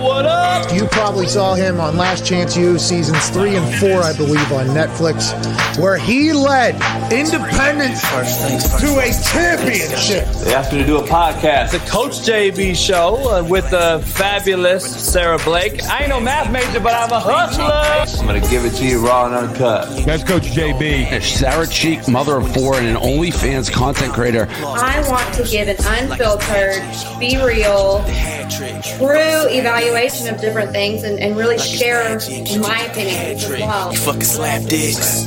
What up? You probably saw him on Last Chance U, seasons three and four, I believe, on Netflix, where he led Independence to a championship. They asked me to do a podcast, the Coach JB show uh, with the fabulous Sara Blake. I ain't no math major, but I'm a hustler. I'm gonna give it to you raw and uncut. That's Coach JB. Sarah Cheek, mother of four, and an OnlyFans content creator. I want to give an unfiltered, be real, true evaluation of different things and, and really share my opinions as well. Fucking slap dicks.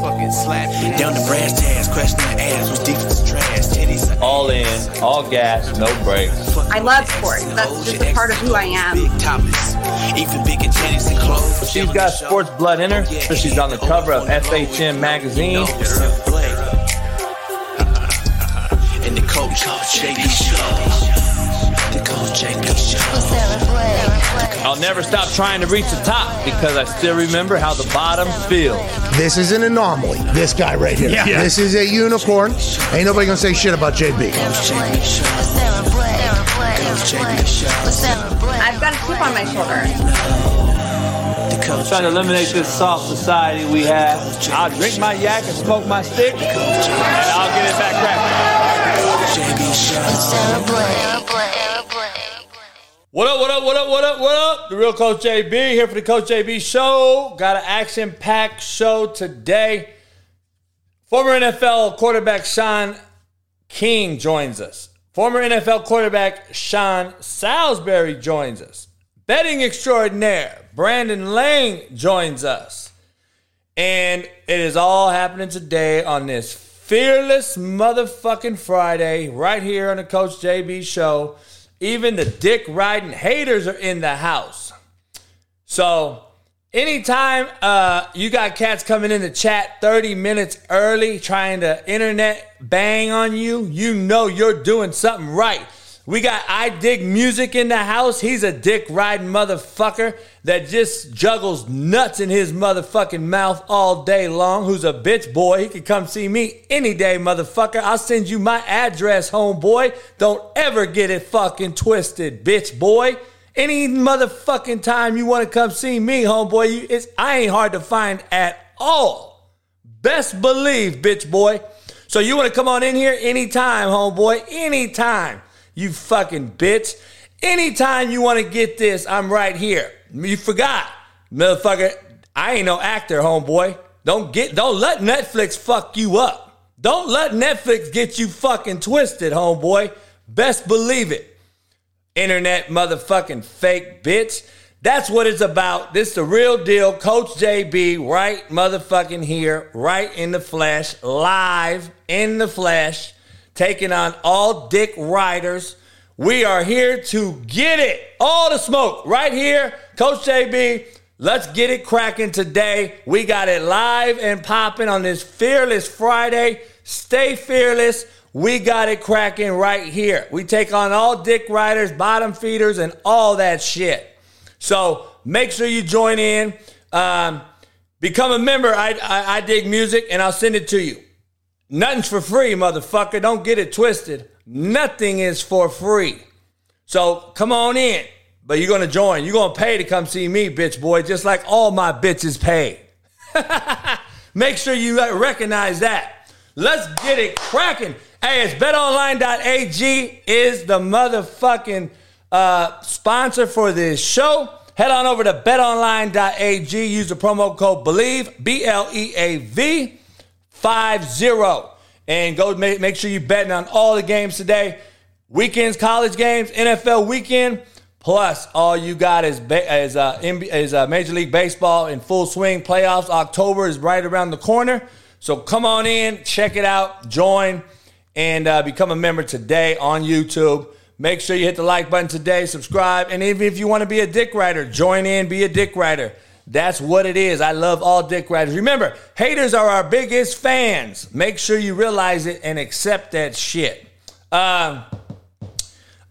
Fucking slap Down the brass tacks, crushing the ass with defense trash. Titties. All in, all gas, no brakes. I love sports. That's just a part of who I am. Big topless. Even bigger titties and clothes. She's got sports blood in her, so she's on the cover of FHM magazine. And the coach, JB Show. I'll never stop trying to reach the top because I still remember how the bottom feels. This is an anomaly. This guy right here. Yeah. This is a unicorn. Ain't nobody gonna say shit about JB. I've got a chip on my shoulder. The coach, Trying to eliminate this soft society we have. I'll drink my yak and smoke my stick, and I'll get it back cracking. JB Show. What up, what up, what up, what up, what up? The real Coach JB here for the Coach JB show. Got an action packed show today. Former NFL quarterback Shaun King joins us. Former NFL quarterback Sean Salisbury joins us. Betting extraordinaire Brandon Lang joins us. And it is all happening today on this fearless motherfucking Friday, right here on the Coach JB show. Even the dick riding haters are in the house. So, anytime uh, you got cats coming in the chat 30 minutes early trying to internet bang on you, you know you're doing something right. We got I Dig Music in the house. He's a dick riding motherfucker that just juggles nuts in his motherfucking mouth all day long. Who's a bitch boy. He could come see me any day, motherfucker. I'll send you my address, homeboy. Don't ever get it fucking twisted, bitch boy. Any motherfucking time you want to come see me, homeboy, you, it's I ain't hard to find at all. Best believe, bitch boy. So you want to come on in here anytime, homeboy, anytime. You fucking bitch. Anytime you want to get this, I'm right here. You forgot, motherfucker. I ain't no actor, homeboy. Don't get don't let Netflix fuck you up. Don't let Netflix get you fucking twisted, homeboy. Best believe it. Internet motherfucking fake bitch. That's what it's about. This is the real deal. Coach JB, right motherfucking here, right in the flesh, live in the flesh, taking on all dick riders. We are here to get it. All the smoke right here. Coach JB, let's get it cracking today. We got it live and popping on this Fearless Friday. Stay fearless. We got it cracking right here. We take on all dick riders, bottom feeders, and all that shit. So make sure you join in. Um, become a member. I, I, I dig music, and I'll send it to you. Nothing's for free, motherfucker. Don't get it twisted. Nothing is for free. So come on in. But you're gonna join. You're gonna pay to come see me, bitch boy, just like all my bitches pay. Make sure you recognize that. Let's get it cracking. Hey, it's betonline.ag is the motherfucking uh, sponsor for this show. Head on over to betonline.ag. Use the promo code BELIEVE, B L E A V, 50. And go make, make sure you're betting on all the games today. Weekends, college games, NFL weekend. Plus, all you got is ba- is, uh, is uh, Major League Baseball in full swing. Playoffs. October is right around the corner. So come on in, check it out, join, and uh, become a member today on YouTube. Make sure you hit the like button today, subscribe, and even if you want to be a dick writer, join in, be a dick writer. That's what it is. I love all dick riders. Remember, haters are our biggest fans. Make sure you realize it and accept that shit. Um,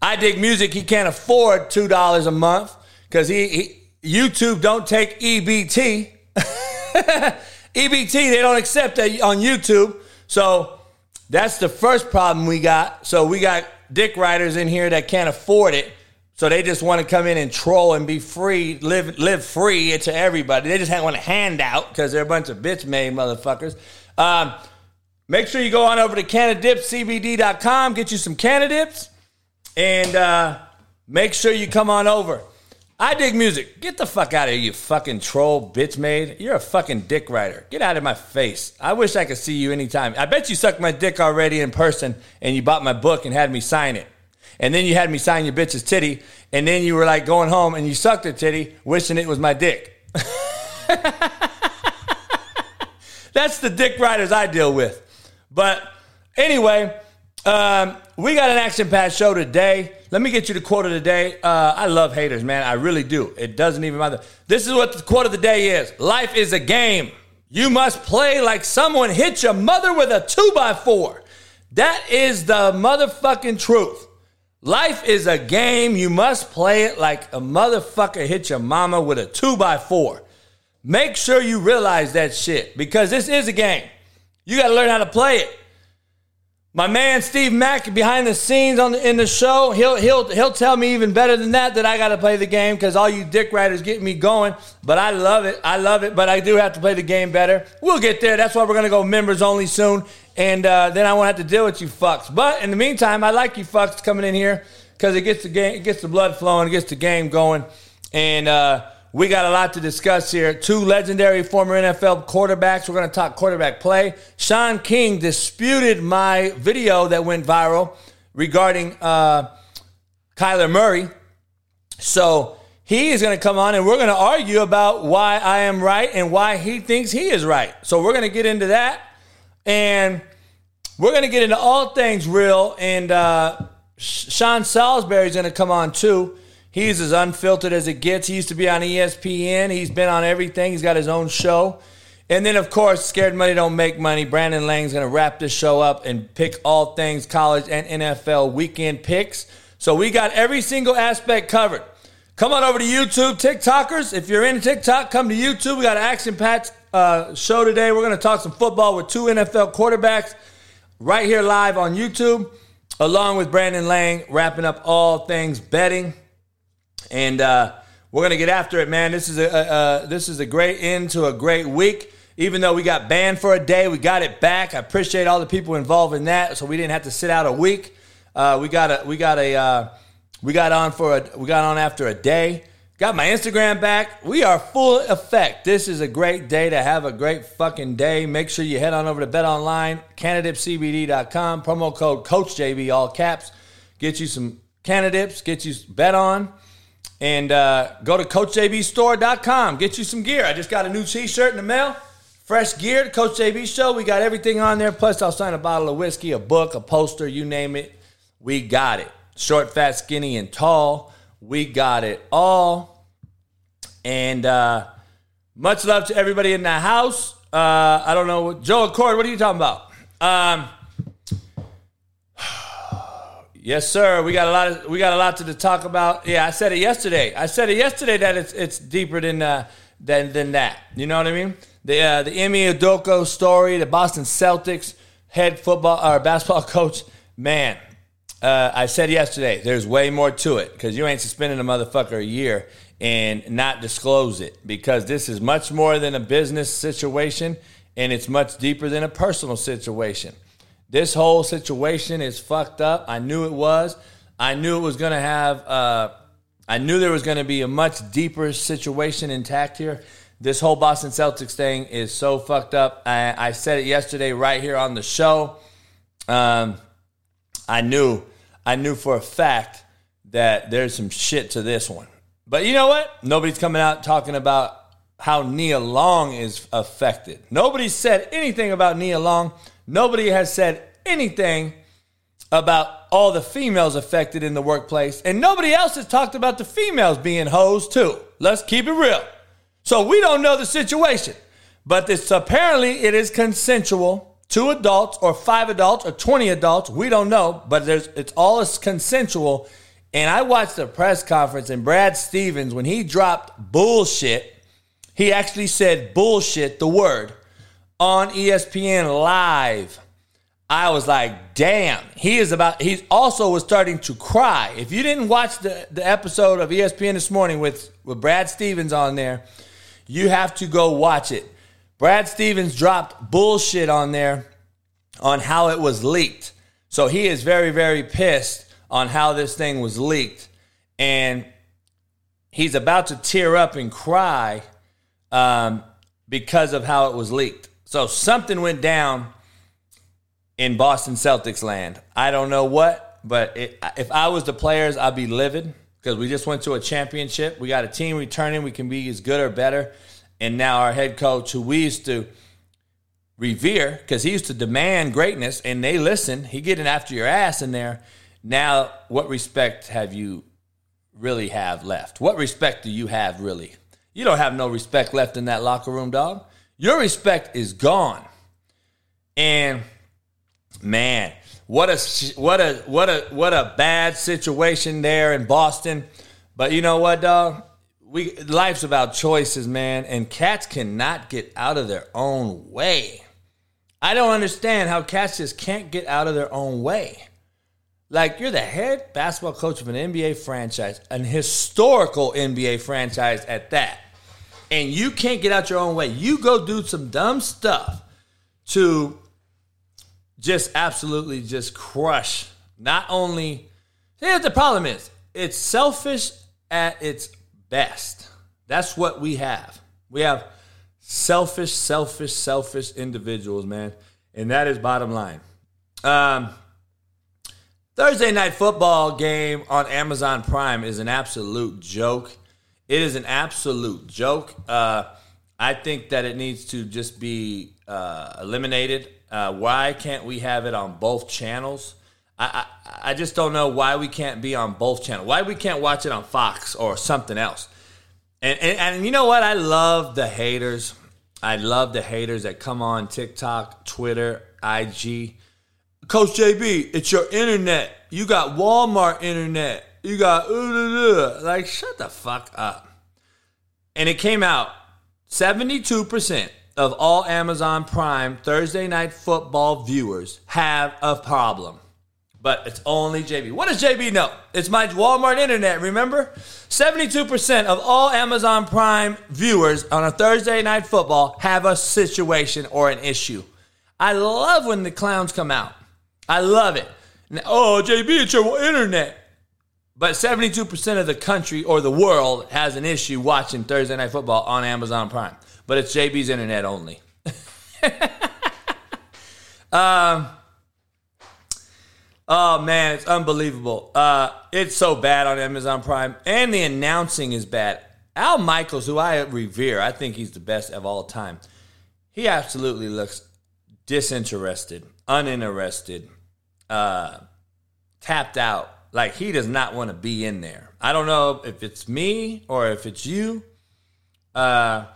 I dig music. He can't afford two dollars a month because he, he YouTube don't take EBT. EBT they don't accept that on YouTube. So that's the first problem we got. So we got dick riders in here that can't afford it. So they just want to come in and troll and be free, live live free to everybody. They just want a handout because they're a bunch of bitch made motherfuckers. Um, make sure you go on over to CanadipsCBD.com, get you some Canadips, and uh, make sure you come on over. I dig music. Get the fuck out of here, you fucking troll bitch made. You're a fucking dick writer. Get out of my face. I wish I could see you anytime. I bet you sucked my dick already in person and you bought my book and had me sign it. And then you had me sign your bitch's titty. And then you were like going home and you sucked her titty, wishing it was my dick. That's the dick riders I deal with. But anyway, um, we got an action packed show today. Let me get you the quote of the day. Uh, I love haters, man. I really do. It doesn't even matter. This is what the quote of the day is Life is a game. You must play like someone hit your mother with a two by four. That is the motherfucking truth. Life is a game. You must play it like a motherfucker hit your mama with a two by four. Make sure you realize that shit because this is a game. You got to learn how to play it. My man Steve Mack behind the scenes on the, in the show, he'll he'll he'll tell me even better than that that I got to play the game because all you dick riders get me going. But I love it, I love it. But I do have to play the game better. We'll get there. That's why we're gonna go members only soon, and uh, then I won't have to deal with you fucks. But in the meantime, I like you fucks coming in here because it gets the game, it gets the blood flowing, it gets the game going, and. Uh, we got a lot to discuss here. Two legendary former NFL quarterbacks. We're going to talk quarterback play. Shaun King disputed my video that went viral regarding uh, Kyler Murray. So he is going to come on and we're going to argue about why I am right and why he thinks he is right. So we're going to get into that. And we're going to get into all things real. And uh, Sean Salisbury is going to come on too. He's as unfiltered as it gets. He used to be on ESPN. He's been on everything. He's got his own show. And then, of course, Scared Money Don't Make Money. Brandon Lang's going to wrap this show up and pick all things college and NFL weekend picks. So we got every single aspect covered. Come on over to YouTube, TikTokers. If you're in TikTok, come to YouTube. We got an Action Patch uh, show today. We're going to talk some football with two NFL quarterbacks right here live on YouTube, along with Brandon Lang, wrapping up all things betting and uh, we're gonna get after it, man. This is a, a, a, this is a great end to a great week. Even though we got banned for a day, we got it back. I appreciate all the people involved in that, so we didn't have to sit out a week. Uh, we got a we got a uh, we got on for a we got on after a day. Got my Instagram back. We are full effect. This is a great day to have a great fucking day. Make sure you head on over to Bet Online, CanadipsCBD.com, promo code CoachJB, all caps. Get you some Canadips, get you bet on. And uh, go to CoachJBStore.com. Get you some gear. I just got a new T-shirt in the mail. Fresh gear, the Coach JB Show. We got everything on there. Plus, I'll sign a bottle of whiskey, a book, a poster, you name it. We got it. Short, fat, skinny, and tall. We got it all. And uh, much love to everybody in the house. Uh, I don't know. Joe Accord, what are you talking about? Um, Yes, sir. We got a lot of we got a lot to talk about. Yeah, I said it yesterday. I said it yesterday that it's it's deeper than uh, than than that. You know what I mean? The uh, the Ime Udoka story, the Boston Celtics head football or basketball coach. Man, uh, I said yesterday. There's way more to it because you ain't suspending a motherfucker a year and not disclose it because this is much more than a business situation and it's much deeper than a personal situation. This whole situation is fucked up. I knew it was. I knew it was going to have, uh, I knew there was going to be a much deeper situation intact here. This whole Boston Celtics thing is so fucked up. I, I said it yesterday right here on the show. Um, I knew, I knew for a fact that there's some shit to this one. But you know what? Nobody's coming out talking about how Nia Long is affected. Nobody said anything about Nia Long. Nobody has said anything about all the females affected in the workplace, and nobody else has talked about the females being hoes too. Let's keep it real. So we don't know the situation, but this apparently it is consensual. Two adults, or five adults, or twenty adults, we don't know, but there's it's all consensual. And I watched the press conference, and Brad Stevens, when he dropped bullshit, he actually said bullshit, the word on ESPN Live. I was like, damn, he is about, he also was starting to cry. If you didn't watch the, the episode of ESPN this morning with, with Brad Stevens on there, you have to go watch it. Brad Stevens dropped bullshit on there on how it was leaked. So he is very, very pissed on how this thing was leaked. And he's about to tear up and cry um, because of how it was leaked. So something went down in Boston Celtics land. I don't know what, but it, if I was the players, I'd be livid because we just went to a championship. We got a team returning. We can be as good or better. And now our head coach, who we used to revere because he used to demand greatness and they listen, he getting after your ass in there. Now, what respect have you really have left? What respect do you have really? You don't have no respect left in that locker room, dog. Your respect is gone. And man, what a what a what a what a bad situation there in Boston. But you know what, dog? We life's about choices, man, and cats cannot get out of their own way. I don't understand how cats just can't get out of their own way. Like you're the head basketball coach of an NBA franchise, an historical NBA franchise at that. And you can't get out your own way. You go do some dumb stuff to just absolutely just crush not only here's the problem is it's selfish at its best. That's what we have. We have selfish, selfish, selfish individuals, man. And that is bottom line. Um, Thursday night football game on Amazon Prime is an absolute joke. It is an absolute joke. Uh, I think that it needs to just be uh, eliminated. Uh, why can't we have it on both channels? I, I, I just don't know why we can't be on both channels. Why we can't watch it on Fox or something else. And, and, and you know what? I love the haters. I love the haters that come on TikTok, Twitter, IG Coach JB, it's your internet. You got Walmart internet. You got like shut the fuck up. And it came out 72% of all Amazon Prime Thursday night football viewers have a problem. But it's only JB. What does JB know? It's my Walmart internet, remember? 72% of all Amazon Prime viewers on a Thursday night football have a situation or an issue. I love when the clowns come out. I love it. Oh, JB, it's your internet. But 72% of the country or the world has an issue watching Thursday Night Football on Amazon Prime. But it's JB's internet only. um, oh, man, it's unbelievable. Uh, it's so bad on Amazon Prime. And the announcing is bad. Al Michaels, who I revere, I think he's the best of all time. He absolutely looks disinterested, uninterested, uh, tapped out. Like he does not want to be in there. I don't know if it's me or if it's you. Uh,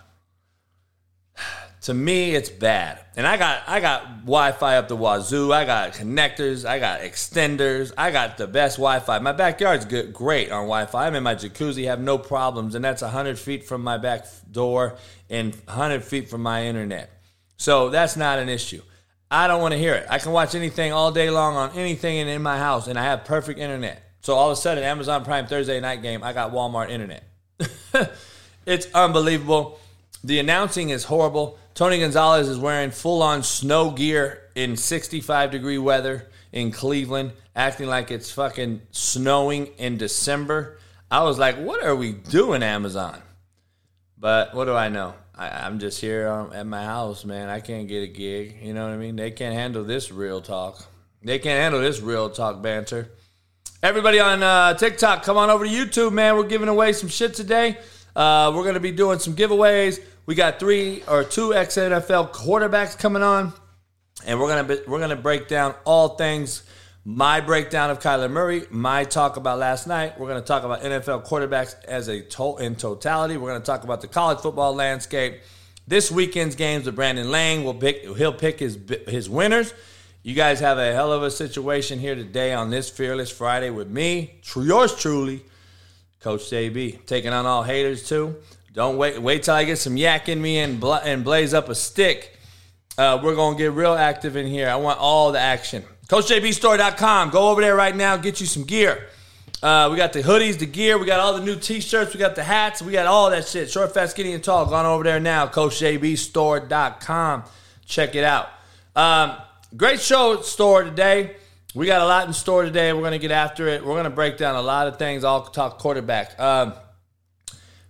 to me, it's bad. And I got I got Wi-Fi up the wazoo. I got connectors. I got extenders. I got the best Wi-Fi. My backyard's good, great on Wi-Fi. I'm in my jacuzzi, have no problems, and that's hundred feet from my back door and hundred feet from my internet. So that's not an issue. I don't want to hear it. I can watch anything all day long on anything in, in my house, and I have perfect internet. So all of a sudden, Amazon Prime Thursday night game, I got Walmart internet. it's unbelievable. The announcing is horrible. Tony Gonzalez is wearing full on snow gear in 65 degree weather in Cleveland, acting like it's fucking snowing in December. I was like, what are we doing, Amazon? But what do I know? I, am just here um, at my house, man. I can't get a gig. You know what I mean? They can't handle this real talk. They can't handle this real talk banter. Everybody on uh, TikTok, come on over to YouTube, man. We're giving away some shit today. Uh, we're going to be doing some giveaways. We got three or two ex NFL quarterbacks coming on, and we're gonna be, we're gonna break down all things my breakdown of Kyler Murray, my talk about last night. We're going to talk about NFL quarterbacks as a to- in totality. We're going to talk about the college football landscape. This weekend's games with Brandon Lang will pick. He'll pick his his winners. You guys have a hell of a situation here today on this Fearless Friday with me, yours truly, Coach JB, taking on all haters too. Don't wait. Wait till I get some yak in me and bla- and blaze up a stick. Uh, we're going to get real active in here. I want all the action. CoachJBStore.com. Go over there right now. Get you some gear. Uh, we got the hoodies, the gear. We got all the new T-shirts. We got the hats. We got all that shit. Short, fat, skinny, and tall. Gone over there now. CoachJBStore.com. Check it out. Um, great show store today. We got a lot in store today. We're going to get after it. We're going to break down a lot of things. I'll talk quarterback. Um,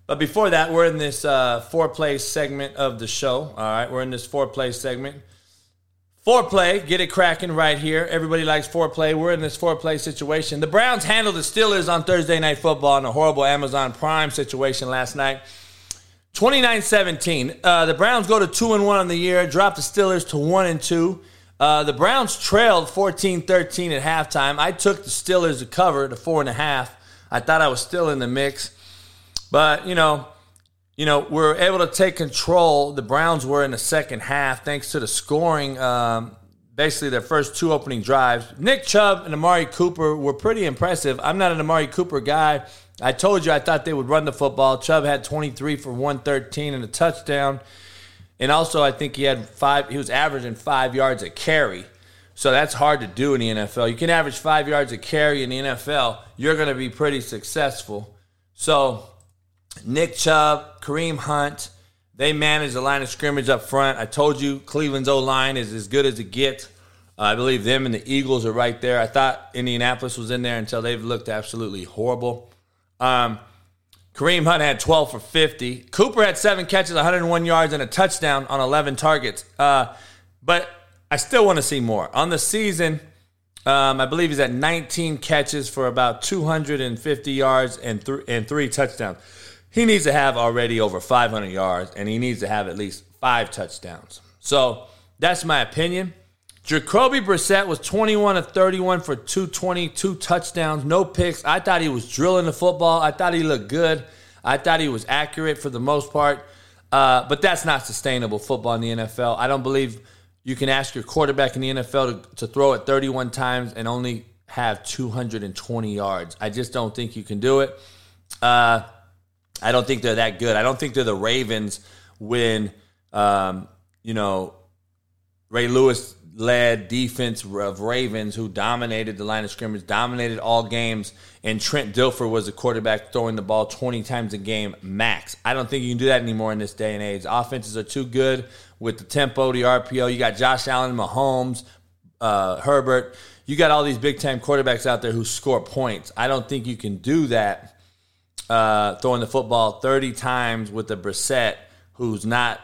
but before that, we're in this uh, foreplay segment of the show. All right, we're in this four play segment. Foreplay, get it cracking right here. Everybody likes foreplay. We're in this foreplay situation. The Browns handled the Steelers on Thursday Night Football in a horrible Amazon Prime situation last night. 29 17. Uh, the Browns go to 2 and 1 on the year, drop the Steelers to 1 and 2. Uh, the Browns trailed 14 13 at halftime. I took the Steelers to cover to 4.5. I thought I was still in the mix. But, you know, you know, we're able to take control. The Browns were in the second half thanks to the scoring. Um, basically, their first two opening drives. Nick Chubb and Amari Cooper were pretty impressive. I'm not an Amari Cooper guy. I told you I thought they would run the football. Chubb had 23 for 113 and a touchdown. And also, I think he had five, he was averaging five yards a carry. So that's hard to do in the NFL. You can average five yards a carry in the NFL, you're going to be pretty successful. So Nick Chubb, Kareem Hunt, they manage the line of scrimmage up front. I told you Cleveland's O line is as good as it gets. Uh, I believe them and the Eagles are right there. I thought Indianapolis was in there until they've looked absolutely horrible. Um, Kareem Hunt had 12 for 50. Cooper had seven catches, 101 yards, and a touchdown on 11 targets. Uh, but I still want to see more. On the season, um, I believe he's at 19 catches for about 250 yards and, th- and three touchdowns he needs to have already over 500 yards and he needs to have at least five touchdowns. So that's my opinion. Jacoby Brissett was 21 of 31 for 222 touchdowns, no picks. I thought he was drilling the football. I thought he looked good. I thought he was accurate for the most part. Uh, but that's not sustainable football in the NFL. I don't believe you can ask your quarterback in the NFL to, to throw it 31 times and only have 220 yards. I just don't think you can do it. Uh, I don't think they're that good. I don't think they're the Ravens when, um, you know, Ray Lewis led defense of Ravens who dominated the line of scrimmage, dominated all games, and Trent Dilfer was the quarterback throwing the ball 20 times a game max. I don't think you can do that anymore in this day and age. Offenses are too good with the tempo, the RPO. You got Josh Allen, Mahomes, uh, Herbert. You got all these big time quarterbacks out there who score points. I don't think you can do that uh, throwing the football 30 times with a Brissett who's not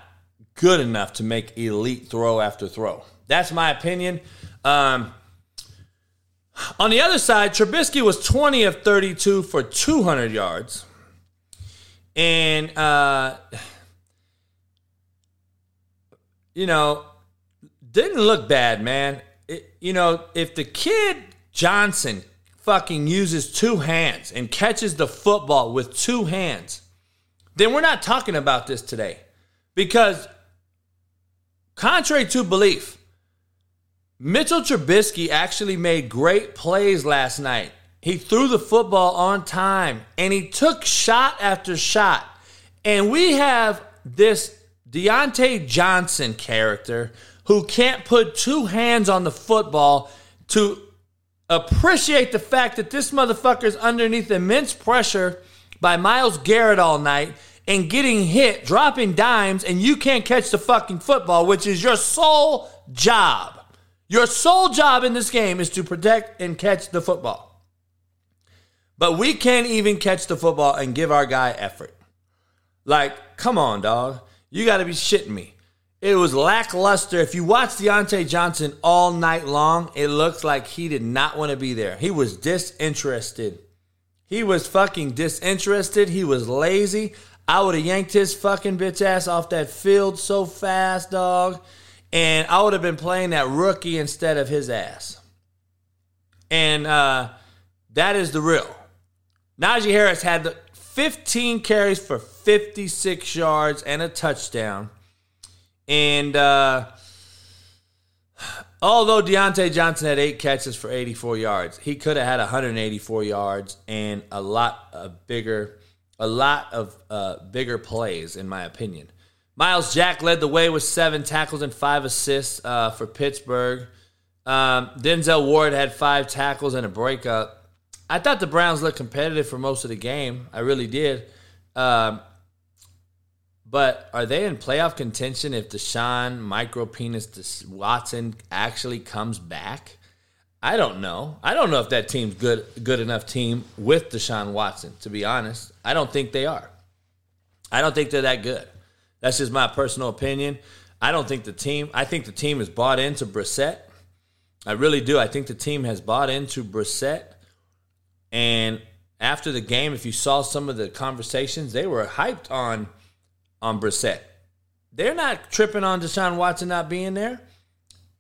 good enough to make elite throw after throw. That's my opinion. Um, on the other side, Trubisky was 20 of 32 for 200 yards. And, uh, you know, didn't look bad, man. It, you know, if the kid Johnson fucking uses two hands and catches the football with two hands, then we're not talking about this today. Because, contrary to belief, Mitchell Trubisky actually made great plays last night. He threw the football on time and he took shot after shot. And we have this Diontae Johnson character who can't put two hands on the football to appreciate the fact that this motherfucker's underneath immense pressure by Myles Garrett all night and getting hit, dropping dimes, and you can't catch the fucking football, which is your sole job. Your sole job in this game is to protect and catch the football. But we can't even catch the football and give our guy effort. Like, come on, dog. You got to be shitting me. It was lackluster. If you watch Diontae Johnson all night long, it looks like he did not want to be there. He was disinterested. He was fucking disinterested. He was lazy. I would have yanked his fucking bitch ass off that field so fast, dog. And I would have been playing that rookie instead of his ass. And uh, that is the real. Najee Harris had 15 carries for 56 yards and a touchdown. And uh, although Diontae Johnson had eight catches for 84 yards, he could have had 184 yards and a lot of bigger, a lot of uh, bigger plays, in my opinion. Myles Jack led the way with seven tackles and five assists uh, for Pittsburgh. Um, Denzel Ward had five tackles and a breakup. I thought the Browns looked competitive for most of the game. I really did. Um, but are they in playoff contention if Deshaun micro penis Watson actually comes back? I don't know. I don't know if that team's good good enough team with Deshaun Watson, to be honest. I don't think they are. I don't think they're that good. That's just my personal opinion. I don't think the team I think the team is bought into Brissett. I really do. I think the team has bought into Brissett. And after the game, if you saw some of the conversations, they were hyped on on Brissett. They're not tripping on Deshaun Watson not being there.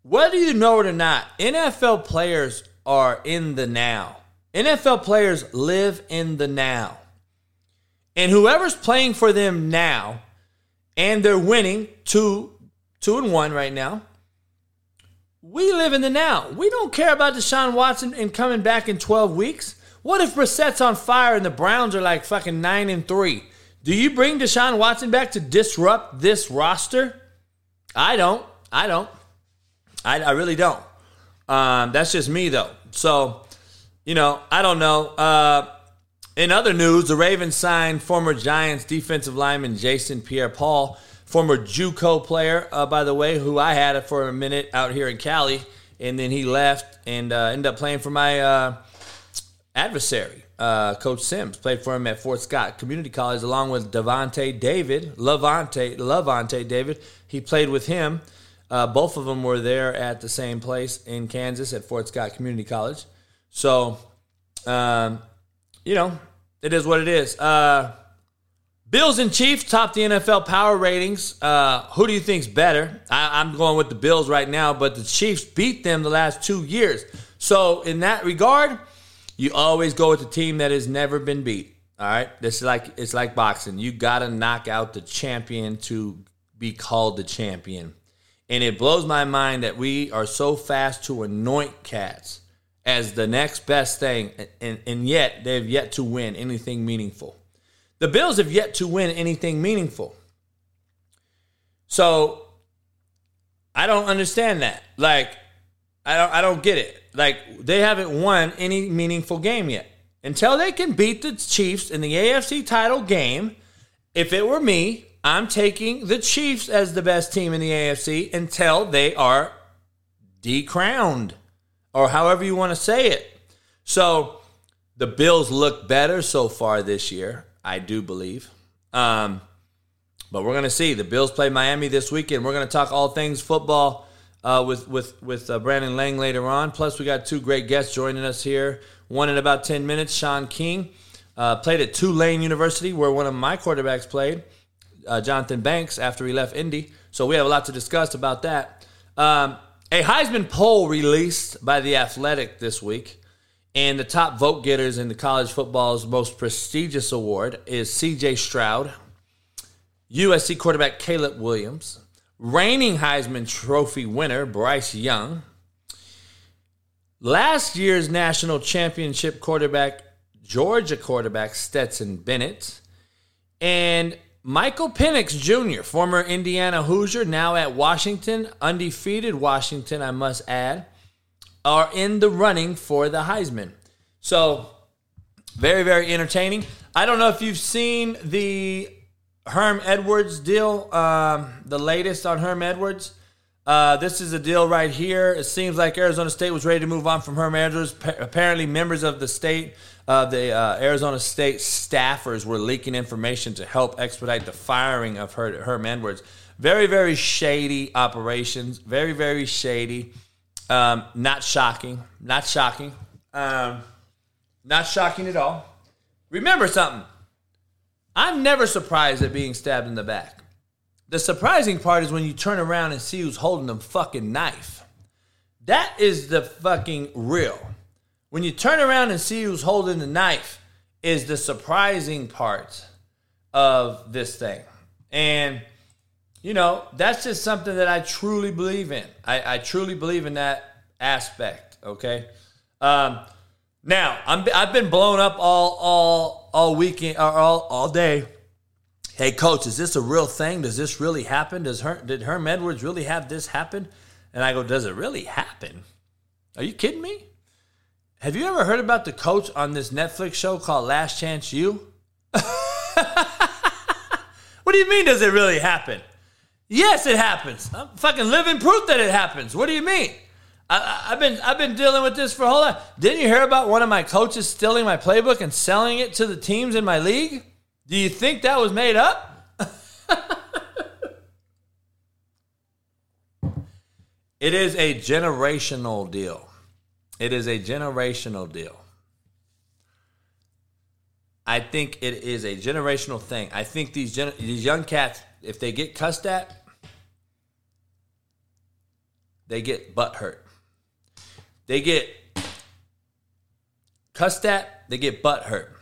Whether you know it or not, NFL players are in the now. NFL players live in the now. And whoever's playing for them now, and they're winning two, two and one right now, we live in the now. We don't care about Deshaun Watson and coming back in 12 weeks. What if Brissett's on fire and the Browns are like fucking nine and three? Do you bring Deshaun Watson back to disrupt this roster? I don't. I don't. I, I really don't. Um, that's just me, though. So, you know, I don't know. Uh, in other news, the Ravens signed former Giants defensive lineman Jason Pierre Paul, former JUCO player, uh, by the way, who I had for a minute out here in Cali, and then he left and uh, ended up playing for my uh, adversary uh, Coach Sims played for him at Fort Scott Community College, along with Devonte David, Lavonte, Lavonte David. He played with him. Uh, both of them were there at the same place in Kansas at Fort Scott Community College. So, um, you know, it is what it is. Uh, Bills and Chiefs top the NFL power ratings. Uh, who do you think's better? I, I'm going with the Bills right now, but the Chiefs beat them the last two years. So, in that regard, you always go with the team that has never been beat. All right, this is like it's like boxing. You got to knock out the champion to be called the champion. And it blows my mind that we are so fast to anoint cats as the next best thing, and, and yet they've yet to win anything meaningful. The Bills have yet to win anything meaningful. So I don't understand that. Like, I don't I don't get it. Like they haven't won any meaningful game yet. Until they can beat the Chiefs in the AFC title game, if it were me, I'm taking the Chiefs as the best team in the AFC until they are decrowned or however you want to say it. So the Bills look better so far this year, I do believe. Um, but we're going to see. The Bills play Miami this weekend. We're going to talk all things football uh, with with with uh, Brandon Lang later on. Plus, we got two great guests joining us here. One in about ten minutes, Shaun King, uh, played at Tulane University, where one of my quarterbacks played, uh, Jonathan Banks, after he left Indy. So we have a lot to discuss about that. Um, a Heisman poll released by the Athletic this week, and the top vote getters in the college football's most prestigious award is C.J. Stroud, USC quarterback Caleb Williams, reigning Heisman Trophy winner Bryce Young, last year's national championship quarterback, Georgia quarterback Stetson Bennett, and Michael Penix Jr., former Indiana Hoosier, now at Washington, undefeated Washington, I must add, are in the running for the Heisman. So, very, very entertaining. I don't know if you've seen the Herm Edwards deal, um, the latest on Herm Edwards. Uh, this is a deal right here. It seems like Arizona State was ready to move on from Herm Edwards. Pa- apparently, members of the state, uh, the uh, Arizona State staffers, were leaking information to help expedite the firing of Her- Herm Edwards. Very, very shady operations. Very, very shady. Um, not shocking. Not shocking. Um, not shocking at all. Remember something. I'm never surprised at being stabbed in the back. The surprising part is when you turn around and see who's holding the fucking knife. That is the fucking real. When you turn around and see who's holding the knife is the surprising part of this thing. And, you know, that's just something that I truly believe in. I, I truly believe in that aspect, okay? Um, now, I'm, I've been blown up all all all weekend or all all day hey coach, is this a real thing? Does this really happen? Does her did Herm Edwards really have this happen? And I go, does it really happen? Are you kidding me? Have you ever heard about the coach on this Netflix show called Last Chance U? what do you mean, does it really happen? Yes, it happens. I'm fucking living proof that it happens. What do you mean? I, have been I've been dealing with this for a whole lot. Didn't you hear about one of my coaches stealing my playbook and selling it to the teams in my league? Do you think that was made up? it is a generational deal. It is a generational deal. I think it is a generational thing. I think these gen- these young cats, if they get cussed at, they get butt hurt. They get cussed at, they get butt hurt.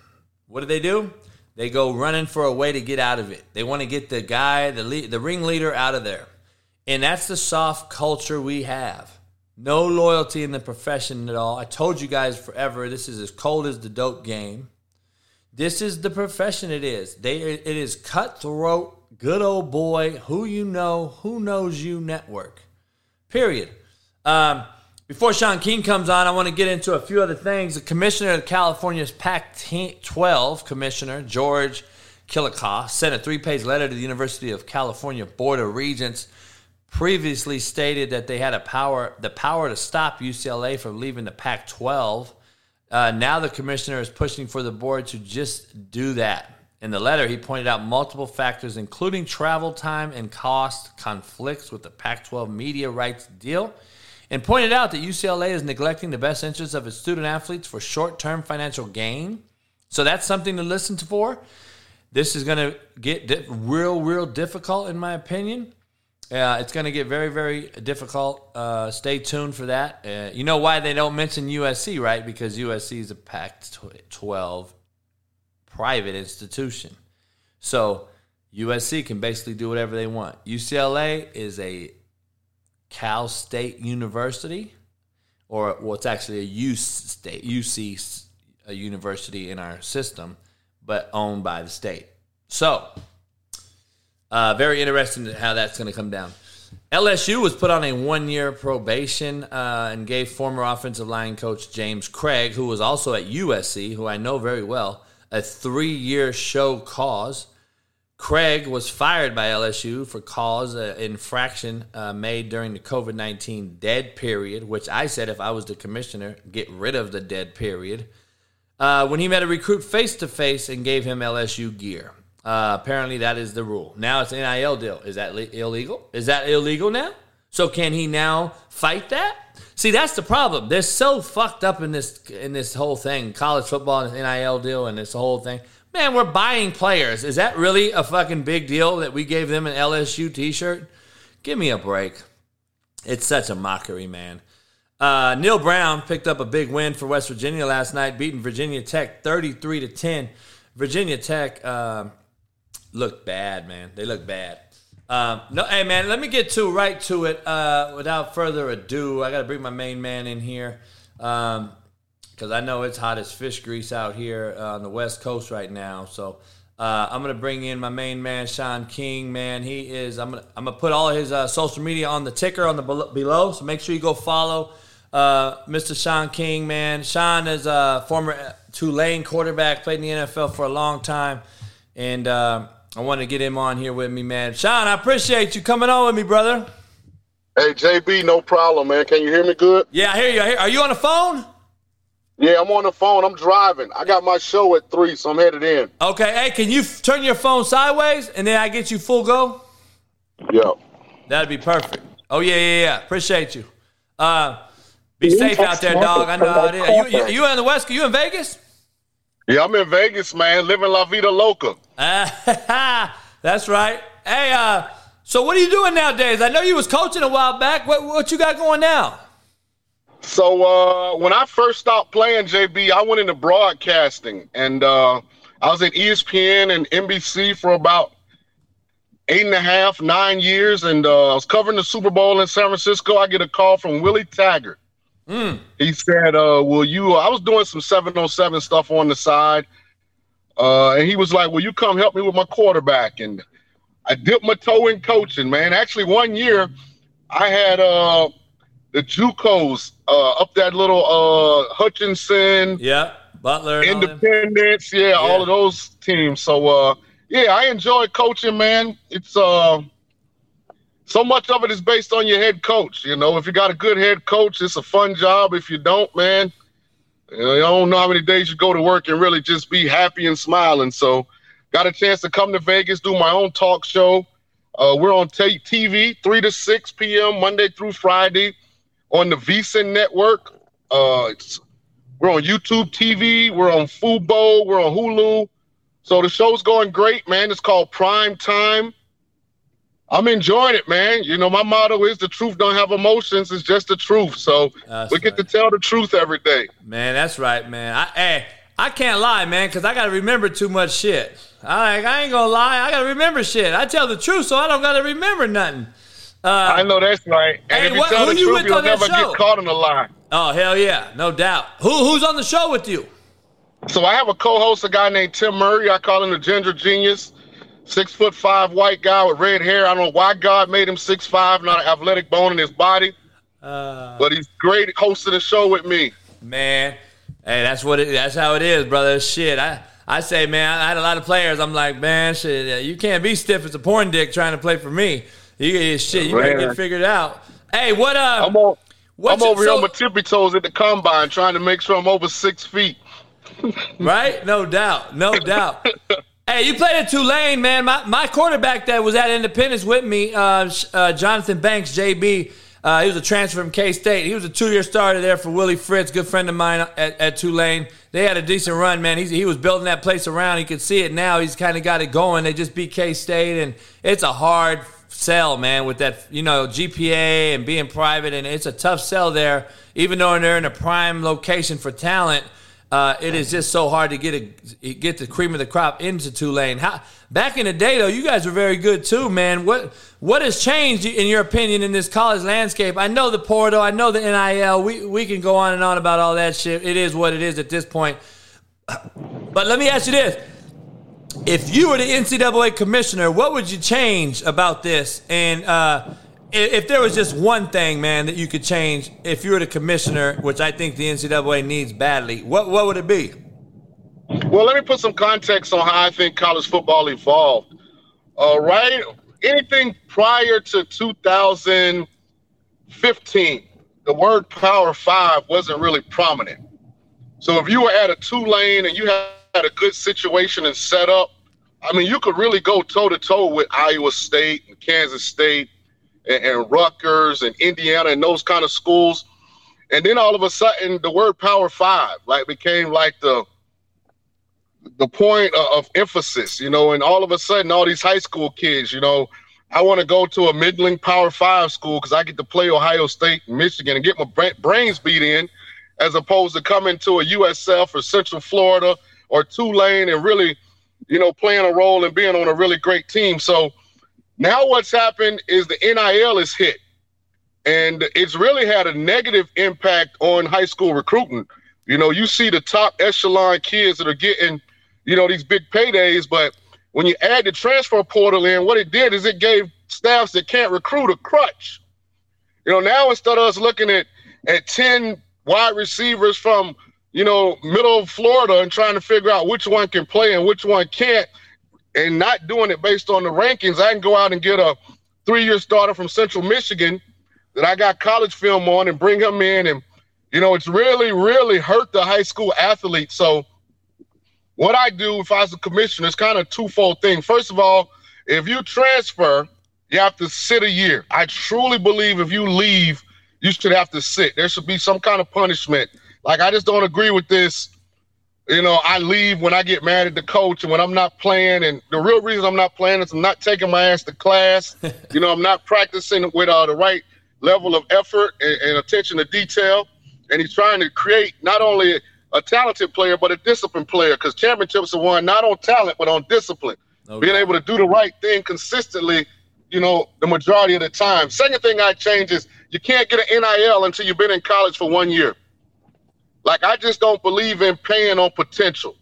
What do they do? They go running for a way to get out of it. They want to get the guy, the lead, the ringleader out of there. And that's the soft culture we have. No loyalty in the profession at all. I told you guys forever this is as cold as the dope game. This is the profession it is. They it is cutthroat, good old boy, who you know, who knows you network. Period. Um, before Shaun King comes on, I want to get into a few other things. The commissioner of California's Pac 12, Commissioner George Kliavkoff, sent a three page letter to the University of California Board of Regents previously stated that they had a power the power to stop UCLA from leaving the Pac-12. Uh, now the commissioner is pushing for the board to just do that. In the letter, he pointed out multiple factors, including travel time and cost conflicts with the Pac-12 media rights deal, and pointed out that UCLA is neglecting the best interests of its student athletes for short-term financial gain. So that's something to listen to for. This is going to get real, real difficult, in my opinion. Yeah, it's going to get very, very difficult. Uh, stay tuned for that. Uh, you know why they don't mention USC, right? Because USC is a Pac-12 private institution. So USC can basically do whatever they want. UCLA is a Cal State University, or well, it's actually a UC State, UC a university in our system, but owned by the state. So uh, very interesting how that's going to come down. LSU was put on a one year probation uh, and gave former offensive line coach James Cregg, who was also at USC, who I know very well, a three year show cause. Cregg was fired by LSU for cause uh, infraction uh, made during the COVID 19 dead period, which I said if I was the commissioner, get rid of the dead period. Uh, when he met a recruit face to face and gave him LSU gear. Uh, apparently, that is the rule. Now it's NIL deal. Is that le- illegal? Is that illegal now? So can he now fight that? See, that's the problem. They're so fucked up in this in this whole thing, college football NIL deal, and this whole thing. Man, we're buying players. Is that really a fucking big deal that we gave them an LSU T-shirt? Give me a break. It's such a mockery, man. Uh, Neal Brown picked up a big win for West Virginia last night, beating Virginia Tech 33 to 10. Virginia Tech. Uh, look bad, man. They look bad. Um, no, hey man, let me get to right to it. Uh, without further ado, I got to bring my main man in here because um, I know it's hot as fish grease out here uh, on the West Coast right now. So uh, I'm gonna bring in my main man, Shaun King. Man, he is. I'm gonna I'm gonna put all his uh, social media on the ticker on the below. So make sure you go follow uh, Mr. Shaun King. Man, Shaun is a former Tulane quarterback, played in the NFL for a long time, and uh, I want to get him on here with me, man. Shaun, I appreciate you coming on with me, brother. Hey, JB, no problem, man. Can you hear me good? Yeah, I hear you. Are you on the phone? Yeah, I'm on the phone. I'm driving. I got my show at three, so I'm headed in. Okay. Hey, can you f- turn your phone sideways and then I get you full go? Yeah. That'd be perfect. Oh yeah, yeah, yeah. Appreciate you. Uh, be safe out there, dog. I know how it is. You, you, you in the West? You in Vegas? Yeah, I'm in Vegas, man, living La Vida Loca. Uh, that's right. Hey, uh, so what are you doing nowadays? I know you was coaching a while back. What what you got going now? So uh, when I first stopped playing JB, I went into broadcasting, and uh, I was at ESPN and NBC for about eight and a half, nine years, and uh, I was covering the Super Bowl in San Francisco. I get a call from Willie Taggart. Mm. He said, uh, "Will you?" I was doing some 707 stuff on the side. Uh, and he was like, "Will you come help me with my quarterback?" And I dipped my toe in coaching, man. Actually, one year I had uh, the JUCOs uh, up that little uh, Hutchinson, yeah, Butler, Independence, yeah, yeah, all of those teams. So uh, yeah, I enjoy coaching, man. It's uh, so much of it is based on your head coach. You know, if you got a good head coach, it's a fun job. If you don't, man, you know, don't know how many days you go to work and really just be happy and smiling. So, got a chance to come to Vegas, do my own talk show. Uh, we're on t- TV 3 to 6 p.m. Monday through Friday on the VSiN network. Uh, we're on YouTube TV. We're on Fubo. We're on Hulu. So the show's going great, man. It's called Prime Time. I'm enjoying it, man. You know, my motto is the truth don't have emotions. It's just the truth. So that's we get to tell the truth every day. Man, that's right, man. I, hey, I can't lie, man, because I got to remember too much shit. I, I ain't going to lie. I got to remember shit. I tell the truth, so I don't got to remember nothing. Uh, I know that's right. And hey, if you what, tell the you truth, you'll never show? get caught in a lie. Oh, hell yeah. No doubt. Who, who's on the show with you? So I have a co-host, a guy named Tim Murray. I call him the Ginger Genius six foot five white guy with red hair. I don't know why God made him six five, not an athletic bone in his body. Uh, but he's great hosting the show with me. Man, hey, that's what it. That's how it is, brother. Shit, I. I say, man, I had a lot of players. I'm like, man, shit, you can't be stiff as a porn dick trying to play for me. You shit, you gotta get figured out. Hey, what uh? I'm, on, I'm over here on my tippy toes at the combine, trying to make sure I'm over six feet. right? No doubt, no doubt. Hey, you played at Tulane, man. My, my quarterback that was at Independence with me, uh, uh, Jonathan Banks, JB, uh, he was a transfer from K State. He was a two year starter there for Willie Fritz, good friend of mine at, at Tulane. They had a decent run, man. He's, he was building that place around. He could see it now. He's kind of got it going. They just beat K State, and it's a hard sell, man, with that, you know, GPA and being private. And it's a tough sell there, even though they're in a prime location for talent. Uh, it is just so hard to get a get the cream of the crop into Tulane. How, back in the day, though, you guys were very good too, man. What what has changed in your opinion in this college landscape? I know the portal, I know the NIL. We we can go on and on about all that shit. It is what it is at this point. But let me ask you this: If you were the NCAA commissioner, what would you change about this? And uh, if there was just one thing, man, that you could change if you were the commissioner, which I think the NCAA needs badly, what what would it be? Well, let me put some context on how I think college football evolved. All right, anything prior to 2015, the word Power Five wasn't really prominent. So if you were at a Tulane and you had a good situation and set up. I mean, you could really go toe to toe with Iowa State and Kansas State and, and Rutgers and Indiana and those kind of schools. And then all of a sudden, the word Power Five like became like the the point of, of emphasis, you know. And all of a sudden, all these high school kids, you know, I want to go to a middling Power Five school because I get to play Ohio State Michigan and get my brains beat in, as opposed to coming to a USF or Central Florida or Tulane and really, you know, playing a role and being on a really great team. So now what's happened is the NIL is hit. And it's really had a negative impact on high school recruiting. You know, you see the top echelon kids that are getting, you know, these big paydays, but when you add the transfer portal in, what it did is it gave staffs that can't recruit a crutch. You know, now instead of us looking at at 10 wide receivers from, you know, middle of Florida and trying to figure out which one can play and which one can't, and not doing it based on the rankings, I can go out and get a three-year starter from Central Michigan that I got college film on and bring him in. And, you know, it's really, really hurt the high school athlete. So what I do if I was a commissioner is kind of a twofold thing. First of all, if you transfer, you have to sit a year. I truly believe if you leave, you should have to sit. There should be some kind of punishment. Like I just don't agree with this you know, I leave when I get mad at the coach and when I'm not playing. And the real reason I'm not playing is I'm not taking my ass to class. you know, I'm not practicing with uh, the right level of effort and, and, attention to detail. And he's trying to create not only a talented player, but a disciplined player because championships are won not on talent, but on discipline. Okay. Being able to do the right thing consistently, you know, the majority of the time. Second thing I change is you can't get an NIL until you've been in college for one year. Like I just don't believe in paying on potential.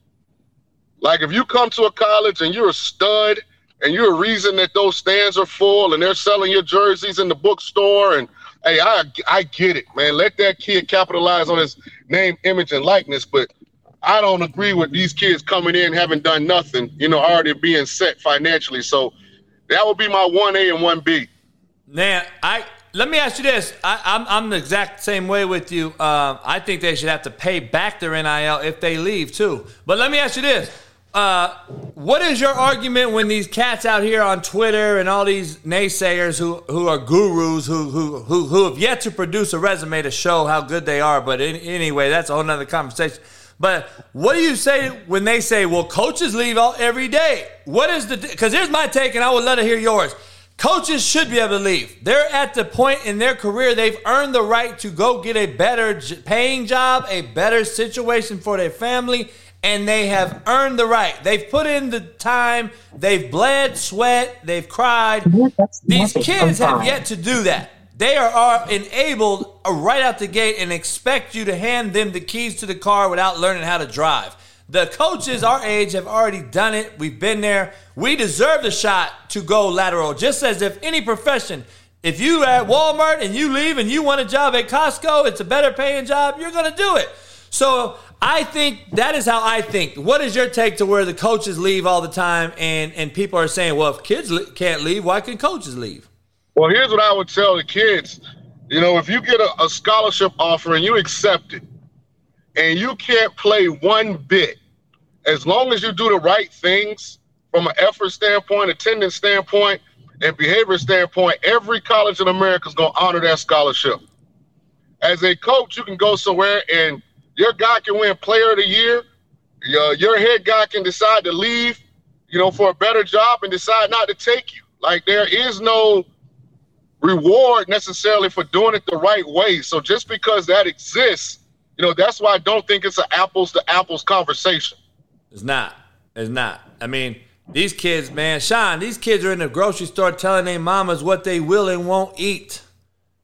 Like if you come to a college and you're a stud and you're a reason that those stands are full and they're selling your jerseys in the bookstore and hey, I I get it, man. Let that kid capitalize on his name, image, and likeness. But I don't agree with these kids coming in having done nothing, you know, already being set financially. So that would be my one A and one B. Now, I let me ask you this. I, am I'm, I'm the exact same way with you. Uh, I think they should have to pay back their NIL if they leave too. But let me ask you this. Uh, what is your argument when these cats out here on Twitter and all these naysayers who, who are gurus who, who, who, who have yet to produce a resume to show how good they are? But in, anyway, that's a whole nother conversation. But what do you say when they say, well, coaches leave all, every day? What is the, because here's my take and I would love to hear yours. Coaches should be able to leave. They're at the point in their career they've earned the right to go get a better paying job, a better situation for their family, and they have earned the right. They've put in the time, they've bled, sweat, they've cried. These kids have yet to do that. They are, are enabled uh, right out the gate and expect you to hand them the keys to the car without learning how to drive. The coaches our age have already done it. We've been there. We deserve the shot to go lateral, just as if any profession. If you at Walmart and you leave and you want a job at Costco, it's a better paying job, you're going to do it. So I think that is how I think. What is your take to where the coaches leave all the time and, and people are saying, well, if kids can't leave, why can coaches leave? Well, here's what I would tell the kids. You know, if you get a, a scholarship offer and you accept it, and you can't play one bit, as long as you do the right things from an effort standpoint, attendance standpoint, and behavior standpoint, every college in America is going to honor that scholarship. As a coach, you can go somewhere and your guy can win player of the year. Your, your head guy can decide to leave, you know, for a better job and decide not to take you. Like there is no reward necessarily for doing it the right way. So just because that exists, you know, that's why I don't think it's an apples to apples conversation. It's not. It's not. I mean, these kids, man, Shaun, these kids are in the grocery store telling their mamas what they will and won't eat.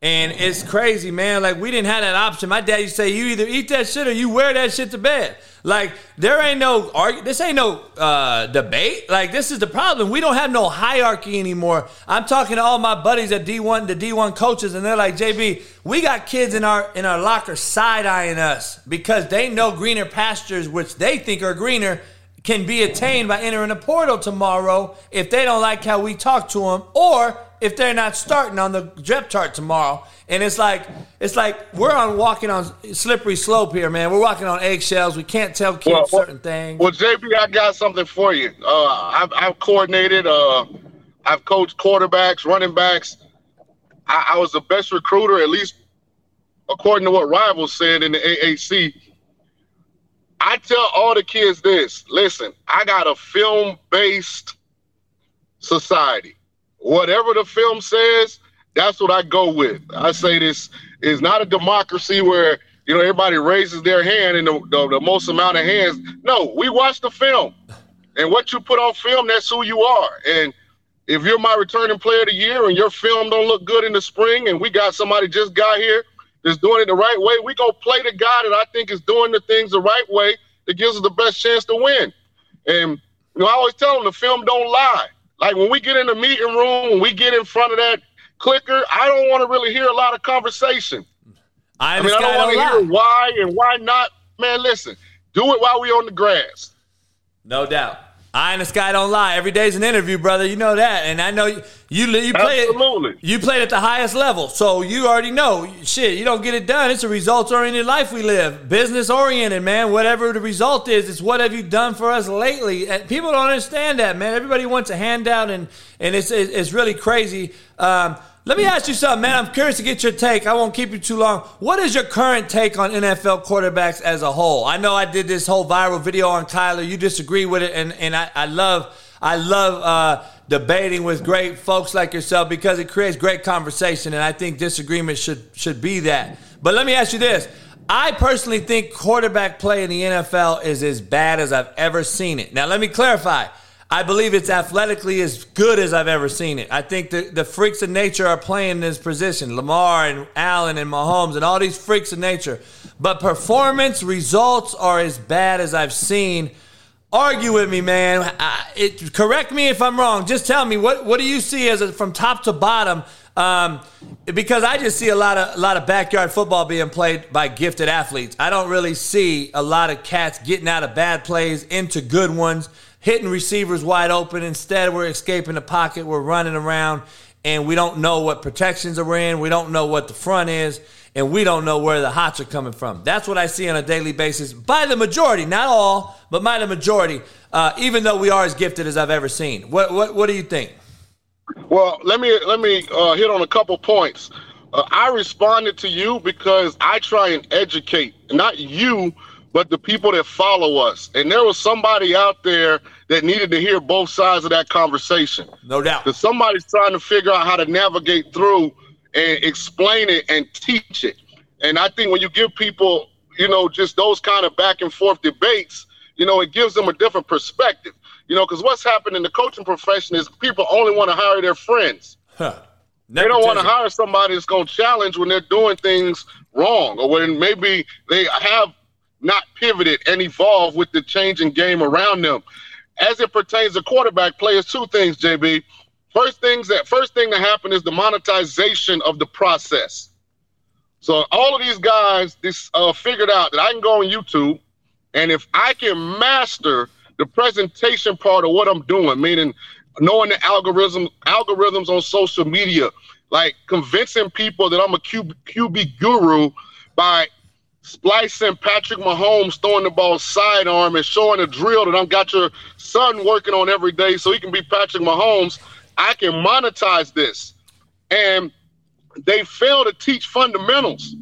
And it's crazy, man. Like we didn't have that option. My dad used to say, "You either eat that shit or you wear that shit to bed." Like there ain't no argue. This ain't no uh, debate. Like this is the problem. We don't have no hierarchy anymore. I'm talking to all my buddies at D1, the D1 coaches, and they're like, "JB, we got kids in our in our locker side eyeing us because they know greener pastures, which they think are greener." Can be attained by entering a portal tomorrow if they don't like how we talk to them, or if they're not starting on the depth chart tomorrow. And it's like it's like we're on walking on slippery slope here, man. We're walking on eggshells. We can't tell kids well, certain things. Well, JB, I got something for you. Uh, I've, I've coordinated. Uh, I've coached quarterbacks, running backs. I, I was the best recruiter, at least according to what rivals said in the AAC. I tell all the kids this: listen, I got a film-based society whatever the film says, that's what I go with. I say this is not a democracy where you know everybody raises their hand and the, the, the, most amount of hands. No, we watch the film, and what you put on film, that's who you are. And if you're my returning player of the year and your film don't look good in the spring, and we got somebody just got here that's doing it the right way, we go play the guy that I think is doing the things the right way that gives us the best chance to win. And you know, I always tell them the film don't lie. Like when we get in the meeting room, when we get in front of that clicker, I don't want to really hear a lot of conversation. I, I mean, I don't want to hear why and why not. Man, listen, do it while we on the grass. No doubt. Eye in the sky don't lie. Every day's an interview, brother. You know that, and I know you you, you play Absolutely. it. You played at the highest level, so you already know. Shit, you don't get it done. It's a results oriented life we live, business oriented, man. Whatever the result is, it's what have you done for us lately. And people don't understand that, man. Everybody wants a handout, and and it's it's really crazy. Um, let me ask you something, man. I'm curious to get your take. I won't keep you too long. What is your current take on NFL quarterbacks as a whole? I know I did this whole viral video on Kyler. You disagree with it, and, and I, I love I love uh, debating with great folks like yourself because it creates great conversation, and I think disagreement should should be that. But let me ask you this. I personally think quarterback play in the NFL is as bad as I've ever seen it. Now, let me clarify. I believe it's athletically as good as I've ever seen it. I think the, the freaks of nature are playing this position Lamar and Allen and Mahomes and all these freaks of nature. But performance results are as bad as I've seen. argue with me, man. I, it, correct me if I'm wrong. Just tell me what what do you see as a, from top to bottom? Um, because I just see a lot of a lot of backyard football being played by gifted athletes. I don't really see a lot of cats getting out of bad plays into good ones, hitting receivers wide open. Instead, we're escaping the pocket. We're running around, and we don't know what protections are in. We don't know what the front is and we don't know where the hots are coming from. That's what I see on a daily basis by the majority, not all, but by the majority. Uh, even though we are as gifted as I've ever seen. What what what do you think? Well, let me let me uh, hit on a couple points. Uh, I responded to you because I try and educate not you, but the people that follow us. And there was somebody out there that needed to hear both sides of that conversation. No doubt. Because somebody's trying to figure out how to navigate through and explain it and teach it. And I think when you give people, you know, just those kind of back and forth debates, you know, it gives them a different perspective. You know, because what's happened in the coaching profession is people only want to hire their friends. Huh. They don't want to hire somebody that's going to challenge when they're doing things wrong or when maybe they have not pivoted and evolved with the changing game around them. As it pertains to quarterback players, two things, JB. First things that first thing that happened is the monetization of the process. So all of these guys this uh, figured out that I can go on YouTube, and if I can master the presentation part of what I'm doing, meaning knowing the algorithm algorithms on social media, like convincing people that I'm a QB, QB guru by splicing Patrick Mahomes throwing the ball sidearm and showing a drill that I've got your son working on every day so he can be Patrick Mahomes. I can monetize this. And they fail to teach fundamentals.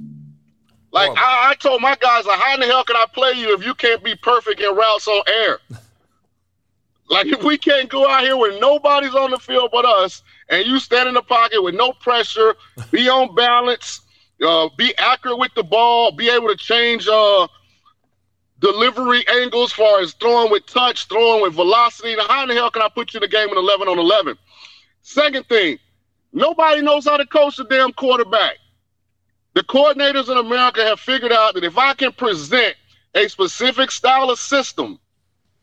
Like I, I, told my guys, like, how in the hell can I play you if you can't be perfect in routes on air? like if we can't go out here when nobody's on the field but us, and you stand in the pocket with no pressure, be on balance, uh, be accurate with the ball, be able to change uh, delivery angles far as throwing with touch, throwing with velocity. Now, how in the hell can I put you in the game in 11 on 11? Second thing, nobody knows how to coach a damn quarterback. The coordinators in America have figured out that if I can present a specific style of system,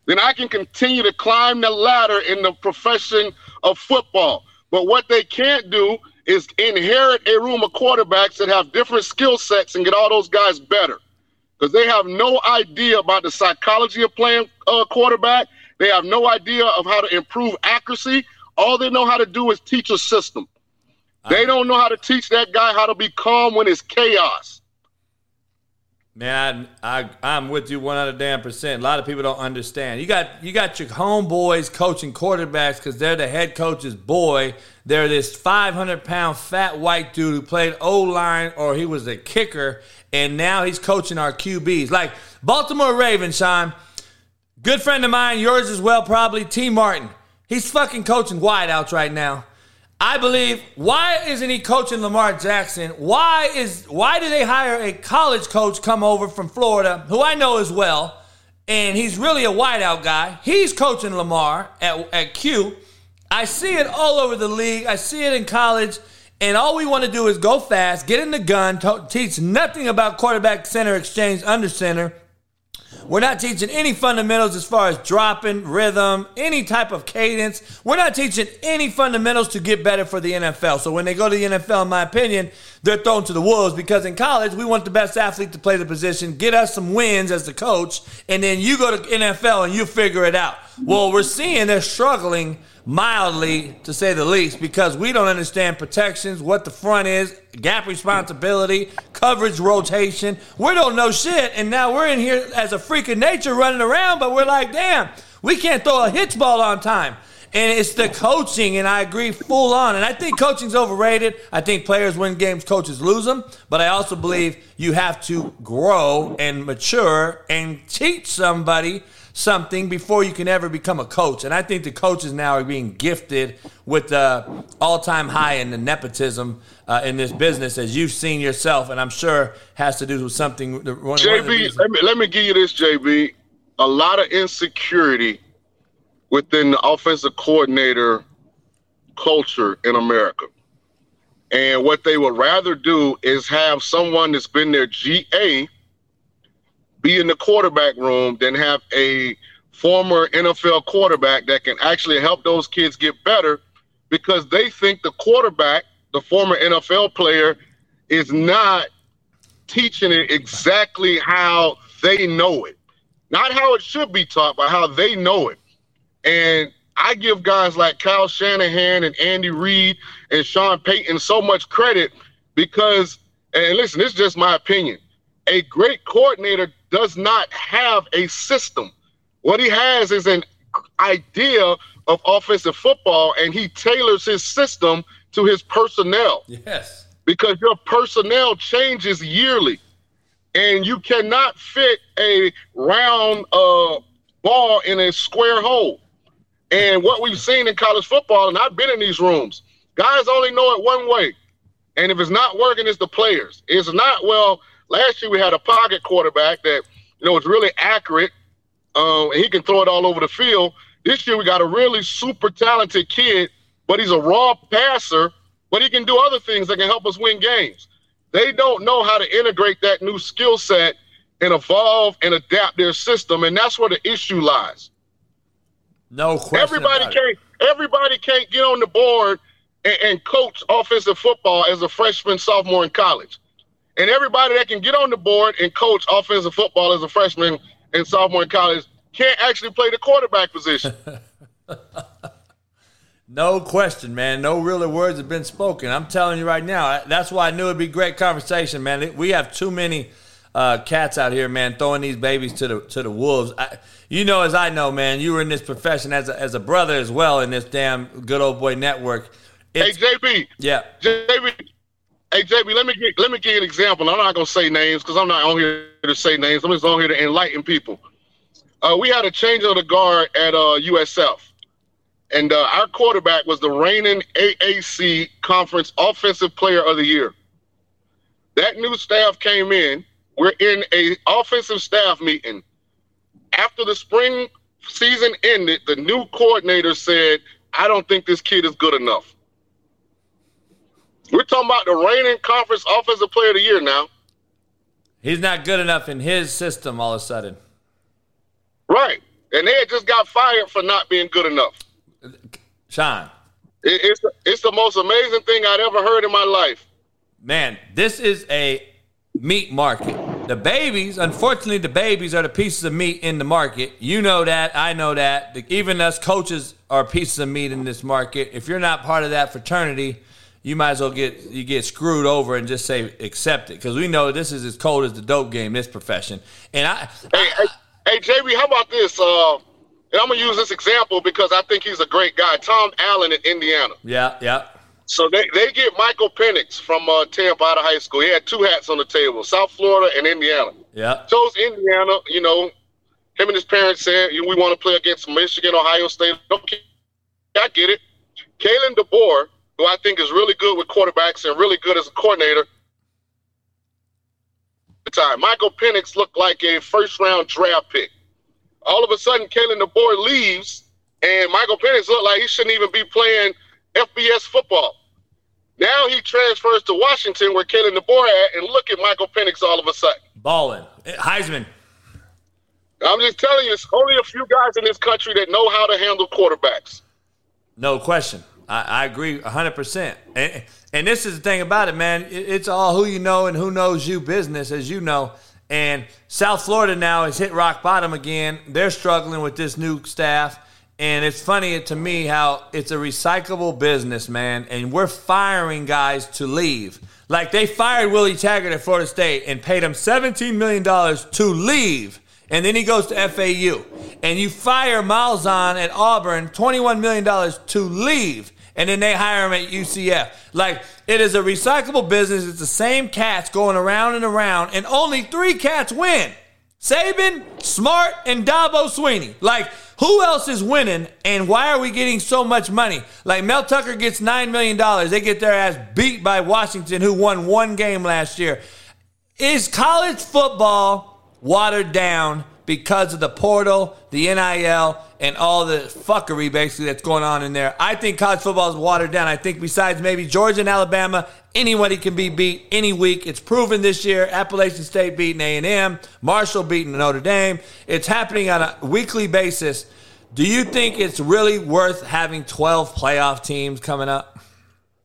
then I can continue to climb the ladder in the profession of football. But what they can't do is inherit a room of quarterbacks that have different skill sets and get all those guys better. Because they have no idea about the psychology of playing uh, quarterback. They have no idea of how to improve accuracy. All they know how to do is teach a system. They don't know how to teach that guy how to be calm when it's chaos. Man, I, I am with you one hundred damn percent. A lot of people don't understand. You got you got your homeboys coaching quarterbacks because they're the head coach's boy. They're this five hundred pound fat white dude who played O line or he was a kicker, and now he's coaching our QBs. Like Baltimore Ravens, Shaun, good friend of mine, yours as well, probably Tee Martin. He's fucking coaching wideouts right now. I believe why isn't he coaching Lamar Jackson? Why is why do they hire a college coach come over from Florida who I know as well, and he's really a wideout guy. He's coaching Lamar at, at Q. I see it all over the league. I see it in college. And all we want to do is go fast, get in the gun, teach nothing about quarterback center exchange under center, we're not teaching any fundamentals as far as dropping, rhythm, any type of cadence. We're not teaching any fundamentals to get better for the NFL. So when they go to the NFL, in my opinion, they're thrown to the wolves because in college, we want the best athlete to play the position, get us some wins as the coach, and then you go to NFL and you figure it out. Well, we're seeing they're struggling mildly, to say the least, because we don't understand protections, what the front is, gap responsibility, coverage rotation. We don't know shit, and now we're in here as a freak of nature running around, but we're like, damn, we can't throw a hitch ball on time. And it's the coaching, and I agree full on. And I think coaching's overrated. I think players win games, coaches lose them. But I also believe you have to grow and mature and teach somebody something before you can ever become a coach. And I think the coaches now are being gifted with the all time high in the nepotism uh, in this business, as you've seen yourself, and I'm sure has to do with something. One, JB, one let, me, let me give you this, JB. A lot of insecurity within the offensive coordinator culture in America. And what they would rather do is have someone that's been their GA be in the quarterback room than have a former NFL quarterback that can actually help those kids get better because they think the quarterback, the former NFL player, is not teaching it exactly how they know it. Not how it should be taught, but how they know it. And I give guys like Kyle Shanahan and Andy Reid and Sean Payton so much credit because, and listen, this is just my opinion. A great coordinator does not have a system. What he has is an idea of offensive football, and he tailors his system to his personnel. Yes. Because your personnel changes yearly, and you cannot fit a round uh, ball in a square hole. And what we've seen in college football, and I've been in these rooms, guys only know it one way. And if it's not working, it's the players. It's not, well, last year we had a pocket quarterback that, you know, was really accurate, um, and he can throw it all over the field. This year we got a really super talented kid, but he's a raw passer, but he can do other things that can help us win games. They don't know how to integrate that new skill set and evolve and adapt their system, and that's where the issue lies. No question. Everybody can't. Everybody can't get on the board and, and, coach offensive football as a freshman, sophomore in college. And everybody that can get on the board and coach offensive football as a freshman and sophomore in college can't actually play the quarterback position. no question, man. No really words have been spoken. I'm telling you right now. That's why I knew it'd be great conversation, man. We have too many uh, cats out here, man, throwing these babies to the to the wolves. I, you know, as I know, man, you were in this profession as a, as a brother as well in this damn good old boy network. It's, hey, JB. Yeah. JB. Hey, JB. Let me get, let me give you an example. I'm not gonna say names because I'm not on here to say names. I'm just on here to enlighten people. Uh, we had a change of the guard at uh, USF, and uh, our quarterback was the reigning AAC Conference Offensive Player of the Year. That new staff came in we're in a offensive staff meeting. After the spring season ended, the new coordinator said, I don't think this kid is good enough. We're talking about the reigning conference offensive player of the year now. He's not good enough in his system all of a sudden. Right. And they just got fired for not being good enough. Shaun. It, it's, it's the most amazing thing I'd ever heard in my life. Man, this is a meat market. The babies, unfortunately, the babies are the pieces of meat in the market. You know that. I know that. Even us coaches are pieces of meat in this market. If you're not part of that fraternity, you might as well get you get screwed over and just say accept it because we know this is as cold as the dope game. This profession. And I, hey, I, hey, hey, JB, how about this? Uh, and I'm gonna use this example because I think he's a great guy. Tom Allen in Indiana. Yeah, yeah. So they, they get Michael Penix from uh, Tampa out of high school. He had two hats on the table, South Florida and Indiana. Yeah. Chose Indiana, you know, him and his parents said, we want to play against Michigan, Ohio State. Okay, I get it. Kalen DeBoer, who I think is really good with quarterbacks and really good as a coordinator. Time Michael Penix looked like a first round draft pick. All of a sudden, Kalen DeBoer leaves, and Michael Penix looked like he shouldn't even be playing FBS football. Now he transfers to Washington where Kalen DeBoer at, and look at Michael Penix all of a sudden. Balling. Eh, Heisman. I'm just telling you, it's only a few guys in this country that know how to handle quarterbacks. No question. I, I agree 100%. And, and this is the thing about it, man. it's all who you know and who knows you business, as you know. And South Florida now has hit rock bottom again. They're struggling with this new staff. And it's funny to me how it's a recyclable business, man. And we're firing guys to leave. Like they fired Willie Taggart at Florida State and paid him $17 million to leave. And then he goes to FAU. And you fire Malzahn at Auburn, $21 million to leave. And then they hire him at UCF. Like it is a recyclable business. It's the same cats going around and around, and only three cats win. Saban, Smart, and Dabo Swinney. Like who else is winning and why are we getting so much money? Like Mel Tucker gets $9 million. They get their ass beat by Washington, who won one game last year. Is college football watered down because of the portal, the NIL, and all the fuckery basically that's going on in there. I think college football is watered down. I think besides maybe Georgia and Alabama, anybody can be beat any week. It's proven this year. Appalachian State beating A&M, Marshall beating Notre Dame. It's happening on a weekly basis. Do you think it's really worth having 12 playoff teams coming up?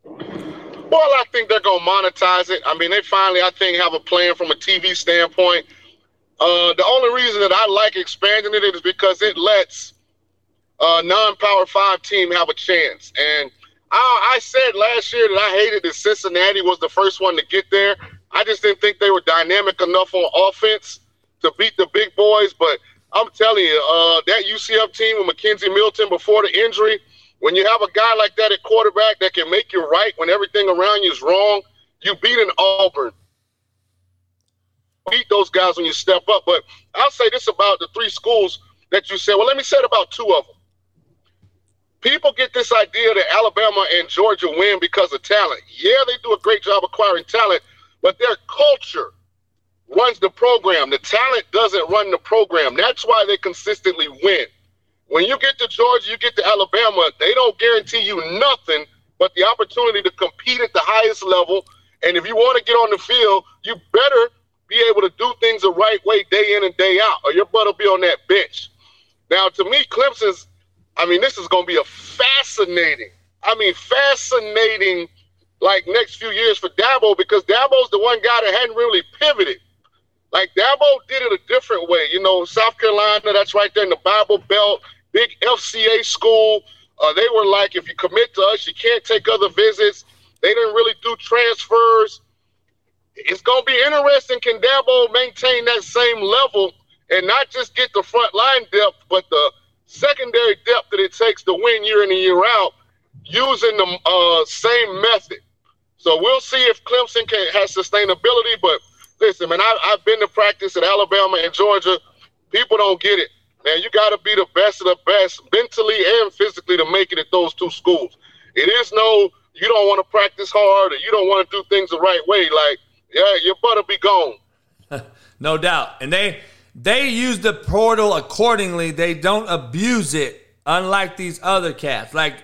Well, I think they're going to monetize it. I mean, they finally, I think, have a plan from a TV standpoint. Uh, the only reason that I like expanding it is because it lets a non-power five team have a chance. And I, I said last year that I hated that Cincinnati was the first one to get there. I just didn't think they were dynamic enough on offense to beat the big boys. But I'm telling you, uh, that UCF team with McKenzie Milton before the injury, when you have a guy like that at quarterback that can make you right when everything around you is wrong, you beat an Auburn beat those guys when you step up. But I'll say this about the three schools that you said. Well, let me say it about two of them. People get this idea that Alabama and Georgia win because of talent. Yeah, they do a great job acquiring talent, but their culture runs the program. The talent doesn't run the program. That's why they consistently win. When you get to Georgia, you get to Alabama, they don't guarantee you nothing but the opportunity to compete at the highest level. And if you want to get on the field, you better be able to do things the right way day in and day out, or your butt will be on that bench. Now, to me, Clemson's, I mean, this is going to be a fascinating, I mean, fascinating, like, next few years for Dabo because Dabo's the one guy that hadn't really pivoted. Like, Dabo did it a different way. You know, South Carolina, that's right there in the Bible Belt, big FCA school. Uh, they were like, if you commit to us, you can't take other visits. They didn't really do transfers it's going to be interesting. Can Dabo maintain that same level and not just get the front line depth, but the secondary depth that it takes to win year in and year out using the uh, same method? So we'll see if Clemson can has sustainability. But listen, man, I, I've been to practice at Alabama and Georgia. People don't get it. Man, you got to be the best of the best mentally and physically to make it at those two schools. It is no, you don't want to practice hard or you don't want to do things the right way. Like, yeah, your butt'll be gone. no doubt. And they they use the portal accordingly. They don't abuse it, unlike these other cats. Like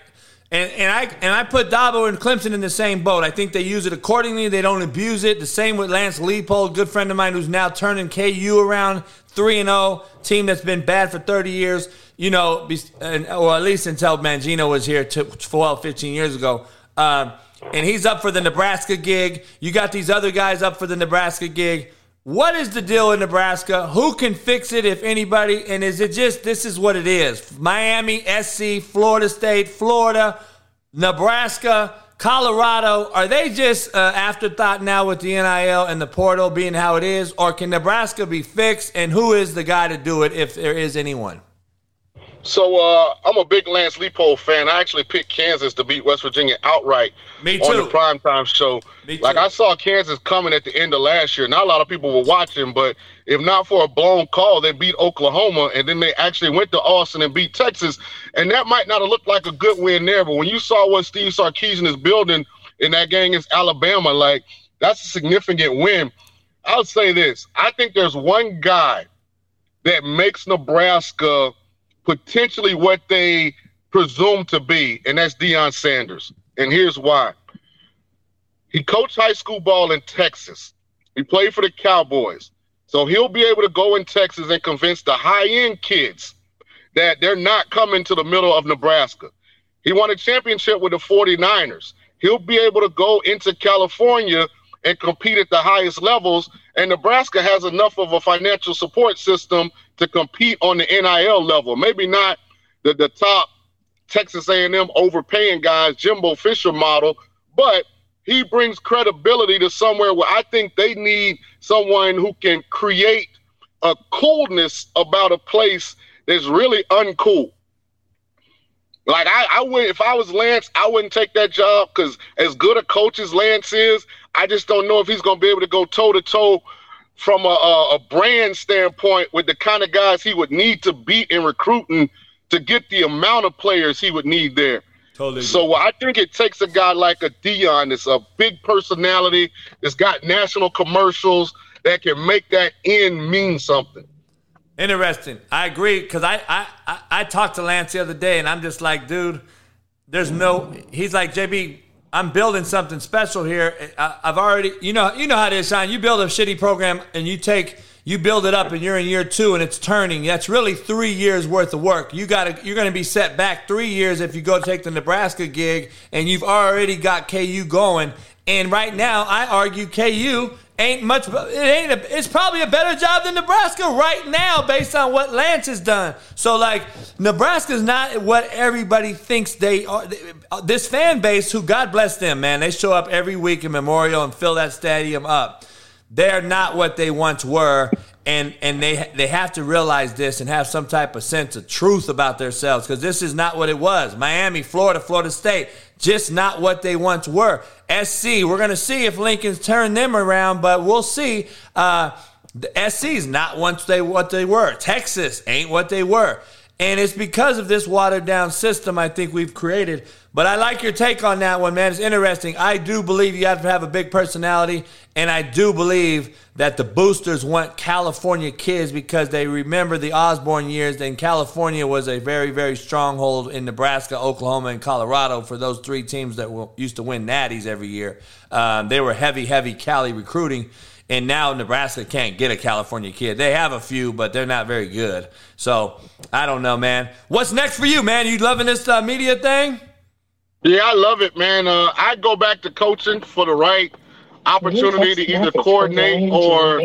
and, and I and I put Dabo and Clemson in the same boat. I think they use it accordingly. They don't abuse it. The same with Lance Leipold, good friend of mine who's now turning KU around, three and zero oh, team that's been bad for thirty years. You know, or at least until Mangino was here, to, 12, 15 years ago. Uh, and he's up for the Nebraska gig. You got these other guys up for the Nebraska gig. What is the deal in Nebraska? Who can fix it, if anybody? And is it just this is what it is? Miami, SC, Florida State, Florida, Nebraska, Colorado. Are they just uh, afterthought now with the NIL and the portal being how it is? Or can Nebraska be fixed? And who is the guy to do it if there is anyone? So uh, I'm a big Lance Leipold fan. I actually picked Kansas to beat West Virginia outright Me too. on the primetime show. Me too. like. I saw Kansas coming at the end of last year. Not a lot of people were watching, but if not for a blown call, they beat Oklahoma, and then they actually went to Austin and beat Texas. And that might not have looked like a good win there, but when you saw what Steve Sarkisian is building in that game against Alabama, like that's a significant win. I'll say this: I think there's one guy that makes Nebraska potentially what they presume to be, and that's Deion Sanders. And here's why. He coached high school ball in Texas. He played for the Cowboys. So he'll be able to go in Texas and convince the high end kids that they're not coming to the middle of Nebraska. He won a championship with the 49ers. He'll be able to go into California and compete at the highest levels. And Nebraska has enough of a financial support system to compete on the NIL level. Maybe not the, the top Texas A&M overpaying guys, Jimbo Fisher model, but he brings credibility to somewhere where I think they need someone who can create a coolness about a place that's really uncool. Like I, I would if I was Lance, I wouldn't take that job because as good a coach as Lance is, I just don't know if he's to be able to go toe to toe from a, a, brand standpoint with the kind of guys he would need to beat in recruiting to get the amount of players he would need there. Totally. So I think it takes a guy like a Deion that's a big personality, that's got national commercials that can make that end mean something. Interesting. I agree because I, I, I I talked to Lance the other day and I'm just like, dude, there's no. He's like, JB, I'm building something special here. I, I've already, you know, you know how is, Shaun. You build a shitty program and you take, you build it up, and you're in year two and it's turning. That's really three years worth of work. You got to, you're going to be set back three years if you go take the Nebraska gig, and you've already got KU going. And right now, I argue KU ain't much. It ain't. A, it's probably a better job than Nebraska right now, based on what Lance has done. So, like, Nebraska's not what everybody thinks they are. Uh, this fan base, who God bless them, man, they show up every week in Memorial and fill that stadium up. They're not what they once were, and and they they have to realize this and have some type of sense of truth about themselves because this is not what it was. Miami, Florida, Florida State, just not what they once were. SC, we're gonna see if Lincoln's turned them around, but we'll see. Uh, the SC is not once they what they were. Texas ain't what they were. And it's because of this watered down system I think we've created. But I like your take on that one, man. It's interesting. I do believe you have to have a big personality. And I do believe that the boosters want California kids because they remember the Osborne years. And California was a very, very stronghold in Nebraska, Oklahoma, and Colorado for those three teams that used to win natties every year. Um, they were heavy, heavy Cali recruiting. And now Nebraska can't get a California kid. They have a few, but they're not very good. So I don't know, man. What's next for you, man? You loving this uh, media thing? Yeah, I love it, man. Uh, I go back to coaching for the right opportunity to either coordinate or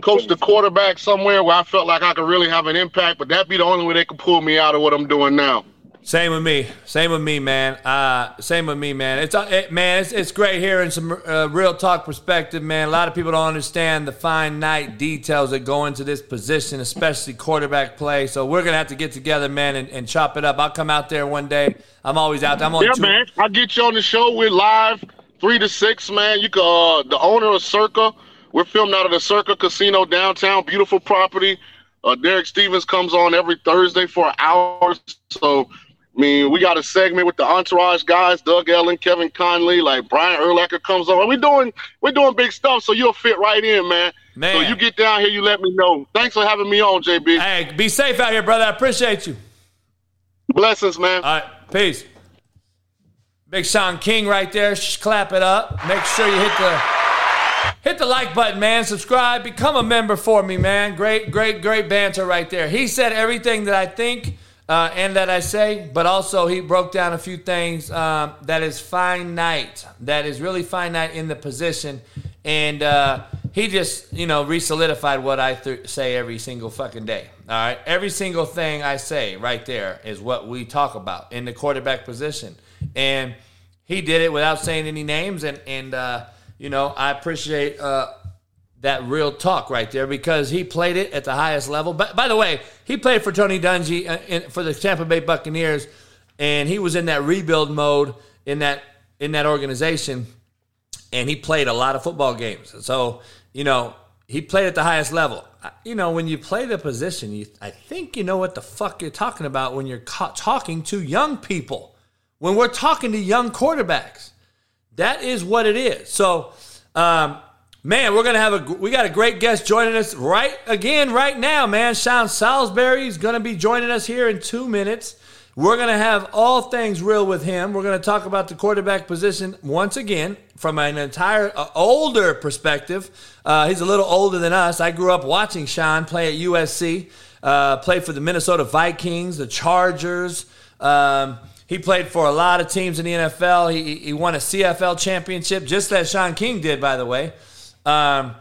coach the quarterback somewhere where I felt like I could really have an impact. But that'd be the only way they could pull me out of what I'm doing now. Same with me. Same with me, man. Uh, same with me, man. It's uh, it, man. It's, it's great hearing some uh, real talk perspective, man. A lot of people don't understand the fine night details that go into this position, especially quarterback play. So we're gonna have to get together, man, and, and chop it up. I'll come out there one day. I'm always out there. I'm on. Yeah, two- man. I'll get you on the show. We're live three to six, man. You can. Uh, the owner of Circa. We're filmed out of the Circa Casino downtown. Beautiful property. Uh, Derek Stevens comes on every Thursday for an hour. So I mean, we got a segment with the entourage guys, Doug Ellin, Kevin Connolly, like Brian Urlacher comes on. We're doing we're doing big stuff, so you'll fit right in, man. Man. So you get down here, you let me know. Thanks for having me on, JB. Hey, be safe out here, brother. I appreciate you. Blessings, man. All right, peace. Big Shaun King right there. Just clap it up. Make sure you hit the hit the like button, man. Subscribe. Become a member for me, man. Great, great, great banter right there. He said everything that I think uh, and that I say, but also he broke down a few things um, that is finite, that is really finite in the position, and uh, he just you know re-solidified what I th- say every single fucking day. All right, every single thing I say right there is what we talk about in the quarterback position, and he did it without saying any names, and and uh, you know I appreciate uh, that real talk right there because he played it at the highest level. But by the way, he played for Tony Dungy uh, for the Tampa Bay Buccaneers, and he was in that rebuild mode in that in that organization, and he played a lot of football games. So you know he played at the highest level. You know when you play the position, you, I think you know what the fuck you're talking about when you're ca- talking to young people. When we're talking to young quarterbacks, that is what it is. So. Um, Man, we're gonna have a we got a great guest joining us right again right now, man. Sean Salisbury is gonna be joining us here in two minutes. We're gonna have all things real with him. We're gonna talk about the quarterback position once again from an entire uh, older perspective. Uh, he's a little older than us. I grew up watching Sean play at USC, uh, played for the Minnesota Vikings, the Chargers. Um, he played for a lot of teams in the NFL. He, he won a CFL championship, just as Shaun King did, by the way. Um,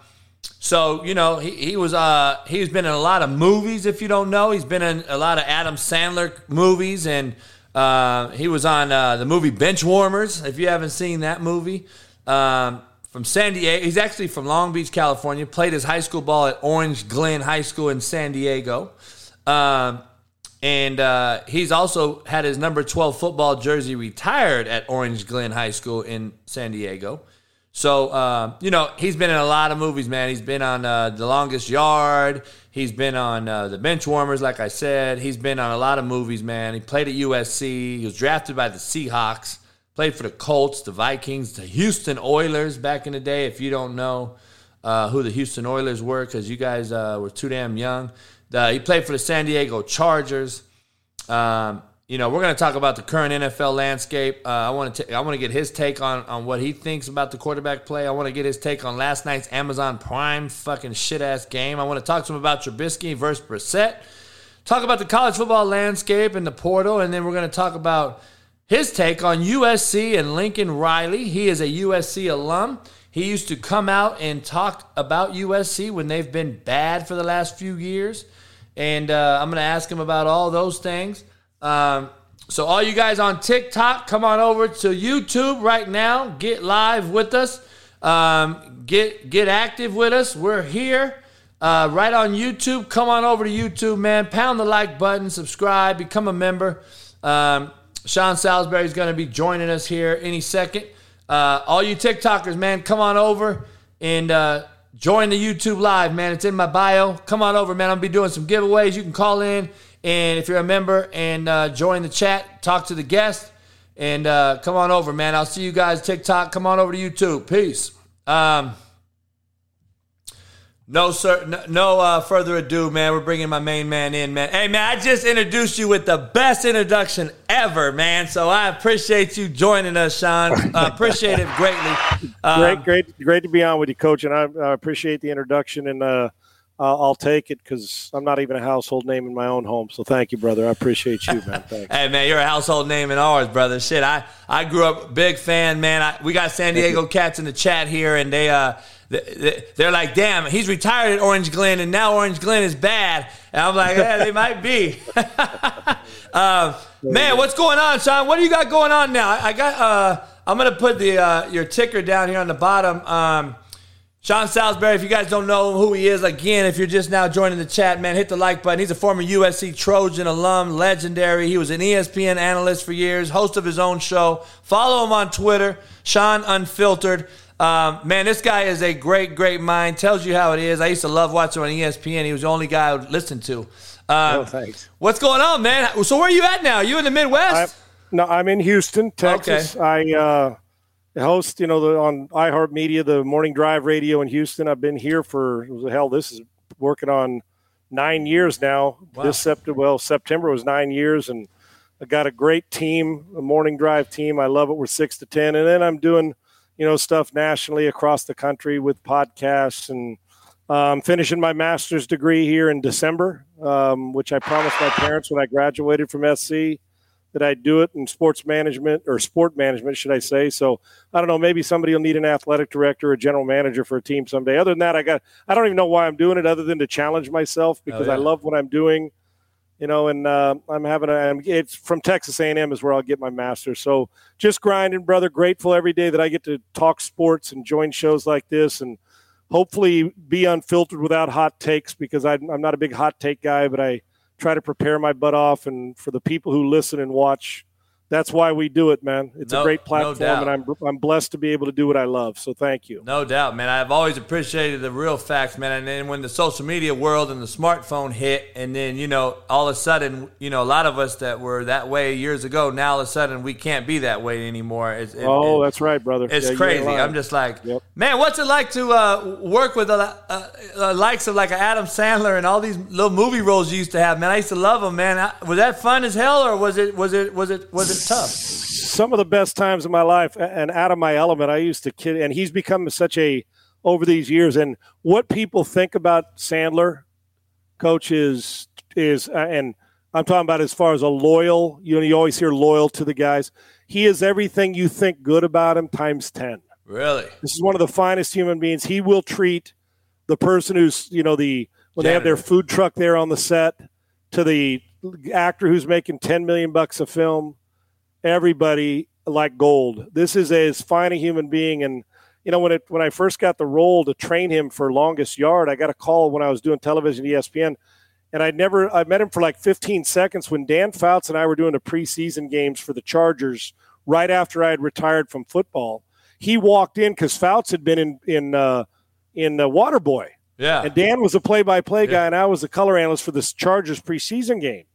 so you know he, he was uh, he's been in a lot of movies. If you don't know, he's been in a lot of Adam Sandler movies, and uh, he was on uh, the movie Benchwarmers. If you haven't seen that movie, um, from San Diego, he's actually from Long Beach, California. Played his high school ball at Orange Glen High School in San Diego. Um, and uh, he's also had his number 12 football jersey retired at Orange Glen High School in San Diego. So, uh, you know, he's been in a lot of movies, man. He's been on uh, The Longest Yard. He's been on uh, The Benchwarmers, like I said. He's been on a lot of movies, man. He played at USC. He was drafted by the Seahawks. Played for the Colts, the Vikings, the Houston Oilers back in the day. If you don't know uh, who the Houston Oilers were, because you guys uh, were too damn young. He played for the San Diego Chargers. Um, you know, we're going to talk about the current NFL landscape. Uh, I want to I want to get his take on on what he thinks about the quarterback play. I want to get his take on last night's Amazon Prime fucking shit ass game. I want to talk to him about Trubisky versus Brissett. Talk about the college football landscape and the portal, and then we're going to talk about his take on USC and Lincoln Riley. He is a USC alum. He used to come out and talk about USC when they've been bad for the last few years. And uh, I'm going to ask him about all those things. Um, so all you guys on TikTok, come on over to YouTube right now. Get live with us. Um, get get active with us. We're here uh, right on YouTube. Come on over to YouTube, man. Pound the like button, subscribe, become a member. Um, Sean Salisbury is going to be joining us here any second. Uh, all you TikTokers, man, come on over and uh, join the YouTube live, man. It's in my bio. Come on over, man. I'm gonna be doing some giveaways. You can call in and if you're a member and uh, join the chat, talk to the guest, and uh, come on over, man. I'll see you guys TikTok. Come on over to YouTube. Peace. Um, no, sir. No, no uh, further ado, man. We're bringing my main man in, man. Hey, man, I just introduced you with the best introduction ever, man. So I appreciate you joining us, Sean. Uh, appreciate it greatly. Um, great, great, great to be on with you, Coach. And I, I appreciate the introduction. And uh, I'll take it because I'm not even a household name in my own home. So thank you, brother. I appreciate you, man. Thanks. hey, man, you're a household name in ours, brother. Shit, I, I grew up big fan, man. I, we got San Diego Cats in the chat here, and they uh they, they're like, damn, he's retired at Orange Glen, and now Orange Glen is bad. And I'm like, yeah, they might be. uh, man, what's going on, Sean? What do you got going on now? I, I got. Uh, I'm gonna put the uh, your ticker down here on the bottom. Um, Sean Salisbury, if you guys don't know who he is, again, if you're just now joining the chat, man, hit the like button. He's a former USC Trojan alum, legendary. He was an ESPN analyst for years, host of his own show. Follow him on Twitter, Sean Unfiltered. Um, man, this guy is a great, great mind. Tells you how it is. I used to love watching on ESPN. He was the only guy I would listen to. Um, oh, thanks. What's going on, man? So where are you at now? You in the Midwest? I, no, I'm in Houston, Texas. Okay. I uh, host, you know, the, on iHeartMedia, the Morning Drive Radio in Houston. I've been here for hell. This is working on nine years now. Wow. This September, well, September was nine years, and I got a great team, a Morning Drive team. I love it. We're six to ten, and then I'm doing, you know, stuff nationally across the country with podcasts and. Um, finishing my master's degree here in December, um, which I promised my parents when I graduated from SC that I do it in sports management or sport management, should I say? So I don't know. Maybe somebody will need an athletic director, or a general manager for a team someday. Other than that, I got. I don't even know why I'm doing it, other than to challenge myself because oh, yeah. I love what I'm doing. You know, and uh, I'm having a. It's from Texas A&M is where I'll get my master. So just grinding, brother. Grateful every day that I get to talk sports and join shows like this, and hopefully be unfiltered without hot takes because I'm not a big hot take guy, but I try to prepare my butt off. And for the people who listen and watch, that's why we do it, man. It's no, a great platform, no and I'm I'm blessed to be able to do what I love. So thank you. No doubt, man. I've always appreciated the real facts, man. And then when the social media world and the smartphone hit, and then you know, all of a sudden, you know, a lot of us that were that way years ago, now all of a sudden we can't be that way anymore. It's, it, oh, it, that's right, brother. It's yeah, crazy. I'm just like, yep. man, what's it like to uh, work with the uh, uh, likes of like Adam Sandler and all these little movie roles you used to have, man? I used to love them, man. Was that fun as hell, or was it was it was it was it tough? Some of the best times of my life, and out of my element. I used to kid, and he's become such a over these years. And what people think about Sandler, coach, is is uh, and I'm talking about as far as a loyal. You know, you always hear loyal to the guys. He is everything you think good about him times ten. Really, this is one of the finest human beings. He will treat the person who's you know the when Janitor. they have their food truck there on the set to the actor who's making 10 million bucks a film everybody like gold. This is as fine a human being. And, you know, when it when I first got the role to train him for longest yard, I got a call when I was doing television ESPN. And I'd never I met him for like 15 seconds when Dan Fouts and I were doing the preseason games for the Chargers right after I had retired from football. He walked in because Fouts had been in in uh, in uh, Waterboy. Yeah. And Dan was a play by play guy, and I was the color analyst for the Chargers preseason game.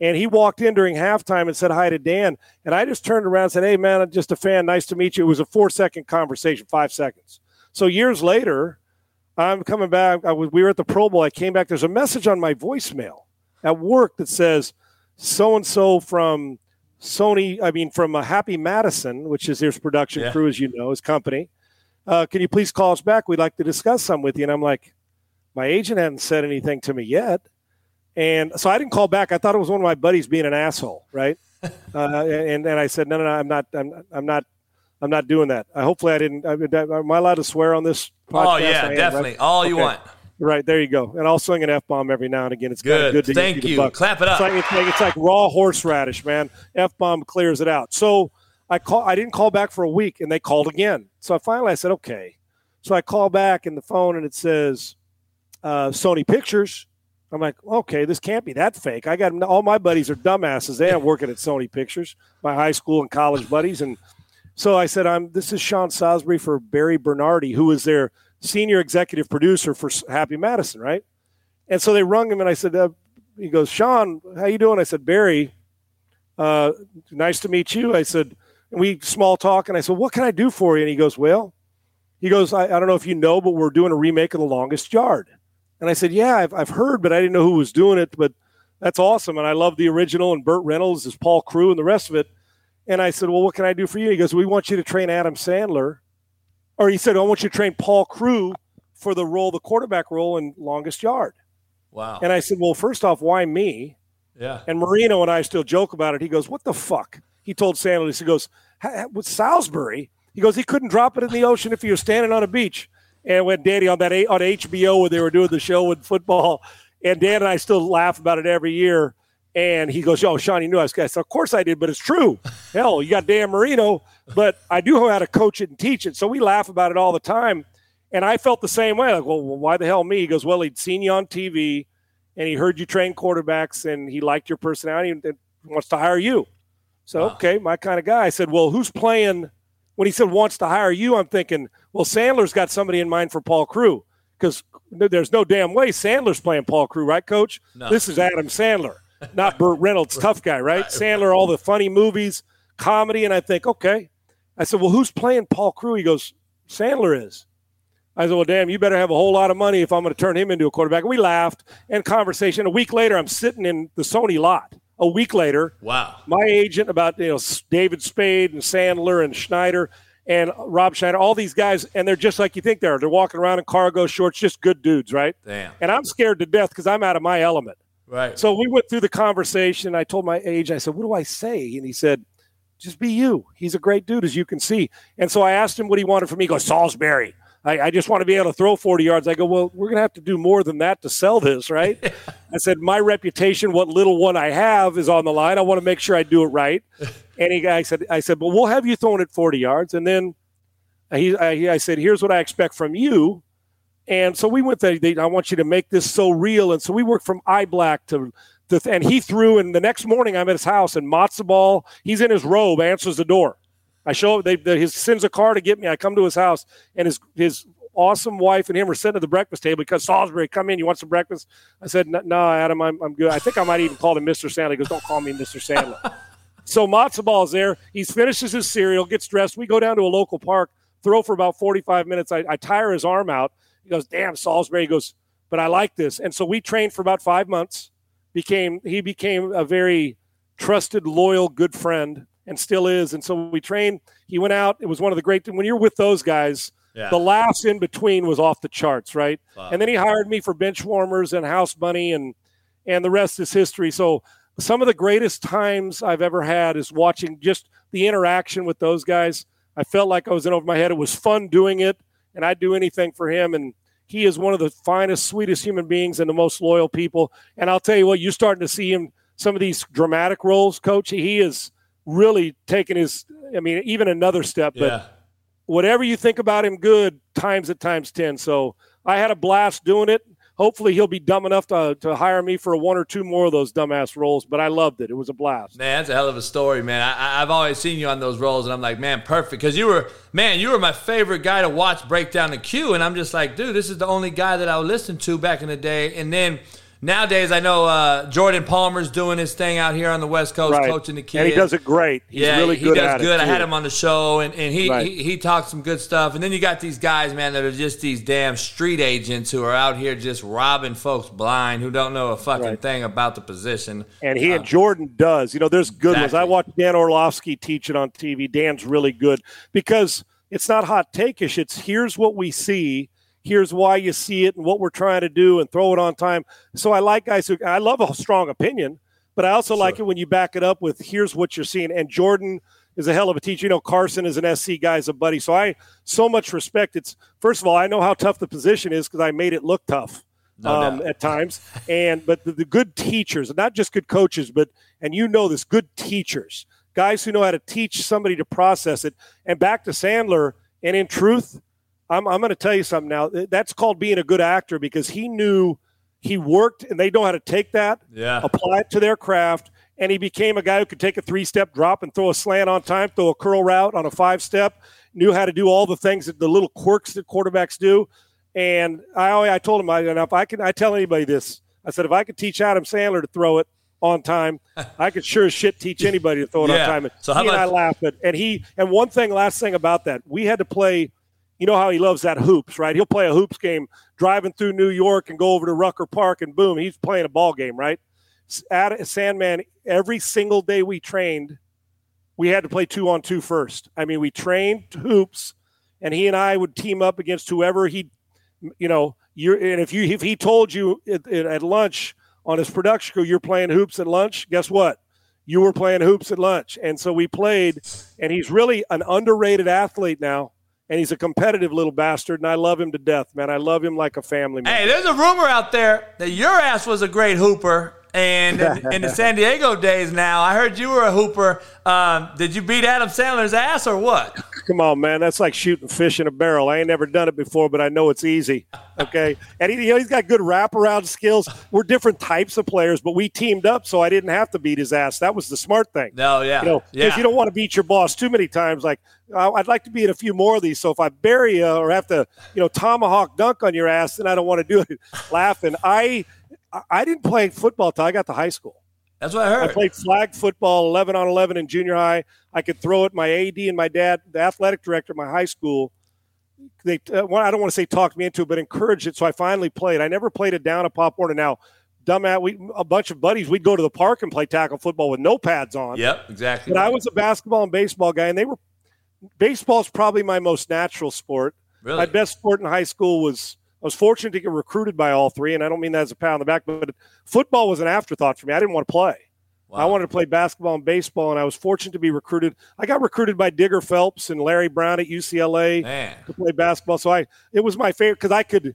And he walked in during halftime and said hi to Dan. And I just turned around and said, Hey, man, I'm just a fan. Nice to meet you. It was a four second conversation, five seconds. So years later, I'm coming back. I was, we were at the Pro Bowl. I came back. There's a message on my voicemail at work that says so and so from Sony, I mean, from a Happy Madison, which is his production yeah. crew, as you know, his company. Uh, can you please call us back? We'd like to discuss some with you. And I'm like, my agent hadn't said anything to me yet. And so I didn't call back. I thought it was one of my buddies being an asshole, right? uh, and and I said, no, no, no, I'm not, I'm, I'm not, I'm not doing that. I hopefully I didn't. I, am I allowed to swear on this? Podcast? Oh yeah, definitely. Right? All you want. Right there, you go. And I'll swing an f bomb every now and again. It's good. good to Thank you. Clap it up. It's like, it's like, it's like raw horseradish, man. F bomb clears it out. So I call. I didn't call back for a week, and they called again. So I finally I said, okay. So I call back in the phone, and it says uh, Sony Pictures. I'm like, okay, this can't be that fake. I got all my buddies are dumbasses. They aren't working at Sony Pictures. My high school and college buddies, and so I said, I'm. This is Sean Salisbury for Barry Bernardi, who was their senior executive producer for Happy Madison, right? And so they rung him, and I said, uh, he goes, Sean, how you doing? I said, Barry, uh, nice to meet you. I said, and we small talk, and I said, what can I do for you? And he goes, well, he goes, I, I don't know if you know, but we're doing a remake of The Longest Yard. And I said, yeah, I've, I've heard, but I didn't know who was doing it, but that's awesome. And I love the original, and Burt Reynolds is Paul Crewe and the rest of it. And I said, well, what can I do for you? He goes, we want you to train Adam Sandler or he said, I want you to train Paul Crewe for the role, the quarterback role in longest yard. Wow. And I said, Well, first off, why me? Yeah. And Marino and I still joke about it. He goes, What the fuck? He told Sandler, he goes, with Salisbury, he goes, he couldn't drop it in the ocean if he was standing on a beach. And when Danny on that on HBO where they were doing the show with football, and Dan and I still laugh about it every year. And he goes, "Oh, Sean, you knew I was." I said, "Of course I did, but it's true. Hell, you got Dan Marino, but I do know how to coach it and teach it. So we laugh about it all the time. And I felt the same way. Like, well, why the hell me? He goes, well, he'd seen you on TV, and he heard you train quarterbacks, and he liked your personality, and, and wants to hire you. So wow. okay, my kind of guy. I said, well, who's playing? When he said wants to hire you, I'm thinking, well, Sandler's got somebody in mind for Paul Crewe because there's no damn way Sandler's playing Paul Crewe, right, Coach? No. This is Adam Sandler not Burt Reynolds, tough guy, right? Sandler, all the funny movies, comedy, and I think, okay. I said, well, who's playing Paul Crewe? He goes, Sandler is. I said, well, damn, you better have a whole lot of money if I'm going to turn him into a quarterback. We laughed and conversation. A week later, I'm sitting in the Sony lot. A week later, wow, my agent about you know David Spade and Sandler and Schneider and Rob Schneider, all these guys, and they're just like you think they are. They're walking around in cargo shorts, just good dudes, right? Damn. And I'm scared to death because I'm out of my element. Right. So we went through the conversation. I told my age, I said, What do I say? And he said, Just be you. He's a great dude, as you can see. And so I asked him what he wanted from me. He goes, Salisbury. I, I just want to be able to throw 40 yards. I go, Well, we're going to have to do more than that to sell this, right? I said, My reputation, what little one I have, is on the line. I want to make sure I do it right. And he, I said, I said, well, we'll have you throwing it 40 yards. And then he, I, I said, Here's what I expect from you and so we went there. They, I want you to make this so real. And so we worked from eye black to, to, and he threw. And the next morning, I'm at his house, and matzo ball. He's in his robe, answers the door. I show they, they his sends a car to get me. I come to his house, and his his awesome wife and him are sitting at the breakfast table because Salisbury, come in. You want some breakfast? I said, no, Adam, I'm, I'm good. I think I might even call him Mr. Sandler. He goes, don't call me Mr. Sandler. so matzo ball's there. He finishes his cereal, gets dressed. We go down to a local park, throw for about 45 minutes. I, I tire his arm out. He goes, damn, Salisbury. He goes, but I like this. And so we trained for about five months. Became he became a very trusted, loyal, good friend, and still is. And so we trained. He went out. It was one of the great. When you're with those guys, yeah. the laughs in between was off the charts, right? Wow. And then he hired me for bench warmers and house money, and and the rest is history. So some of the greatest times I've ever had is watching just the interaction with those guys. I felt like I was in over my head. It was fun doing it and I'd do anything for him. And he is one of the finest, sweetest human beings and the most loyal people. And I'll tell you what, you're starting to see him some of these dramatic roles, coach. He is really taking his, I mean, even another step. But yeah. whatever you think about him good, times at times 10. So I had a blast doing it hopefully he'll be dumb enough to, to hire me for one or two more of those dumbass roles. But I loved it. It was a blast. Man, that's a hell of a story, man. I, have always seen you on those roles, and I'm like, man, perfect. Because you were, man, you were my favorite guy to watch break down the queue. And I'm just like, dude, this is the only guy that I would listen to back in the day. And then nowadays I know uh, Jordan Palmer's doing his thing out here on the West Coast, right. coaching the kids, and he does it great. He's yeah, really good. he does good. I had him on the show, and, and he, right. he he talked some good stuff. And then you got these guys, man, that are just these damn street agents who are out here just robbing folks blind who don't know a fucking right. thing about the position. And he uh, and Jordan does. You know, there's good exactly. ones. I watched Dan Orlovsky teach it on TV. Dan's really good because it's not hot takeish. It's here's what we see here's why you see it and what we're trying to do and throw it on time. So I like guys who I love a strong opinion, but I also sure. like it when you back it up with here's what you're seeing. And Jordan is a hell of a teacher. You know, Carson is an SC guy, is a buddy. So I so much respect. It's first of all, I know how tough the position is because I made it look tough. No um, at times, and but the, the good teachers, not just good coaches, but and you know this, good teachers, guys who know how to teach somebody to process it. And back to Sandler, and in truth, I'm, I'm going to tell you something now. That's called being a good actor because he knew he worked and they know how to take that, yeah. apply it to their craft, and he became a guy who could take a three step drop and throw a slant on time, throw a curl route on a five step, knew how to do all the things that the little quirks that quarterbacks do. And I, I told him, I, and if I can, I tell anybody this, I said, if I could teach Adam Sandler to throw it on time, I could sure as shit teach anybody to throw it yeah. on time. so how he about- and I laughed at, and he, and one thing, last thing about that, we had to play you know how he loves that hoops, right? He'll play a hoops game driving through New York and go over to Rucker Park and boom, he's playing a ball game, right? At Sandman, every single day we trained, we had to play two on two first. I mean, we trained hoops, and he and I would team up against whoever he, you know, you're. And if you if he told you at, at lunch on his production crew you're playing hoops at lunch, guess what? You were playing hoops at lunch, and so we played. And he's really an underrated athlete now and he's a competitive little bastard, and I love him to death, man. I love him like a family man. Hey, there's a rumor out there that your ass was a great hooper, and in the San Diego days now, I heard you were a hooper. Um, did you beat Adam Sandler's ass or what? Come on, man. That's like shooting fish in a barrel. I ain't never done it before, but I know it's easy. Okay. and he, you know, he's got good wraparound skills. We're different types of players, but we teamed up, so I didn't have to beat his ass. That was the smart thing. No, yeah. You know, yeah. you don't want to beat your boss too many times. Like, I'd like to be in a few more of these. So if I bury you or have to, you know, tomahawk dunk on your ass, then I don't want to do it laughing. I I didn't play football till I got to high school. That's what I heard. I played flag football 11 on 11 in junior high. I could throw it. My AD and my dad, the athletic director of my high school, they uh, I don't want to say talked me into it, but encouraged it. So I finally played. I never played it down at Pop Warner. Now, dumbass, we a bunch of buddies, we'd go to the park and play tackle football with no pads on. Yep, exactly. But I was a basketball and baseball guy, and they were baseball's probably my most natural sport. Really? My best sport in high school was was fortunate to get recruited by all three, and I don't mean that as a pat on the back, but football was an afterthought for me. I didn't want to play. Wow. I wanted to play basketball and baseball, and I was fortunate to be recruited. I got recruited by Digger Phelps and Larry Brown at UCLA Man. to play basketball. So I it was my favorite because I could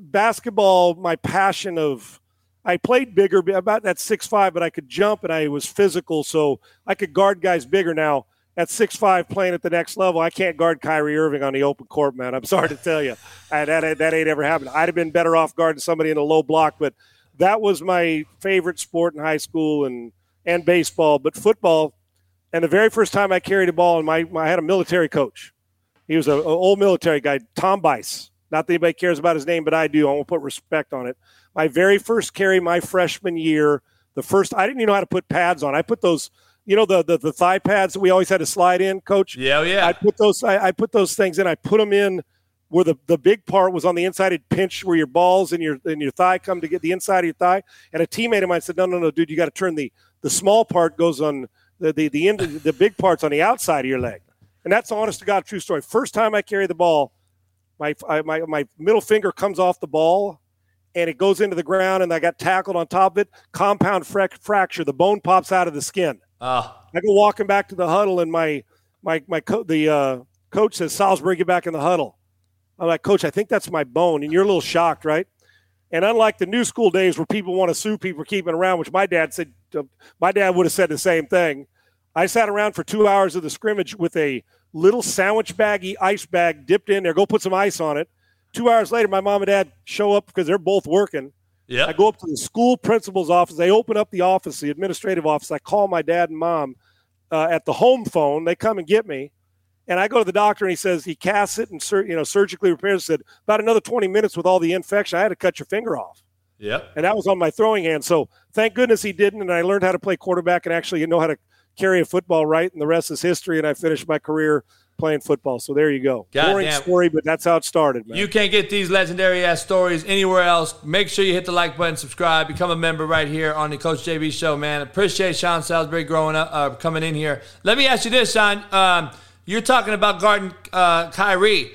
basketball. My passion of I played bigger, about that six five, but I could jump and I was physical, so I could guard guys bigger. Now at six five playing at the next level, I can't guard Kyrie Irving on the open court, man. I'm sorry to tell you, I, that that ain't ever happened. I'd have been better off guarding somebody in a low block, but that was my favorite sport in high school and and baseball. But football, and the very first time I carried a ball, and my, my I had a military coach. He was an old military guy, Tom Bice. Not that anybody cares about his name, but I do. I want to put respect on it. My very first carry, my freshman year, the first I didn't even know how to put pads on. I put those you know the, the, the thigh pads that we always had to slide in, coach. Yeah, oh, yeah. I put those. I, I, put those things in. I put them in where the, the big part was on the inside. It pinch where your balls and your and your thigh come to get the inside of your thigh. And a teammate of mine said, "No, no, no, dude, you got to turn the the small part goes on the the the end. The big part's on the outside of your leg." And that's honest to God true story. First time I carry the ball, my I, my my middle finger comes off the ball and it goes into the ground and I got tackled on top of it. Compound fra- fracture. The bone pops out of the skin. Oh. I go walking back to the huddle, and my my my co- the uh, coach says, "Salisbury, get back in the huddle." I'm like, "Coach, I think that's my bone," and you're a little shocked, right? And unlike the new school days where people want to sue people for keeping around, which my dad said, uh, my dad would have said the same thing. I sat around for two hours of the scrimmage with a little sandwich baggy ice bag dipped in there. Go put some ice on it. Two hours later, my mom and dad show up because they're both working. Yeah. I go up to the school principal's office. They open up the office, the administrative office. I call my dad and mom uh, at the home phone. They come and get me. And I go to the doctor and he says he casts it and sur- you know surgically repairs. Said about another 20 minutes with all the infection, I had to cut your finger off. Yeah. And that was on my throwing hand. So thank goodness he didn't. And I learned how to play quarterback and actually know how to carry a football right. And the rest is history. And I finished my career playing football. So there you go. God Boring damn. story, but that's how it started, man. You can't get these legendary ass stories anywhere else. Make sure you hit the like button, subscribe, become a member right here on the Coach JB Show, man. Appreciate Sean Salisbury growing up, uh, coming in here. Let me ask you this, Sean. Um, you're talking about guarding uh, Kyrie.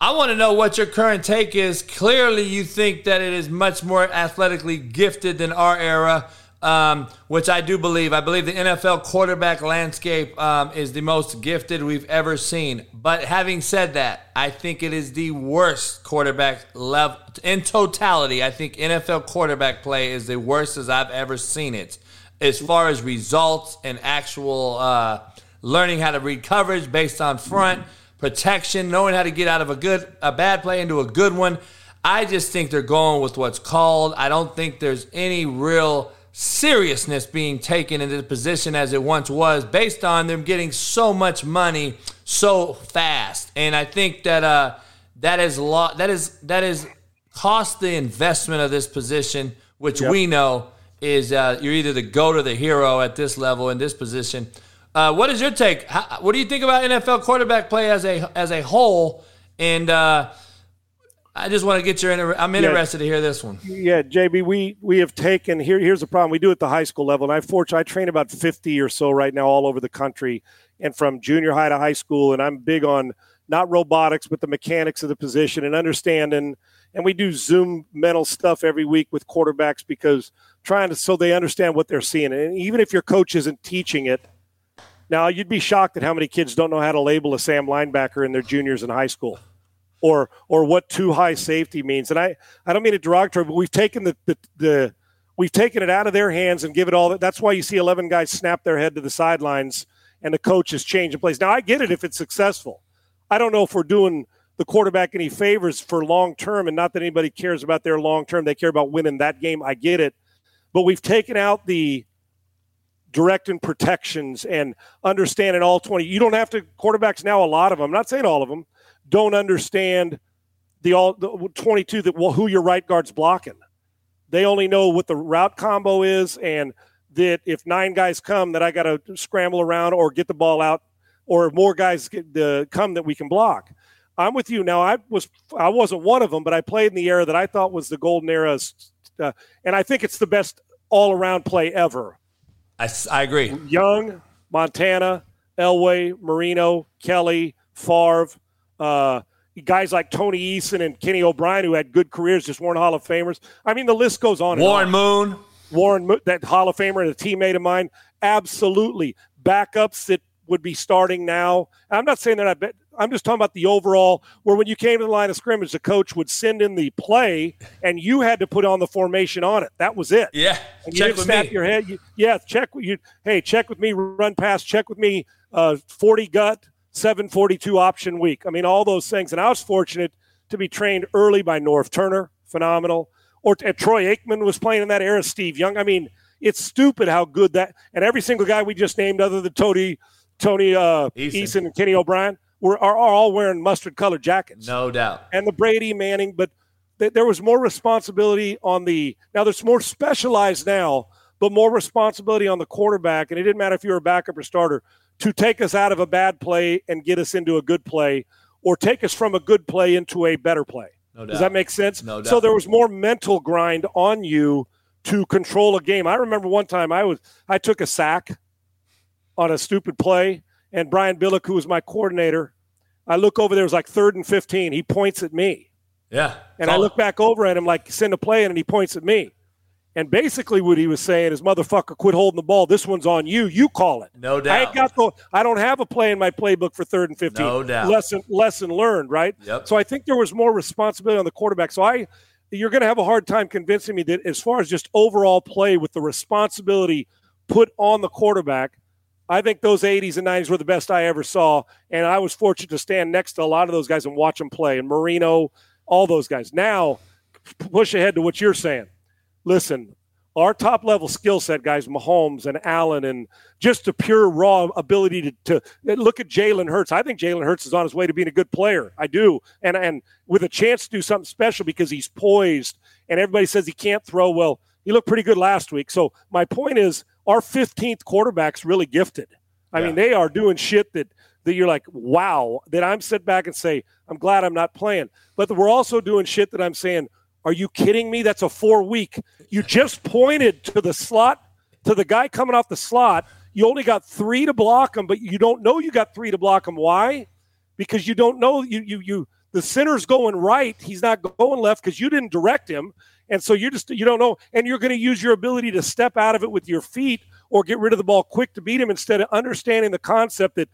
I want to know what your current take is. Clearly, you think that it is much more athletically gifted than our era um, which I do believe. I believe the NFL quarterback landscape um, is the most gifted we've ever seen. But having said that, I think it is the worst quarterback level in totality. I think NFL quarterback play is the worst as I've ever seen it, as far as results and actual uh, learning how to read coverage based on front protection, knowing how to get out of a good a bad play into a good one. I just think they're going with what's called. I don't think there's any real seriousness being taken into the position as it once was based on them getting so much money so fast. And I think that uh, that is lo- that is that is cost the investment of this position, which yep. we know is uh, you're either the goat or the hero at this level in this position. Uh, what is your take? How, what do you think about NFL quarterback play as a as a whole? And uh, I just want to get your. Inter- I'm interested yeah, to hear this one. Yeah, JB, we we have taken here. Here's the problem. We do it at the high school level, and I fortunately I train about 50 or so right now all over the country, and from junior high to high school. And I'm big on not robotics, but the mechanics of the position and understanding. And we do Zoom mental stuff every week with quarterbacks because trying to so they understand what they're seeing. And even if your coach isn't teaching it, now you'd be shocked at how many kids don't know how to label a Sam linebacker in their juniors in high school or or what too high safety means. And I, I don't mean it derogatory, but we've taken the, the, the we've taken it out of their hands and give it all. That's why you see eleven guys snap their head to the sidelines and the coach is changing plays. Now I get it if it's successful. I don't know if we're doing the quarterback any favors for long term, and not that anybody cares about their long term. They care about winning that game. I get it, but we've taken out the direct and protections and understanding all 20 you don't have to quarterbacks now a lot of them I'm not saying all of them don't understand the all the 22 that well, who your right guard's blocking. They only know what the route combo is, and that if nine guys come, that I got to scramble around or get the ball out, or more guys get the, come that we can block. I'm with you now. I was I wasn't one of them, but I played in the era that I thought was the golden era, uh, and I think it's the best all around play ever. I, I agree. Young, Montana, Elway, Marino, Kelly, Favre, uh, guys like Tony Eason and Kenny O'Brien, who had good careers, just weren't Hall of Famers. I mean, the list goes on. Warren Moon. Warren Moon, that Hall of Famer and a teammate of mine. Absolutely. Backups that would be starting now. I'm not saying that I bet. I'm just talking about the overall where when you came to the line of scrimmage, the coach would send in the play and you had to put on the formation on it. That was it. Yeah. And you check didn't snap me. your head. You, yeah, check you hey, check with me, run past, check with me, uh, 40 gut, 742 option week. I mean, all those things. And I was fortunate to be trained early by Norv Turner, phenomenal. Or Troy Aikman was playing in that era, Steve Young. I mean, it's stupid how good that and every single guy we just named, other than Tony, Tony uh, Eason. Eason and Kenny O'Brien, were are, are all wearing mustard colored jackets. No doubt. And the Brady Manning, but th- there was more responsibility on the now. There's more specialized now, but more responsibility on the quarterback. And it didn't matter if you were a backup or starter to take us out of a bad play and get us into a good play or take us from a good play into a better play. No Does that make sense? No doubt. So there was more mental grind on you to control a game. I remember one time I was I took a sack on a stupid play, and Brian Billick, who was my coordinator, I look over there, it was like third and 15. He points at me. Yeah. And I look back over at him like send a play in, and he points at me. And basically, what he was saying is, "Motherfucker, quit holding the ball. This one's on you. You call it." No doubt. I ain't got the. I don't have a play in my playbook for third and fifteen. No doubt. Lesson lesson learned, right? Yep. So I think there was more responsibility on the quarterback. So I, you're going to have a hard time convincing me that as far as just overall play with the responsibility put on the quarterback, I think those 80s and 90s were the best I ever saw. And I was fortunate to stand next to a lot of those guys and watch them play. And Marino, all those guys. Now, push ahead to what you're saying. Listen, our top level skill set guys, Mahomes and Allen, and just the pure raw ability to, to look at Jalen Hurts. I think Jalen Hurts is on his way to being a good player. I do, and and with a chance to do something special because he's poised and everybody says he can't throw. Well, he looked pretty good last week. So my point is, our 15th quarterback's really gifted. I yeah. mean, they are doing shit that that you're like, wow. That I'm sit back and say, I'm glad I'm not playing. But we're also doing shit that I'm saying, are you kidding me? That's a four week. You just pointed to the slot to the guy coming off the slot. You only got three to block him, but you don't know you got three to block him. Why? Because you don't know you you you the center's going right. He's not going left because you didn't direct him. And so you just you don't know, and you're going to use your ability to step out of it with your feet or get rid of the ball quick to beat him instead of understanding the concept that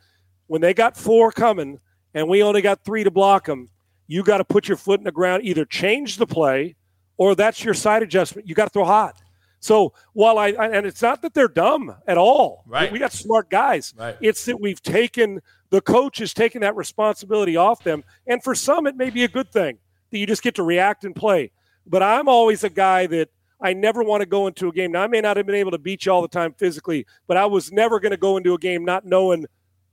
when they got four coming and we only got three to block them, you got to put your foot in the ground, either change the play or that's your side adjustment. You got to throw hot. So while I and it's not that they're dumb at all. Right. We got smart guys. Right. It's that we've taken the coach has taken that responsibility off them. And for some it may be a good thing that you just get to react and play. But I'm always a guy that I never want to go into a game. Now I may not have been able to beat you all the time physically, but I was never going to go into a game not knowing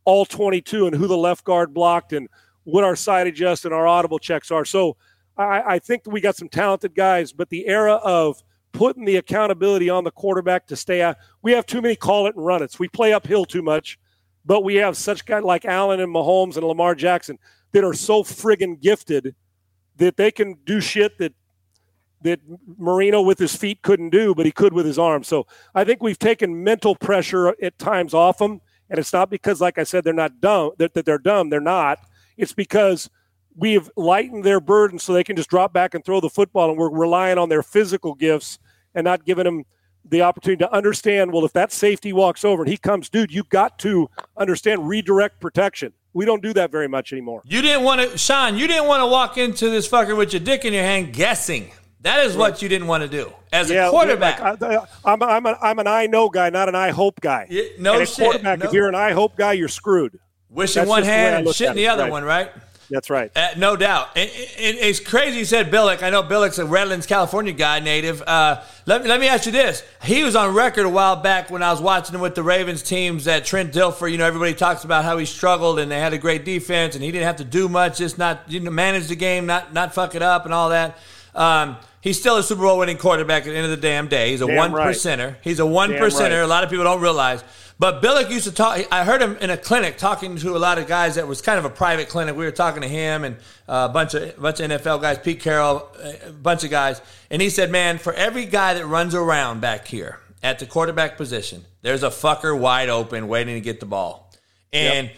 all 22 and who the left guard blocked and what our side adjust and our audible checks are. So I, I think we got some talented guys, but the era of putting the accountability on the quarterback to stay out, we have too many call it and run it. We play uphill too much, but we have such guys like Allen and Mahomes and Lamar Jackson that are so friggin' gifted that they can do shit that that Marino with his feet couldn't do, but he could with his arms. So I think we've taken mental pressure at times off them. And it's not because, like I said, they're not dumb, that, that they're dumb. They're not. It's because we've lightened their burden so they can just drop back and throw the football, and we're relying on their physical gifts and not giving them the opportunity to understand. Well, if that safety walks over and he comes, dude, you got to understand redirect protection. We don't do that very much anymore. You didn't want to, Sean. You didn't want to walk into this fucker with your dick in your hand, guessing. That is what you didn't want to do as yeah, a quarterback. Like, I, am I'm, a, I'm an I know guy, not an I hope guy. Yeah, no and shit. Quarterback, no. if you're an I hope guy, you're screwed. Wishing one hand and shit in the other right. one, right? That's right. Uh, no doubt. It, it, it's crazy you said Billick. I know Billick's a Redlands, California guy, native. Uh, let, me, let me ask you this. He was on record a while back when I was watching him with the Ravens teams that Trent Dilfer, you know, everybody talks about how he struggled and they had a great defense and he didn't have to do much, just not you know, manage the game, not, not fuck it up and all that. Um, he's still a Super Bowl winning quarterback at the end of the damn day. He's a damn one right. percenter. He's a one damn percenter. Right. A lot of people don't realize. But Billick used to talk. I heard him in a clinic talking to a lot of guys that was kind of a private clinic. We were talking to him and a bunch of a bunch of NFL guys, Pete Carroll, a bunch of guys, and he said, "Man, for every guy that runs around back here at the quarterback position, there's a fucker wide open waiting to get the ball." And yep.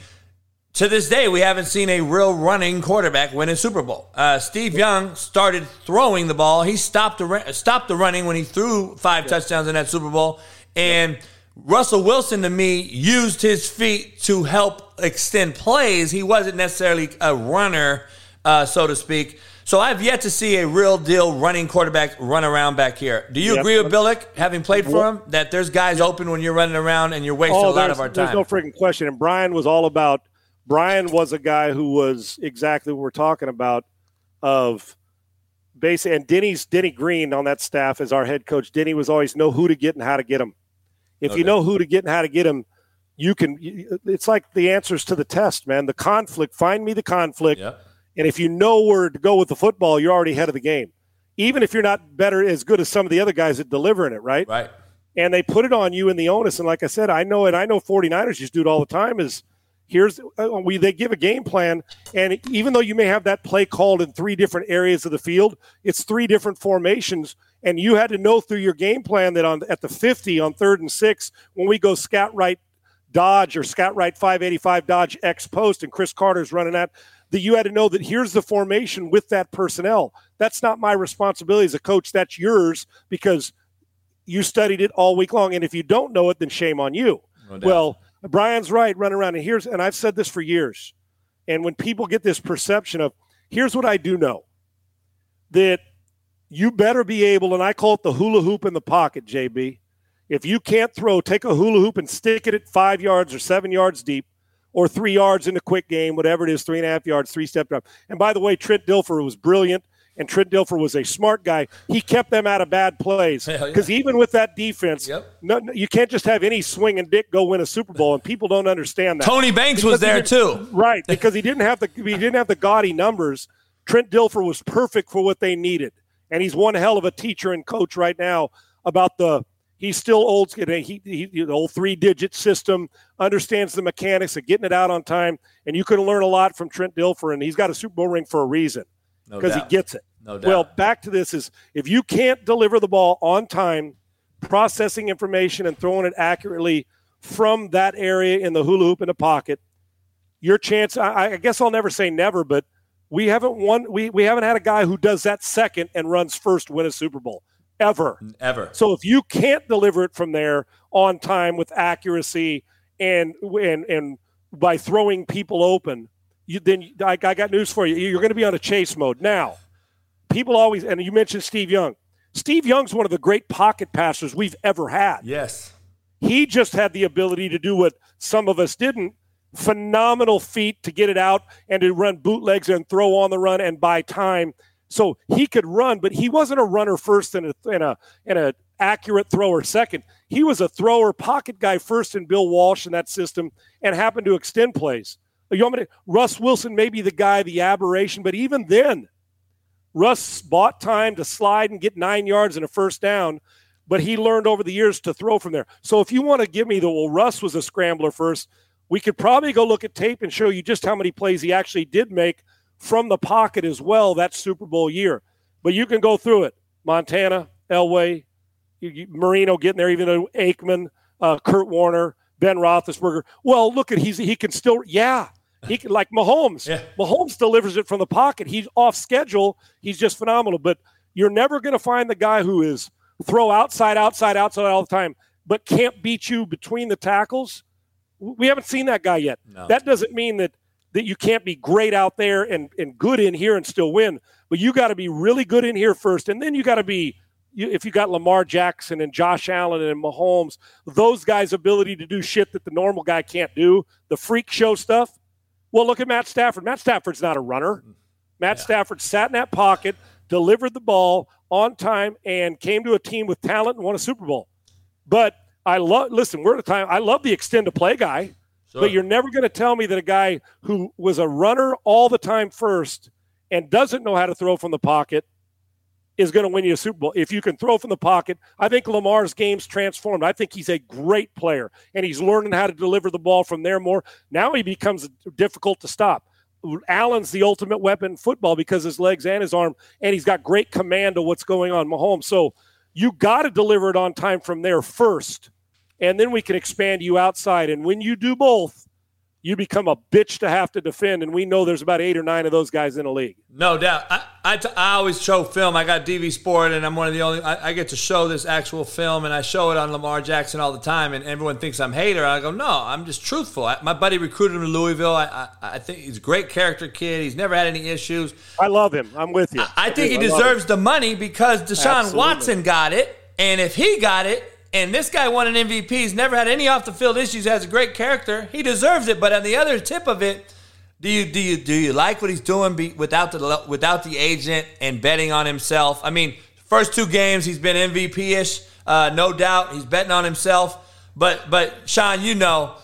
to this day, we haven't seen a real running quarterback win a Super Bowl. Uh, Steve Young started throwing the ball. He stopped the stopped the running when he threw five yep. touchdowns in that Super Bowl, and. Russell Wilson to me used his feet to help extend plays. He wasn't necessarily a runner, uh, so to speak. So I've yet to see a real deal running quarterback run around back here. Do you yep. agree with Billick, having played for him, that there's guys open when you're running around and you're wasting oh, a lot of our time? There's no freaking question. And Brian was all about. Brian was a guy who was exactly what we're talking about. Of basically, and Denny's Denny Green on that staff as our head coach. Denny was always know who to get and how to get them. If okay. you know who to get and how to get them, you can. It's like the answers to the test, man. The conflict. Find me the conflict, yep. and if you know where to go with the football, you're already ahead of the game. Even if you're not better as good as some of the other guys that delivering it, right? Right. And they put it on you in the onus. And like I said, I know it. I know 49ers just do it all the time. Is here's uh, we they give a game plan and even though you may have that play called in three different areas of the field it's three different formations and you had to know through your game plan that on at the 50 on third and six when we go scat right dodge or scat right 585 dodge x post and cris carter's running that that you had to know that here's the formation with that personnel. That's not my responsibility as a coach. That's yours because you studied it all week long. And if you don't know it then shame on you. No well brian's right run around. And here's and i've said this for years. And when people get this perception of here's what i do know that you better be able, and I call it the hula hoop in the pocket, JB. If you can't throw, take a hula hoop and stick it at five yards or seven yards deep or three yards in a quick game, whatever it is, three and a half yards, three step drop. And by the way, Trent Dilfer was brilliant, and Trent Dilfer was a smart guy. He kept them out of bad plays because yeah. even with that defense, yep. no, you can't just have any swing and dick go win a Super Bowl, and people don't understand that. Tony Banks because was there too, right? Because he didn't have the he didn't have the gaudy numbers. Trent Dilfer was perfect for what they needed and he's one hell of a teacher and coach right now about the he's still old he, he the old three digit system understands the mechanics of getting it out on time. And you can learn a lot from trent dilfer and he's got a super bowl ring for a reason because no he gets it. No doubt. well back to this is if you can't deliver the ball on time processing information and throwing it accurately from that area in the hula hoop in the pocket your chance I, I guess i'll never say never but we haven't won we, we haven't had a guy who does that second and runs first win a super bowl ever. Ever. So if you can't deliver it from there on time with accuracy and and and by throwing people open, you then I, I got news for you. You're going to be on a chase mode now. People always and you mentioned Steve Young. Steve Young's one of the great pocket passers we've ever had. Yes. He just had the ability to do what some of us didn't. Phenomenal feet to get it out and to run bootlegs and throw on the run and buy time so he could run, but he wasn't a runner first and a and a and a accurate thrower second. He was a thrower pocket guy first in Bill Walsh in that system and happened to extend plays. You want me to, Russ Wilson may be the guy, the aberration, but even then, Russ bought time to slide and get nine yards and a first down, but he learned over the years to throw from there. So if you want to give me the well, Russ was a scrambler first, we could probably go look at tape and show you just how many plays he actually did make from the pocket as well that Super Bowl year. But you can go through it. Montana, Elway, Marino getting there, even though Aikman, uh, Kurt Warner, Ben Roethlisberger. Well, look at he's he can still yeah he can like Mahomes. Yeah. Mahomes delivers it from the pocket. He's off schedule. He's just phenomenal. But you're never going to find the guy who is throw outside, outside, outside all the time, but can't beat you between the tackles. We haven't seen that guy yet. No. That doesn't mean that that you can't be great out there and, and good in here and still win, but you got to be really good in here first. And then you got to be, if you got Lamar Jackson and Josh Allen and Mahomes, those guys' ability to do shit that the normal guy can't do, the freak show stuff. Well, look at Matt Stafford. Matt Stafford's not a runner. Mm. Matt yeah. Stafford sat in that pocket, delivered the ball on time, and came to a team with talent and won a Super Bowl. But I love, listen, we're at a time, I love the extend to play guy. Sure. But you're never going to tell me that a guy who was a runner all the time first and doesn't know how to throw from the pocket is going to win you a Super Bowl. If you can throw from the pocket, I think Lamar's game's transformed. I think he's a great player and he's learning how to deliver the ball from there more. Now he becomes difficult to stop. Allen's the ultimate weapon in football because his legs and his arm, and he's got great command of what's going on. Mahomes. So you got to deliver it on time from there first and then we can expand you outside. And when you do both, you become a bitch to have to defend. And we know there's about eight or nine of those guys in the league. No doubt. I, I, t- I always show film. I got DV Sport, and I'm one of the only. I, I, get to show this actual film, and I show it on Lamar Jackson all the time. And everyone thinks I'm hater. I go, no, I'm just truthful. I, my buddy recruited him to Louisville. I, I, think he's a great character kid. He's never had any issues. I love him. I'm with you. I, think he deserves the money because Deshaun Absolutely. Watson got it, and if he got it, and this guy won an MVP. He's never had any off the field issues. Has a great character. He deserves it. But on the other tip of it, do you do you do you like what he's doing be, without the without the agent and betting on himself? I mean, first two games he's been MVP ish, uh, no doubt. He's betting on himself. But but Sean, you know,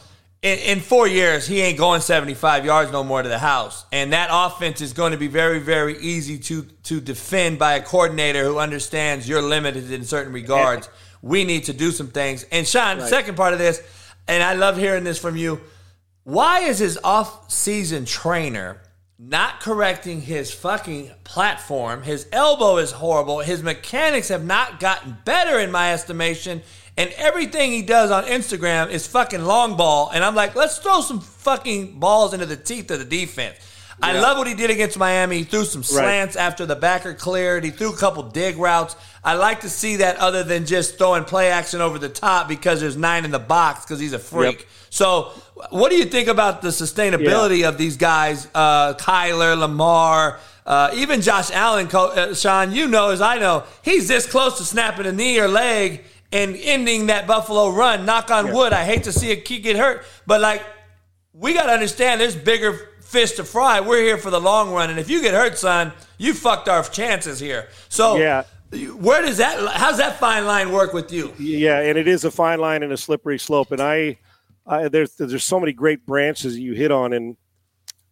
in, in four years he ain't going 75 yards no more to the house, and that offense is going to be very very easy to to defend by a coordinator who understands you're limited in certain regards we need to do some things. And Sean, right. second part of this, and I love hearing this from you. Why is his off-season trainer not correcting his fucking platform? His elbow is horrible. His mechanics have not gotten better in my estimation. And everything he does on Instagram is fucking long ball. And I'm like, let's throw some fucking balls into the teeth of the defense. Yeah. I love what he did against Miami. He threw some slants right. after the backer cleared. He threw a couple dig routes. I like to see that other than just throwing play action over the top because there's nine in the box because he's a freak. Yep. So, what do you think about the sustainability yeah. of these guys, uh, Kyler, Lamar, uh, even Josh Allen, uh, Sean? You know as I know, he's this close to snapping a knee or leg and ending that Buffalo run. Knock on yeah. wood. I hate to see a kid get hurt, but like we got to understand, there's bigger fish to fry. We're here for the long run, and if you get hurt, son, you fucked our chances here. So yeah. Where does that? How's that fine line work with you? Yeah, and it is a fine line and a slippery slope. And I, I there's there's so many great branches you hit on, and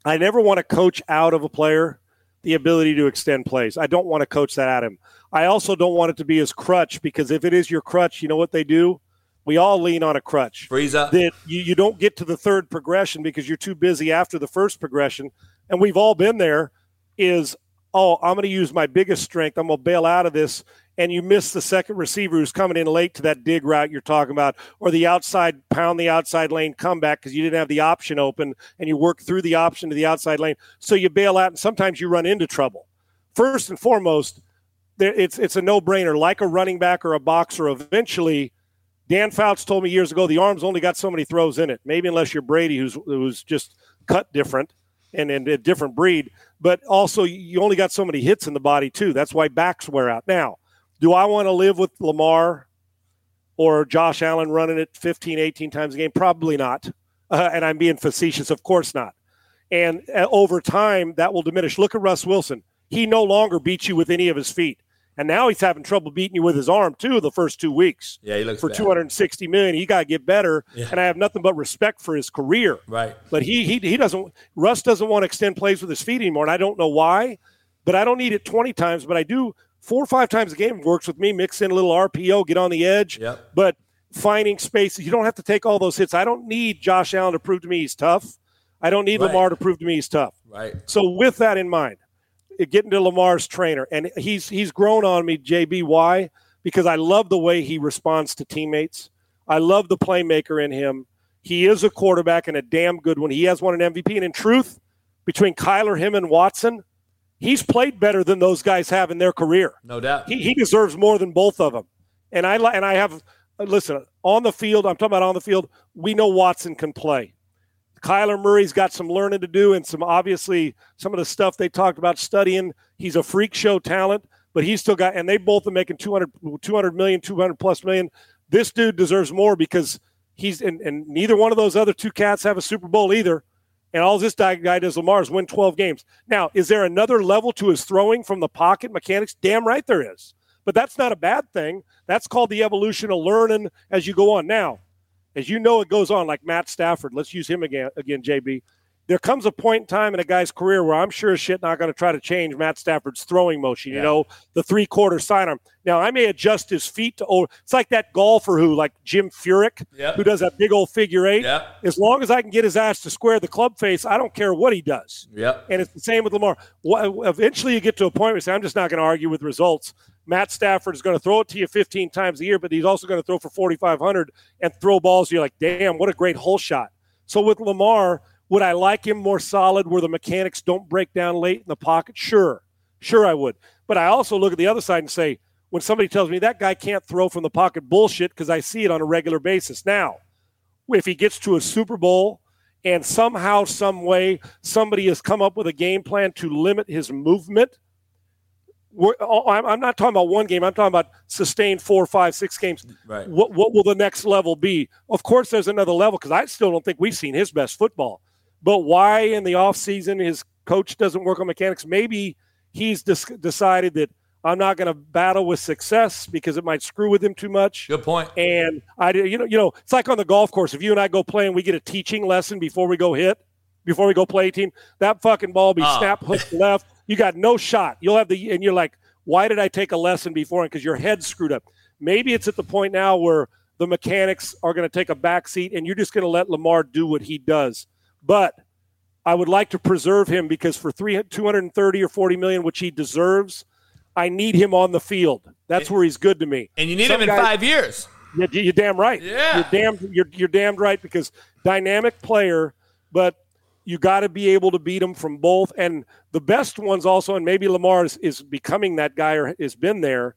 I never want to coach out of a player. the ability to extend plays. I don't want to coach that at him. I also don't want it to be his crutch because if it is your crutch, you know what they do? We all lean on a crutch. Freeze up. That you, you don't get to the third progression because you're too busy after the first progression. And we've all been there is, oh, I'm going to use my biggest strength. I'm going to bail out of this. And you miss the second receiver who's coming in late to that dig route you're talking about, or the outside pound the outside lane comeback because you didn't have the option open and you work through the option to the outside lane. So you bail out and sometimes you run into trouble. First and foremost, it's it's a no brainer. Like a running back or a boxer, eventually, Dan Fouts told me years ago the arm's only got so many throws in it. Maybe unless you're Brady, who's who's just cut different and, and a different breed. But also, you only got so many hits in the body too. That's why backs wear out. Now, do I want to live with Lamar or Josh Allen running it 15, 18 times a game? Probably not. Uh, and I'm being facetious. Of course not. And uh, over time, that will diminish. Look at Russ Wilson. He no longer beats you with any of his feet. And now he's having trouble beating you with his arm too. The first two weeks, yeah, he looks for bad. 260 million. He got to get better, Yeah. and I have nothing but respect for his career. Right. But he he he doesn't. Russ doesn't want to extend plays with his feet anymore, and I don't know why. But I don't need it 20 times, but I do four or five times a game works with me. Mix in a little RPO, get on the edge. Yep. But finding space, you don't have to take all those hits. I don't need Josh Allen to prove to me he's tough. I don't need Right. Lamar to prove to me he's tough. Right. So with that in mind, getting to Lamar's trainer, and he's he's grown on me, JB. Why? Because I love the way he responds to teammates. I love the playmaker in him. He is a quarterback and a damn good one. He has won an MVP. And in truth, between Kyler, him, and Watson, he's played better than those guys have in their career. No doubt. He, he deserves more than both of them. And I and I have listen on the field. I'm talking about on the field. We know Watson can play. Kyler Murray's got some learning to do and some obviously some of the stuff they talked about studying. He's a freak show talent, but he's still got and they both are making 200 200 million, 200 plus million. This dude deserves more because he's and, and neither one of those other two cats have a Super Bowl either. And all this guy does Lamar is win 12 games. Now, is there another level to his throwing from the pocket mechanics? Damn right there is. But that's not a bad thing. That's called the evolution of learning as you go on. Now, as you know, it goes on like Matt Stafford. Let's use him again, again, JB. There comes a point in time in a guy's career where I'm sure as shit not going to try to change Matt Stafford's throwing motion. You Yeah. know, the three quarter sidearm. Now I may adjust his feet to. Oh, it's like that golfer who, like Jim Furyk, Yep. who does that big old figure eight. Yep. As long as I can get his ass to square the club face, I don't care what he does. Yep. And it's the same with Lamar. Eventually, you get to a point where you say, I'm just not going to argue with results. Matt Stafford is going to throw it to you 15 times a year, but he's also going to throw for 4,500 and throw balls. You're like, damn, what a great hole shot. So with Lamar, would I like him more solid where the mechanics don't break down late in the pocket? Sure. Sure, I would. But I also look at the other side and say, when somebody tells me that guy can't throw from the pocket, bullshit, because I see it on a regular basis. Now, if he gets to a Super Bowl and somehow, some way, somebody has come up with a game plan to limit his movement, oh, I'm I'm not talking about one game. I'm talking about sustained four, five, six games. Right. What what will the next level be? Of course, there's another level because I still don't think we've seen his best football. But why in the offseason his coach doesn't work on mechanics? Maybe he's dis- decided that I'm not going to battle with success because it might screw with him too much. Good point. And I, you know, you know, it's like on the golf course. If you and I go play and we get a teaching lesson before we go hit, before we go play 18, that fucking ball be Oh. snap hook left. You got no shot. You'll have the, and you're like, why did I take a lesson before? Because your head's screwed up. Maybe it's at the point now where the mechanics are going to take a back seat and you're just going to let Lamar do what he does. But I would like to preserve him because for three, 230 or 40 million, which he deserves, I need him on the field. That's where he's good to me. And you need Some him in guys- five years. yeah, you're damn right. Yeah. you're damn you're you're damned right because dynamic player, but you got to be able to beat them from both. And the best ones also, and maybe Lamar is, is becoming that guy or has been there,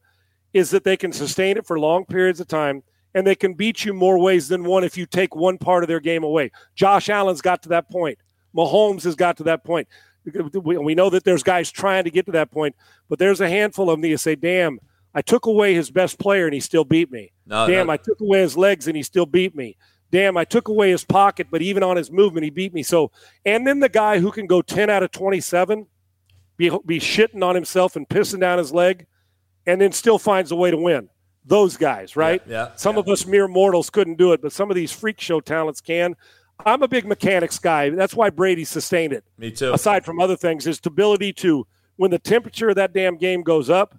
is that they can sustain it for long periods of time and they can beat you more ways than one if you take one part of their game away. Josh Allen's got to that point. Mahomes has got to that point. We know that there's guys trying to get to that point, but there's a handful of them that you say, damn, I took away his best player and he still beat me. No, Damn, no. I took away his legs and he still beat me. Damn, I took away his pocket, but even on his movement, he beat me. So, and then the guy who can go 10 out of 27, be, be shitting on himself and pissing down his leg, and then still finds a way to win. Those guys, right? Yeah, yeah, some yeah. of us mere mortals couldn't do it, but some of these freak show talents can. I'm a big mechanics guy. That's why Brady sustained it Me too. aside from other things, his ability to when the temperature of that damn game goes up,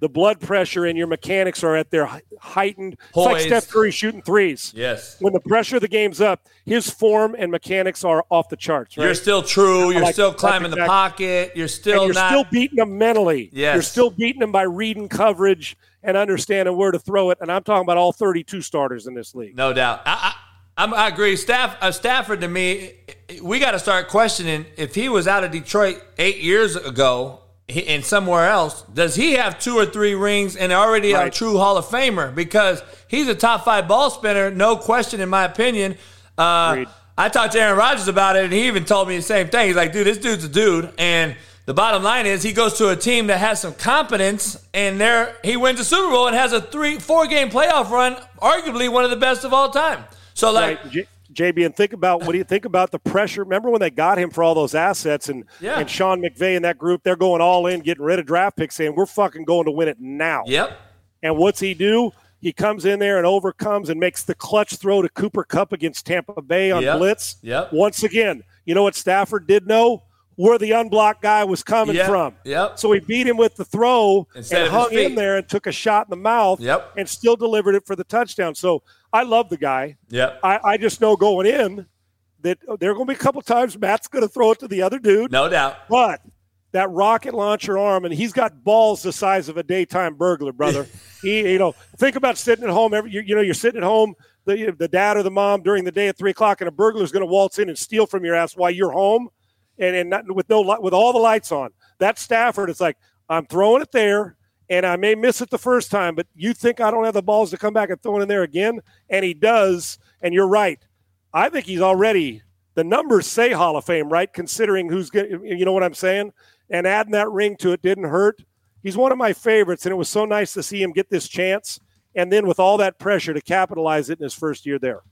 the blood pressure and your mechanics are at their heightened. Poised. It's like Steph Curry shooting threes. Yes. When the pressure of the game's up, his form and mechanics are off the charts. Right? You're still true. You're like, still climbing exactly. the pocket. You're still you're not... still beating them mentally. Yes. You're still beating them by reading coverage and understanding where to throw it. And I'm talking about all 32 starters in this league. No doubt. I, I, I agree. Staff, uh, Stafford to me, we got to start questioning if he was out of Detroit eight years ago and somewhere else, does he have two or three rings and already right. a true Hall of Famer? Because he's a top five ball spinner, no question, in my opinion. Uh, I talked to Aaron Rodgers about it, and he even told me the same thing. He's like, dude, this dude's a dude. And the bottom line is he goes to a team that has some competence, and there he wins a Super Bowl and has a three, four game playoff run, arguably one of the best of all time. So, like, right. JB, and think about what do you think about the pressure? Remember when they got him for all those assets and yeah. and Sean McVay and that group, they're going all in, getting rid of draft picks, saying we're fucking going to win it now. Yep. And what's he do? He comes in there and overcomes and makes the clutch throw to Cooper Kupp against Tampa Bay on yep. blitz. Yep. Once again, you know what Stafford did know? Where the unblocked guy was coming yep. from. Yep. So he beat him with the throw Instead and hung in there and took a shot in the mouth. Yep. And still delivered it for the touchdown. So I love the guy. Yep. I, I just know going in that there are going to be a couple times Matt's going to throw it to the other dude. No doubt. But that rocket launcher arm, and he's got balls the size of a daytime burglar, brother. he, you know, think about sitting at home. Every, you, you know, you're sitting at home, the, the dad or the mom during the day at three o'clock, and a burglar's going to waltz in and steal from your ass while you're home, and and not, with no with all the lights on. That Stafford, it's like I'm throwing it there, and I may miss it the first time, but you think I don't have the balls to come back and throw it in there again? And he does. And you're right. I think he's already the numbers say Hall of Fame, right? Considering who's going you know what I'm saying? And adding that ring to it didn't hurt. He's one of my favorites, and it was so nice to see him get this chance. And then with all that pressure to capitalize it in his first year there.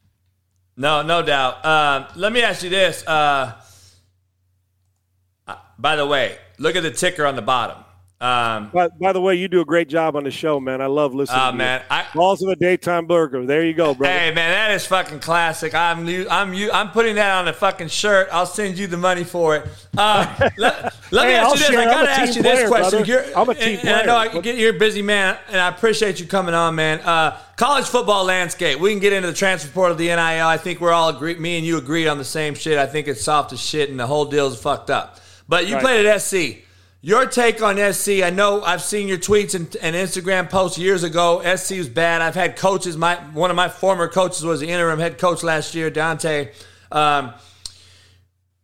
No, no doubt. Uh, let me ask you this. Uh, uh by the way, look at the ticker on the bottom. Um, by, by, the way, you do a great job on the show, man. I love listening. Oh, uh, man, I, Balls of a daytime burger. There you go, bro. Hey, man, that is fucking classic. I'm new. I'm you. I'm putting that on a fucking shirt. I'll send you the money for it. Uh, let, let hey, me ask I'll you this. Share. I gotta ask you this question. I'm a team and, player. And I know I get you're a busy man, and I appreciate you coming on, man. Uh, college football landscape. We can get into the transfer portal, of the NIL. I think we're all agree. Me and you agreed on the same shit. I think it's soft as shit, and the whole deal's fucked up. But you right. played at SC. Your take on SC? I know I've seen your tweets and, and, Instagram posts years ago. SC was bad. I've had coaches. My one of my former coaches was the interim head coach last year, Donte. Um,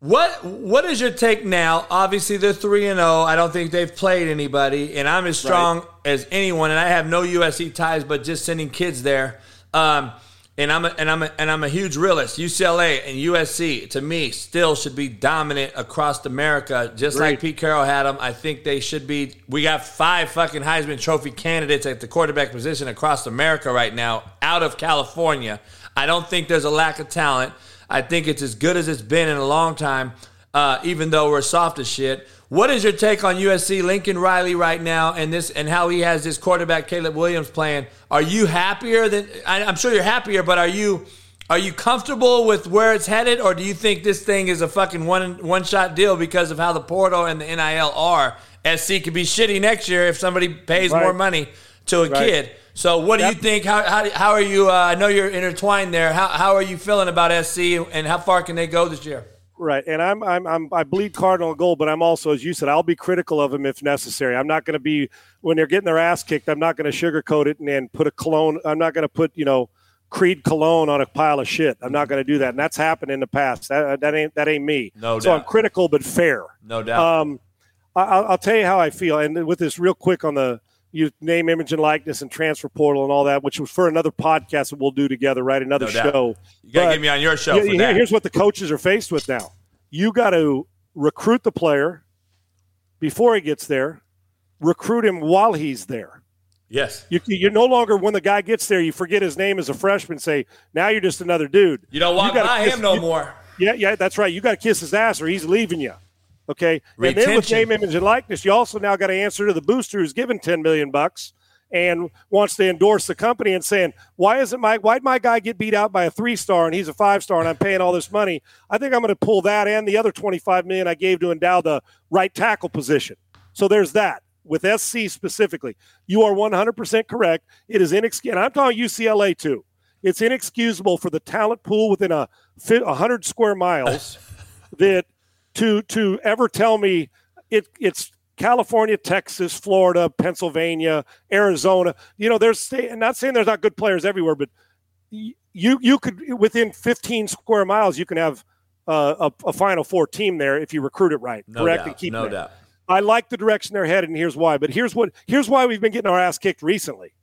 what what is your take now? Obviously, they're three and zero. Oh. I don't think they've played anybody, and I'm as strong right. as anyone. And I have no USC ties, but just sending kids there. Um, and I'm a, and I'm a, and I'm a huge realist. UCLA and USC to me still should be dominant across America, just like Pete Carroll had them. I think they should be. We got five fucking Heisman Trophy candidates at the quarterback position across America right now, out of California. I don't think there's a lack of talent. I think it's as good as it's been in a long time, uh, even though we're soft as shit. What is your take on USC Lincoln Riley right now and this and how he has this quarterback Caleb Williams playing? Are you happier than I, I'm sure you're happier, but are you are you comfortable with where it's headed, or do you think this thing is a fucking one one shot deal because of how the portal and the NIL are? SC could be shitty next year if somebody pays right. more money to a right. kid. So, what do yep. you think? How, how, how are you? Uh, I know you're intertwined there. How, how are you feeling about SC, and how far can they go this year? Right, and I'm, I'm I'm I bleed Cardinal gold, but I'm also, as you said, I'll be critical of them if necessary. I'm not going to be when they're getting their ass kicked. I'm not going to sugarcoat it and, and put a cologne. I'm not going to put you know Creed cologne on a pile of shit. I'm not going to do that, and that's happened in the past. That, that ain't that ain't me. No so doubt. I'm critical but fair. No doubt. Um, I, will tell you how I feel, and with this real quick on the you name, image, and likeness, and transfer portal, and all that, which was for another podcast that we'll do together, right? Another no show. You got to get me on your show. Yeah, here's what the coaches are faced with now. You got to recruit the player before he gets there, recruit him while he's there. Yes. You, you're no longer when the guy gets there, you forget his name as a freshman. Say now you're just another dude. You don't walk by him no you, more. Yeah, yeah, that's right. You got to kiss his ass or he's leaving you. Okay. Retention. And then with name, image, and likeness, you also now got to answer to the booster who's given ten million bucks and wants to endorse the company and saying, why isn't my why'd my guy get beat out by a three star and he's a five star and I'm paying all this money? I think I'm going to pull that and the other 25 million I gave to endow the right tackle position. So there's that. With SC specifically, you are 100% correct. It is inexcusable. And I'm talking UCLA too. It's inexcusable for the talent pool within a 100 square miles that to to ever tell me it it's California, Texas, Florida, Pennsylvania, Arizona. You know, there's not saying there's not good players everywhere, but you you could within 15 square miles you can have uh, a, a, Final Four team there if you recruit it right, no correct, doubt, and keep no doubt. I like the direction they're headed, and here's why. But here's what here's why we've been getting our ass kicked recently,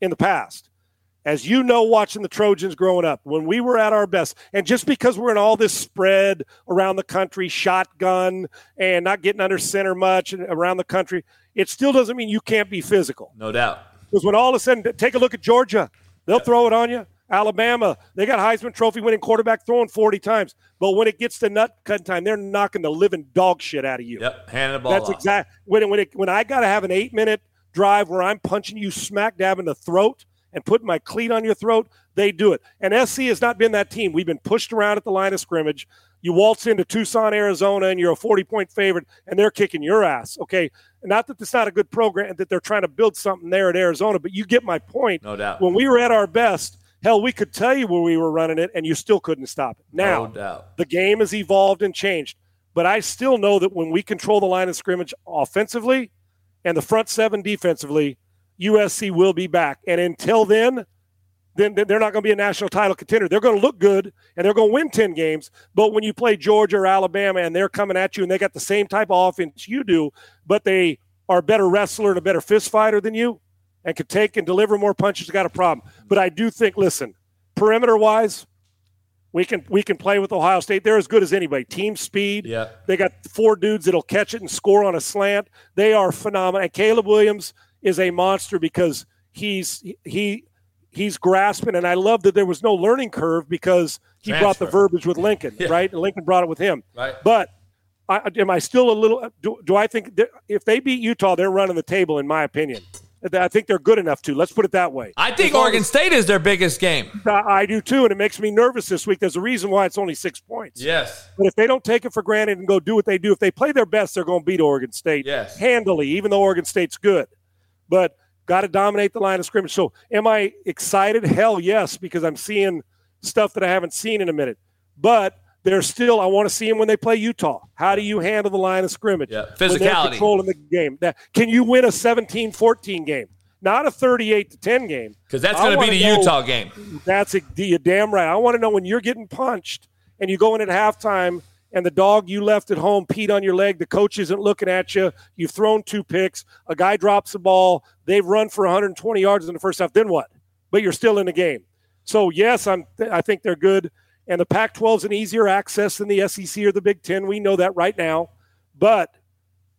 in the past as you know, watching the Trojans growing up, when we were at our best, and just because we're in all this spread around the country, shotgun, and not getting under center much around the country, it still doesn't mean you can't be physical. No doubt. Because when all of a sudden, take a look at Georgia, they'll throw it on you. Alabama, they got Heisman Trophy winning quarterback throwing 40 times. But when it gets to nut cutting time, they're knocking the living dog shit out of you. Yep, handing the ball That's exactly when, when, it, when I got to have an eight minute drive where I'm punching you smack dab in the throat and put my cleat on your throat, they do it. And SC has not been that team. We've been pushed around at the line of scrimmage. You waltz into Tucson, Arizona, and you're a 40 point favorite, and they're kicking your ass. Okay. Not that it's not a good program, that they're trying to build something there at Arizona, but you get my point. No doubt. When we were at our best, hell, we could tell you where we were running it, and you still couldn't stop it. Now, no doubt. the game has evolved and changed, but I still know that when we control the line of scrimmage offensively and the front seven defensively, USC will be back. And until then, then they're not going to be a national title contender. They're going to look good and they're going to win 10 games. But when you play Georgia or Alabama and they're coming at you and they got the same type of offense you do, but they are a better wrestler and a better fist fighter than you and can take and deliver more punches, got a problem. But I do think, listen, perimeter wise, we can we can play with Ohio State. They're as good as anybody. Team speed. Yeah. They got four dudes that'll catch it and score on a slant. They are phenomenal. And Caleb Williams – is a monster because he's he he's grasping and I love that there was no learning curve because he Transfer. brought the verbiage with Lincoln, yeah. right? And Lincoln brought it with him. Right. But I, am I still a little do, do I think if they beat Utah they're running the table in my opinion. I think they're good enough to. Let's put it that way. I think Oregon State is their biggest game. I do too, and it makes me nervous this week. There's a reason why it's only six points. Yes. But if they don't take it for granted and go do what they do, if they play their best, they're going to beat Oregon State yes. handily, even though Oregon State's good but got to dominate the line of scrimmage. So, am I excited? Hell yes, because I'm seeing stuff that I haven't seen in a minute. But there's still, I want to see them when they play Utah. How do you handle the line of scrimmage? Yeah, physicality. controlling the game. That, can you win a 17 14 game? Not a 38 to 10 game. Because that's going to be the know, Utah game. That's a, you damn right. I want to know when you're getting punched and you go in at halftime and the dog you left at home peed on your leg. The coach isn't looking at you. You've thrown two picks. A guy drops the ball. They've run for 120 yards in the first half. Then what? But you're still in the game. So yes, I'm. I think they're good. And the Pac-12 is an easier access than the SEC or the Big Ten. We know that right now. But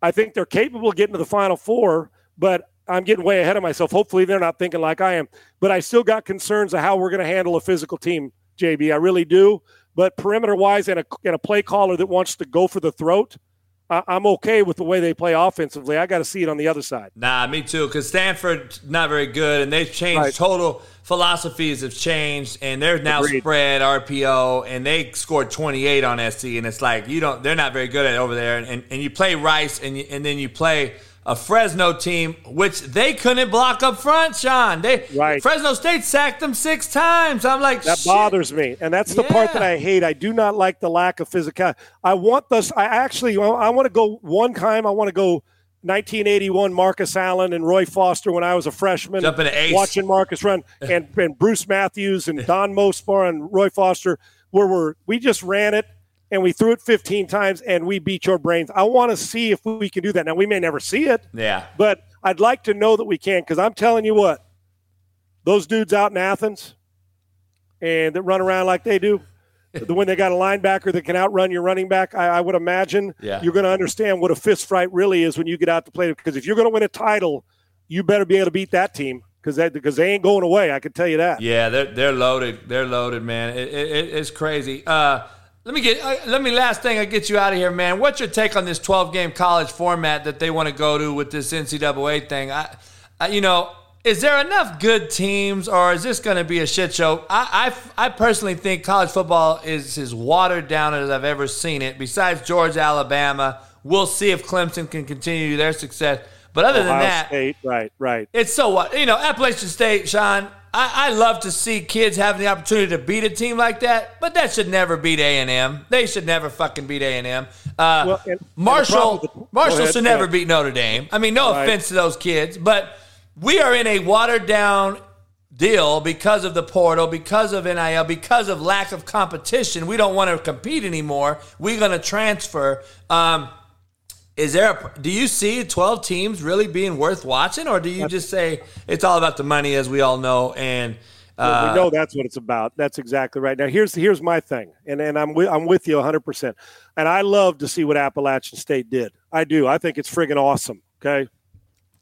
I think they're capable of getting to the Final Four. But I'm getting way ahead of myself. Hopefully, they're not thinking like I am. But I still got concerns of how we're going to handle a physical team, JB. I really do. But perimeter wise, and a, and a play caller that wants to go for the throat, I, I'm okay with the way they play offensively. I got to see it on the other side. Nah, me too. Because Stanford not very good, and they've changed right. total philosophies have changed, and they're now Agreed. spread RPO, and they scored 28 on SC, and it's like you don't. They're not very good at it over there, and, and, and you play Rice, and you, and then you play a Fresno team, which they couldn't block up front, Sean. They right. Fresno State sacked them six times. I'm like, that Shit. bothers me, and that's the yeah. part that I hate. I do not like the lack of physicality. I want this. I actually, I want to go one time. I want to go 1981 Marcus Allen and Roy Foster when I was a freshman, watching Marcus run, and, and Bruce Matthews and Don Mosebar and Roy Foster, where we're we just ran it and we threw it 15 times and we beat your brains. I want to see if we can do that. Now, we may never see it. Yeah. But I'd like to know that we can because I'm telling you what, those dudes out in Athens and that run around like they do, the when they got a linebacker that can outrun your running back, I, I would imagine yeah. you're going to understand what a fist fight really is when you get out to play. Because if you're going to win a title, you better be able to beat that team because they, because they ain't going away. I can tell you that. Yeah, they're, they're loaded. They're loaded, man. It, it, it's crazy. Uh, let me get. Uh, let me last thing. I get you out of here, man. What's your take on this 12 game college format that they want to go to with this NCAA thing? I, I you know, is there enough good teams, or is this going to be a shit show? I, I, I personally think college football is as watered down as I've ever seen it. Besides Georgia, Alabama, we'll see if Clemson can continue their success. But other Ohio than that, State, right, right. It's so what you know. Appalachian State, Sean. I, I, love to see kids having the opportunity to beat a team like that, but that should never beat A and M. They should never fucking beat A and M. Uh, well, Marshall, Marshall should never beat Notre Dame. I mean, no right. offense to those kids, but we are in a watered down deal because of the portal, because of NIL, because of lack of competition. We don't want to compete anymore. We're going to transfer. Um, is there a, do you see 12 teams really being worth watching? Or do you just say it's all about the money as we all know and uh, well, we know that's what it's about. That's exactly right. Now here's here's my thing and, and I'm, with, I'm with you 100% and i love to see what appalachian state did. I do. I think it's friggin' awesome okay?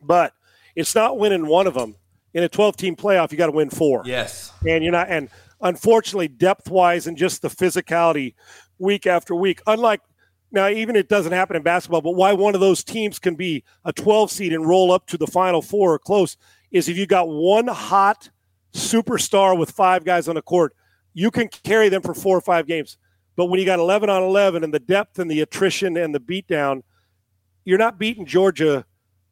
But it's not winning one of them in a 12 team playoff you got to win four. Yes. And you're not and unfortunately depth wise and just the physicality week after week unlike now, even it doesn't happen in basketball, but why one of those teams can be a 12 seed and roll up to the final four or close is if you got one hot superstar with five guys on the court, you can carry them for four or five games. But when you got 11 on 11 and the depth and the attrition and the beatdown, you're not beating Georgia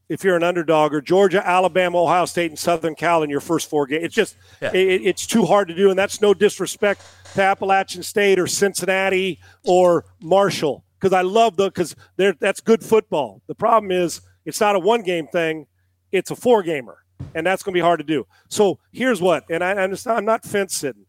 if you're an underdog or Georgia, Alabama, Ohio State, and Southern Cal in your first four games. It's just yeah. it, it's too hard to do, and that's no disrespect to Appalachian State or Cincinnati or Marshall because I love the because that's good football. The problem is it's not a one game thing; it's a four gamer, and that's going to be hard to do. So here's what, and I, I'm not fence sitting.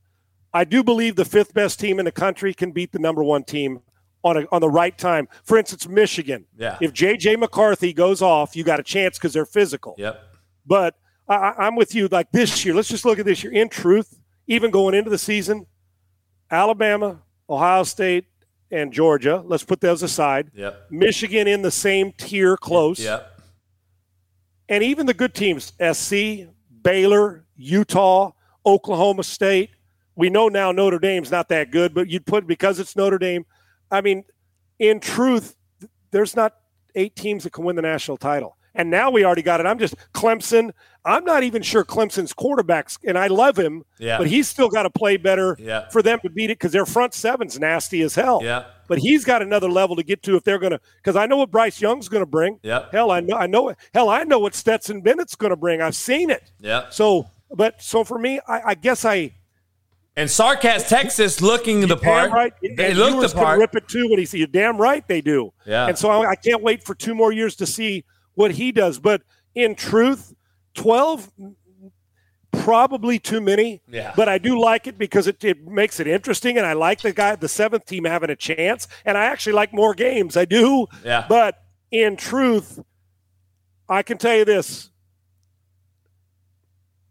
I do believe the fifth best team in the country can beat the number one team on a, on the right time. For instance, Michigan. Yeah. If JJ McCarthy goes off, you got a chance because they're physical. Yep. But I, I'm with you. Like this year, let's just look at this year. In truth, even going into the season, Alabama, Ohio State, and Georgia. Let's put those aside. Yep. Michigan in the same tier, close. Yep. And even the good teams, SC, Baylor, Utah, Oklahoma State. We know now Notre Dame's not that good, but you'd put because it's Notre Dame. I mean, in truth, there's not eight teams that can win the national title. And now we already got it. I'm just Clemson. I'm not even sure Clemson's quarterbacks, and I love him, yeah. but he's still got to play better yeah. for them to beat it because their front seven's nasty as hell. Yeah. But he's got another level to get to if they're going to, because I know what Bryce Young's going to bring. Yeah. Hell, I know, I know, hell, I know what Stetson Bennett's going to bring. I've seen it. Yeah. So, but so for me, I, I guess I. And Sarkass, Texas, looking the part. Right. They and look the part. Rip it too when he see you. Damn right they do. Yeah. And so I, I can't wait for two more years to see what he does. But in truth, twelve probably too many. Yeah. But I do like it because it, it makes it interesting, and I like the guy, the seventh team having a chance, and I actually like more games. I do. Yeah. But in truth, I can tell you this: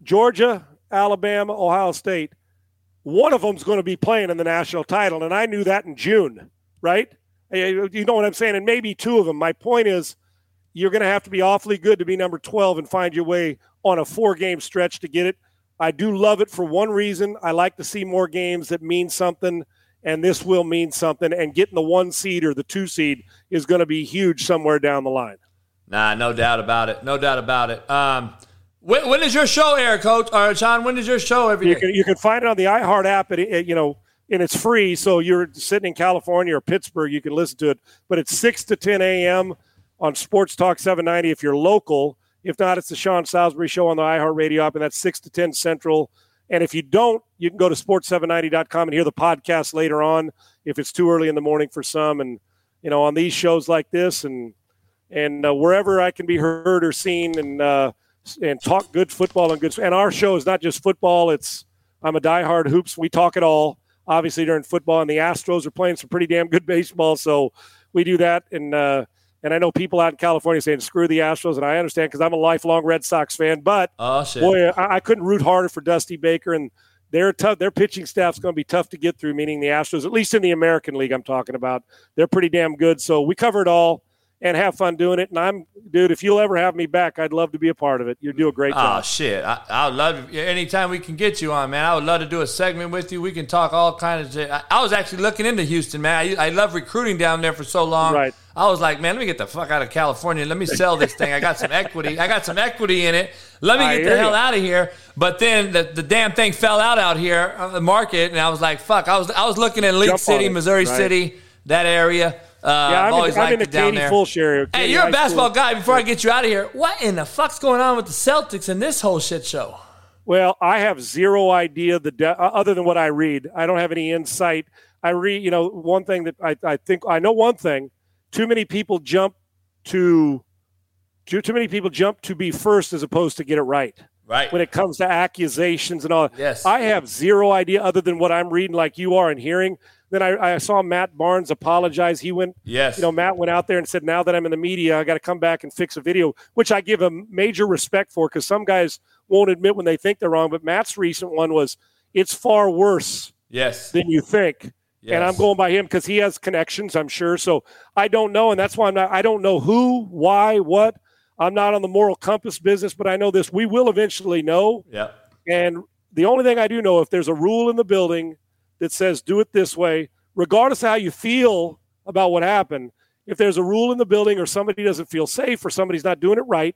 Georgia, Alabama, Ohio State. One of them's going to be playing in the national title, and I knew that in June, right? Eh, eh, you know what I'm saying? And maybe two of them. My point is, you're going to have to be awfully good to be number 12 and find your way on a four game stretch to get it. I do love it for one reason. I like to see more games that mean something, and this will mean something. And getting the one seed or the two seed is going to be huge somewhere down the line. Nah, no doubt about it. No doubt about it. Um, when, when is your show air, Coach? Or John, when is your show every you day? Can, you can find it on the iHeart app. It, it, you know, and it's free. So you're sitting in California or Pittsburgh, you can listen to it. But it's six to ten a.m on Sports Talk 790 if you're local. If not, it's the Sean Salisbury Show on the iHeartRadio app, and that's 6 to 10 Central. And if you don't, you can go to sports790.com and hear the podcast later on if it's too early in the morning for some. And, you know, on these shows like this and and uh, wherever I can be heard or seen and uh, and talk good football and good. And our show is not just football. It's I'm a diehard hoops. We talk it all. Obviously during football, and the Astros are playing some pretty damn good baseball, so we do that. And uh, and I know people out in California saying screw the Astros, and I understand because I'm a lifelong Red Sox fan. But oh, boy, I, I, couldn't root harder for Dusty Baker, and their tough. Their pitching staff's going to be tough to get through. Meaning the Astros, at least in the American League, I'm talking about. They're pretty damn good. So we cover it all and have fun doing it. And I'm, dude, if you'll ever have me back, I'd love to be a part of it. You do a great oh, job. Oh shit, I, I would love to, anytime we can get you on, man. I would love to do a segment with you. We can talk all kinds of. Shit. I, I was actually looking into Houston, man. I, I love recruiting down there for so long. Right. I was like, man, let me get the fuck out of California. Let me sell this thing. I got some equity. I got some equity in it. Let me get the hell you. out of here. But then the, the damn thing fell out out here on the market, and I was like, fuck. I was I was looking at League City, Missouri right. City, that area. Uh, yeah, I'm, always in, I'm in the Katy. Fulsh area. Hey, you're a basketball School. guy. Before I get you out of here, what in the fuck's going on with the Celtics and this whole shit show? Well, I have zero idea the de- uh, other than what I read. I don't have any insight. I read, you know, one thing that I, I think I know one thing. Too many people jump to too, too many people jump to be first as opposed to get it right. Right. When it comes to accusations and all. Yes. I have zero idea other than what I'm reading like you are and hearing. Then I, I saw Matt Barnes apologize. He went Yes. you know, Matt went out there and said, "Now that I'm in the media, I got to come back and fix a video," which I give him major respect for because some guys won't admit when they think they're wrong. But Matt's recent one was, "It's far worse yes. than you think," and I'm going by him because he has connections, I'm sure. So I don't know, and that's why I'm not. I don't know who, why, what. I'm not on the moral compass business, but I know this: we will eventually know. Yeah. And the only thing I do know, if there's a rule in the building that says do it this way, regardless of how you feel about what happened, if there's a rule in the building or somebody doesn't feel safe or somebody's not doing it right,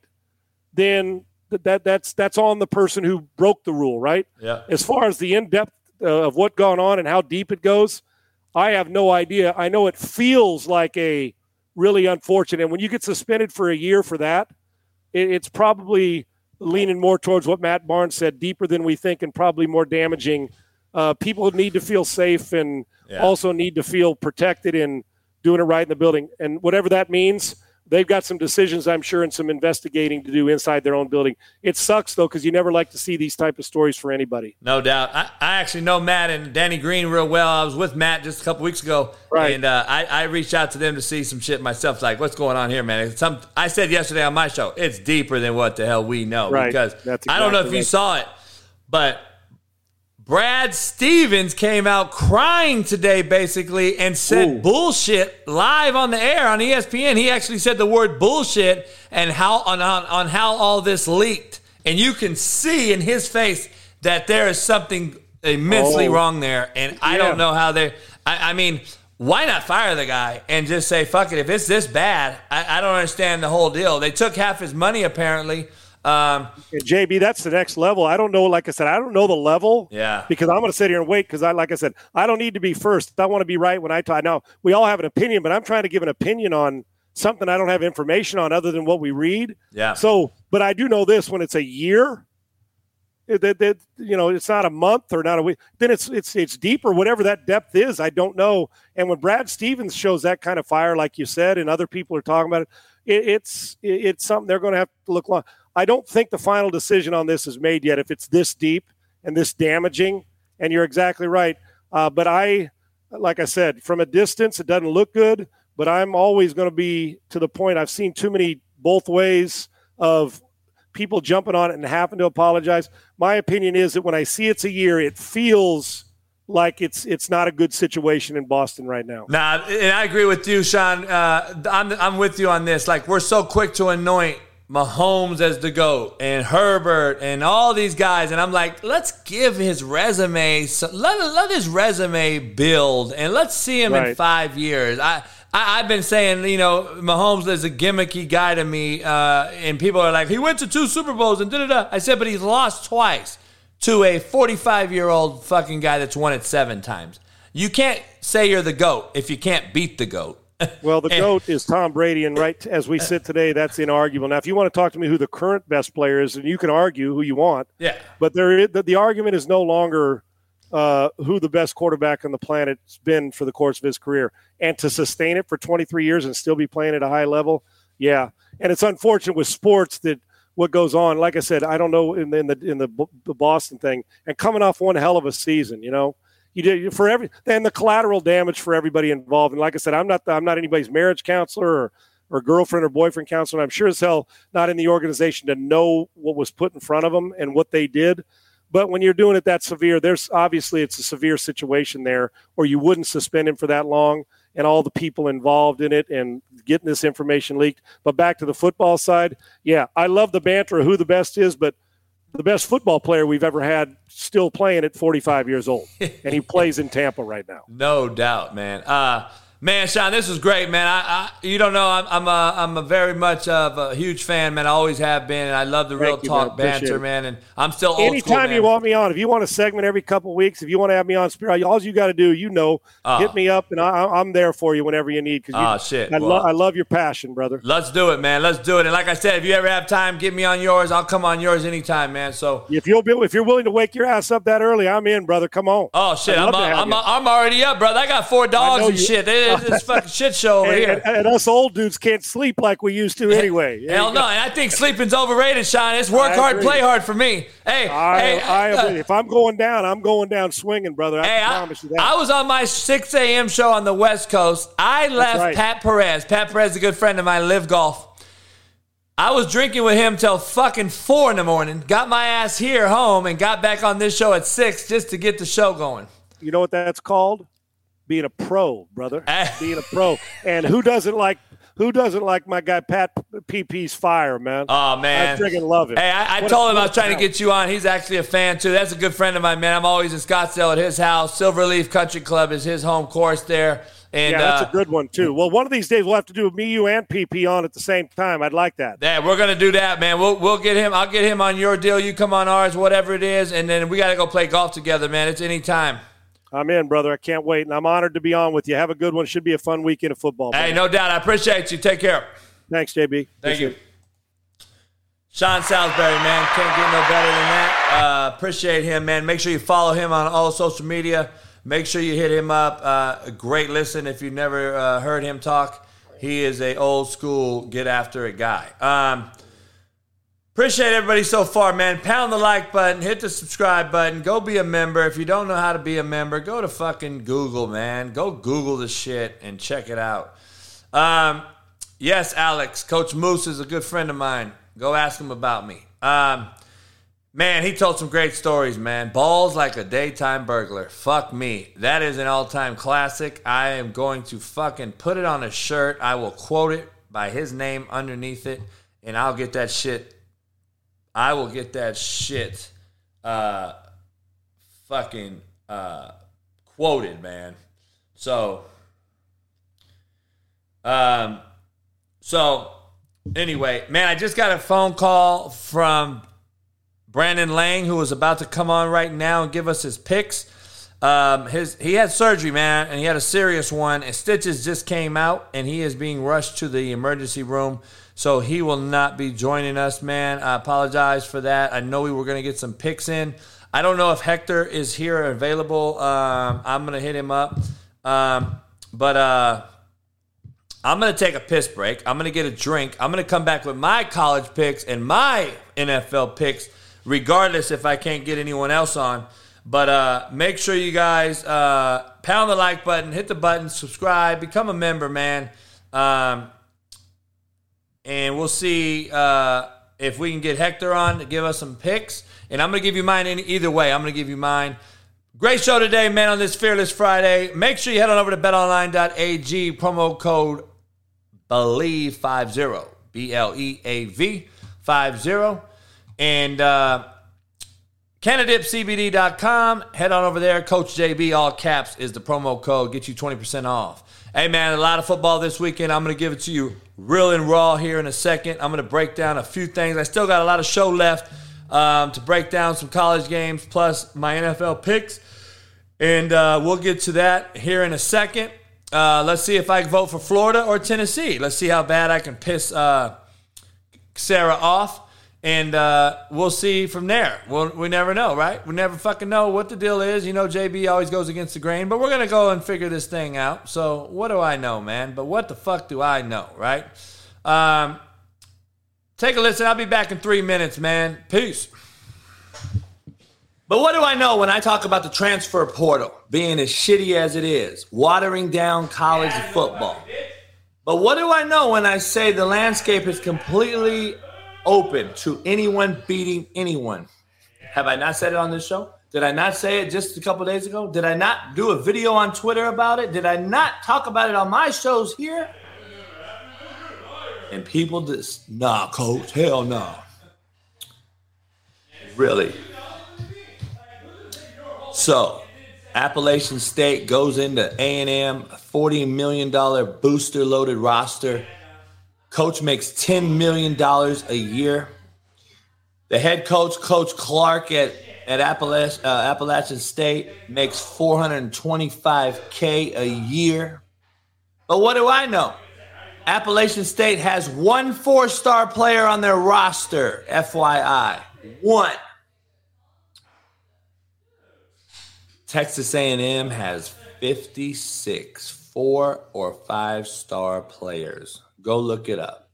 then that, that that's that's on the person who broke the rule, right? Yeah. As far as the in depth uh, of what gone on and how deep it goes, I have no idea. I know it feels like a really unfortunate. And when you get suspended for a year for that, it, it's probably leaning more towards what Matt Barnes said, deeper than we think, and probably more damaging. Uh, people need to feel safe and Yeah. also need to feel protected in doing it right in the building. And whatever that means, they've got some decisions, I'm sure, and some investigating to do inside their own building. It sucks though, because you never like to see these type of stories for anybody. No doubt. I, I actually know Matt and Danny Green real well. I was with Matt just a couple weeks ago, Right. And uh, I, I reached out to them to see some shit myself. Like, what's going on here, man? Some I said yesterday on my show, it's deeper than what the hell we know. Right. Because That's I don't know if exactly you saw it, but Brad Stevens came out crying today, basically, and said Ooh. bullshit live on the air on ESPN. He actually said the word bullshit and how on, on, on how all this leaked. And you can see in his face that there is something immensely Oh. wrong there. And I Yeah. don't know how they I, I mean, why not fire the guy and just say, fuck it, if it's this bad, I, I don't understand the whole deal. They took half his money apparently. Um, And JB, that's the next level. I don't know. Like I said, I don't know the level. Yeah. Because I'm going to sit here and wait. Because I, like I said, I don't need to be first. I want to be right when I talk. Now we all have an opinion, but I'm trying to give an opinion on something I don't have information on other than what we read. Yeah. So, but I do know this: when it's a year, that that you know, it's not a month or not a week. Then it's it's it's deeper. Whatever that depth is, I don't know. And when Brad Stevens shows that kind of fire, like you said, and other people are talking about it, it it's it, it's something they're going to have to look long. I don't think the final decision on this is made yet. If it's this deep and this damaging, and you're exactly right. Uh, but I, like I said, from a distance, it doesn't look good. But I'm always going to be to the point. I've seen too many both ways of people jumping on it and having to apologize. My opinion is that when I see it's a year, it feels like it's it's not a good situation in Boston right now. Nah, and I agree with you, Sean. Uh, I'm, I'm with you on this. Like, we're so quick to anoint Mahomes as the GOAT and Herbert and all these guys. And I'm like, let's give his resume, let, let his resume build and let's see him in five years. I, I, I've been saying, you know, Mahomes is a gimmicky guy to me. Uh, and people are like, he went to two Super Bowls and da da da. I said, but he's lost twice to a 45 year old fucking guy that's won it seven times. You can't say you're the GOAT if you can't beat the GOAT. Well, the goat is Tom Brady, and right as we sit today, that's inarguable. Now, if you want to talk to me who the current best player is, and you can argue who you want, Yeah. but there is, the, the argument is no longer uh, who the best quarterback on the planet's been for the course of his career, and to sustain it for 23 years and still be playing at a high level, yeah. And it's unfortunate with sports that what goes on. Like I said, I don't know in the in the, in the, B- the Boston thing, and coming off one hell of a season, you know. You did for every and the collateral damage for everybody involved. And like I said, I'm not I'm not anybody's marriage counselor or or girlfriend or boyfriend counselor. I'm sure as hell not in the organization to know what was put in front of them and what they did. But when you're doing it that severe, there's obviously it's a severe situation there, or you wouldn't suspend him for that long and all the people involved in it and getting this information leaked. But back to the football side, yeah, I love the banter of who the best is, but the best football player we've ever had still playing at 45 years old, and he plays in Tampa right now. No doubt, man. Uh, Man, Sean, this was great, man. I, I you don't know, I'm, I'm a, I'm a very much of a huge fan, man. I always have been, and I love the real you, talk man. banter, man. And I'm still old Anytime school, you want me on, if you want a segment every couple weeks, if you want to have me on, Spirit, all you got to do, you know, Oh. hit me up, and I, I'm there for you whenever you need. Cause you, Oh, shit. I, Well- lo- I love your passion, brother. Let's do it, man. Let's do it. And like I said, if you ever have time, get me on yours. I'll come on yours anytime, man. So, If you'll be, if you're willing to wake your ass up that early, I'm in, brother. Come on. oh shit, I'm, to uh, have I'm, you. Uh, I'm already up, brother. I got four dogs and you- shit. It- It's a fucking shit show over and, here. and- and us old dudes can't sleep like we used to anyway. Hell no, and I think sleeping's overrated, Sean. It's work I hard, agree. play hard for me. Hey, I, hey, I, uh, if I'm going down, I'm going down swinging, brother. I Hey, promise you that. I was on my 6 a.m. show on the West Coast. I left right. Pat Perez. Pat Perez is a good friend of mine, LIV golf. I was drinking with him till fucking four in the morning. Got my ass here home and got back on this show at six just to get the show going. you know what that's called? Being a pro, brother. Eh. Being a pro. And who doesn't like who doesn't like my guy Pat PP's fire, man? Oh man, I friggin' love it. Hey, I, I told him I was trying to get you on. He's actually a fan too. That's a good friend of mine, man. I'm always in Scottsdale at his house. Silverleaf Country Club is his home course there. And Yeah, that's uh, a good one too. Well, one of these days we'll have to do me, you, and PP on at the same time. I'd like that. Yeah, we're gonna do that, man. We'll we'll get him. I'll get him on your deal. You come on ours, whatever it is, and then we gotta go play golf together, man. It's any time. I'm in, brother. I can't wait, and I'm honored to be on with you. Have a good one. Should be a fun weekend of football. Hey, no doubt. I appreciate you. Take care. Thanks, JB. Thank you. Sean Salisbury, man. Can't get no better than that. Uh, appreciate him, man. Make sure you follow him on all social media. Make sure you hit him up. Uh, great listen if you've never uh, heard him talk. He is a old school get after it guy. Um, appreciate everybody so far, man. Pound the like button, hit the subscribe button, go be a member. If you don't know how to be a member, go to fucking Google, man. Go Google the shit and check it out. Um, yes, Alex, Coach Moose is a good friend of mine. Go ask him about me. Um, man, he told some great stories, man. Balls like a daytime burglar. Fuck me. That is an all time classic. I am going to fucking put it on a shirt. I will quote it by his name underneath it, and I'll get that shit. I will get that shit uh, fucking uh, quoted, man. So, um, so anyway, man, I just got a phone call from Brandon Lang, who is about to come on right now and give us his picks. Um, his he had surgery, man, and he had a serious one. And stitches just came out, and he is being rushed to the emergency room. So he will not be joining us, man. I apologize for that. I know we were going to get some picks in. I don't know if Hector is here available. Um, I'm going to hit him up. Um, but uh, I'm going to take a piss break. I'm going to get a drink. I'm going to come back with my college picks and my NFL picks, regardless if I can't get anyone else on. But uh, make sure you guys uh, pound the like button, hit the button, subscribe, become a member, man. Um, and we'll see uh, if we can get Hector on to give us some picks. And I'm going to give you mine any, either way. I'm going to give you mine. Great show today, man, on this Fearless Friday. Make sure you head on over to betonline.ag, promo code BLEAV50, B L E A V 50. And uh, CanadipCBD.com. Head on over there. Coach JB, all caps, is the promo code. Get you 20% off. Hey, man, a lot of football this weekend. I'm going to give it to you real and raw here in a second. I'm going to break down a few things. I still got a lot of show left um, to break down some college games plus my NFL picks. And uh, we'll get to that here in a second. Uh, let's see if I can vote for Florida or Tennessee. Let's see how bad I can piss uh, Sara off. And uh, we'll see from there. We'll, we never know, right? We never fucking know what the deal is. You know, JB always goes against the grain, but we're going to go and figure this thing out. So, what do I know, man? But what the fuck do I know, right? Um, take a listen. I'll be back in three minutes, man. Peace. But what do I know when I talk about the transfer portal being as shitty as it is, watering down college football? But what do I know when I say the landscape is completely open to anyone beating anyone? Have I not said it on this show? Did I not say it just a couple days ago? Did I not do a video on Twitter about it? Did I not talk about it on my shows here? And people just, nah, coach, hell no. Really? So, Appalachian State goes into A&M, $40 million booster loaded roster. Coach makes $10 million a year. The head coach, Coach Clark at, at uh, Appalachian State, makes 425K a year. But what do I know? Appalachian State has one four star player on their roster, FYI. One. Texas A&M has 56 four or five star players. Go look it up.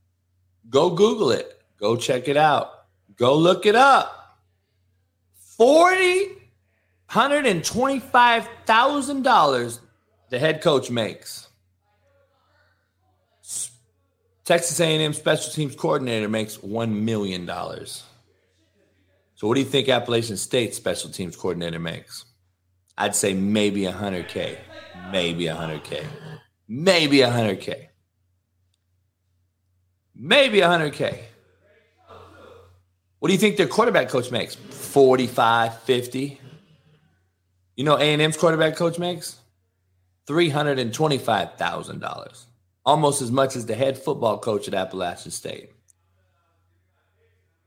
Go Google it. Go check it out. Go look it up. Forty, hundred and twenty-five thousand dollars the head coach makes. Texas A&M special teams coordinator makes one million dollars. So what do you think Appalachian State special teams coordinator makes? I'd say maybe 100K. Maybe 100K. Maybe 100K. Maybe 100K. What do you think their quarterback coach makes? 45, 50. You know A&M's quarterback coach makes? $325,000. Almost as much as the head football coach at Appalachian State.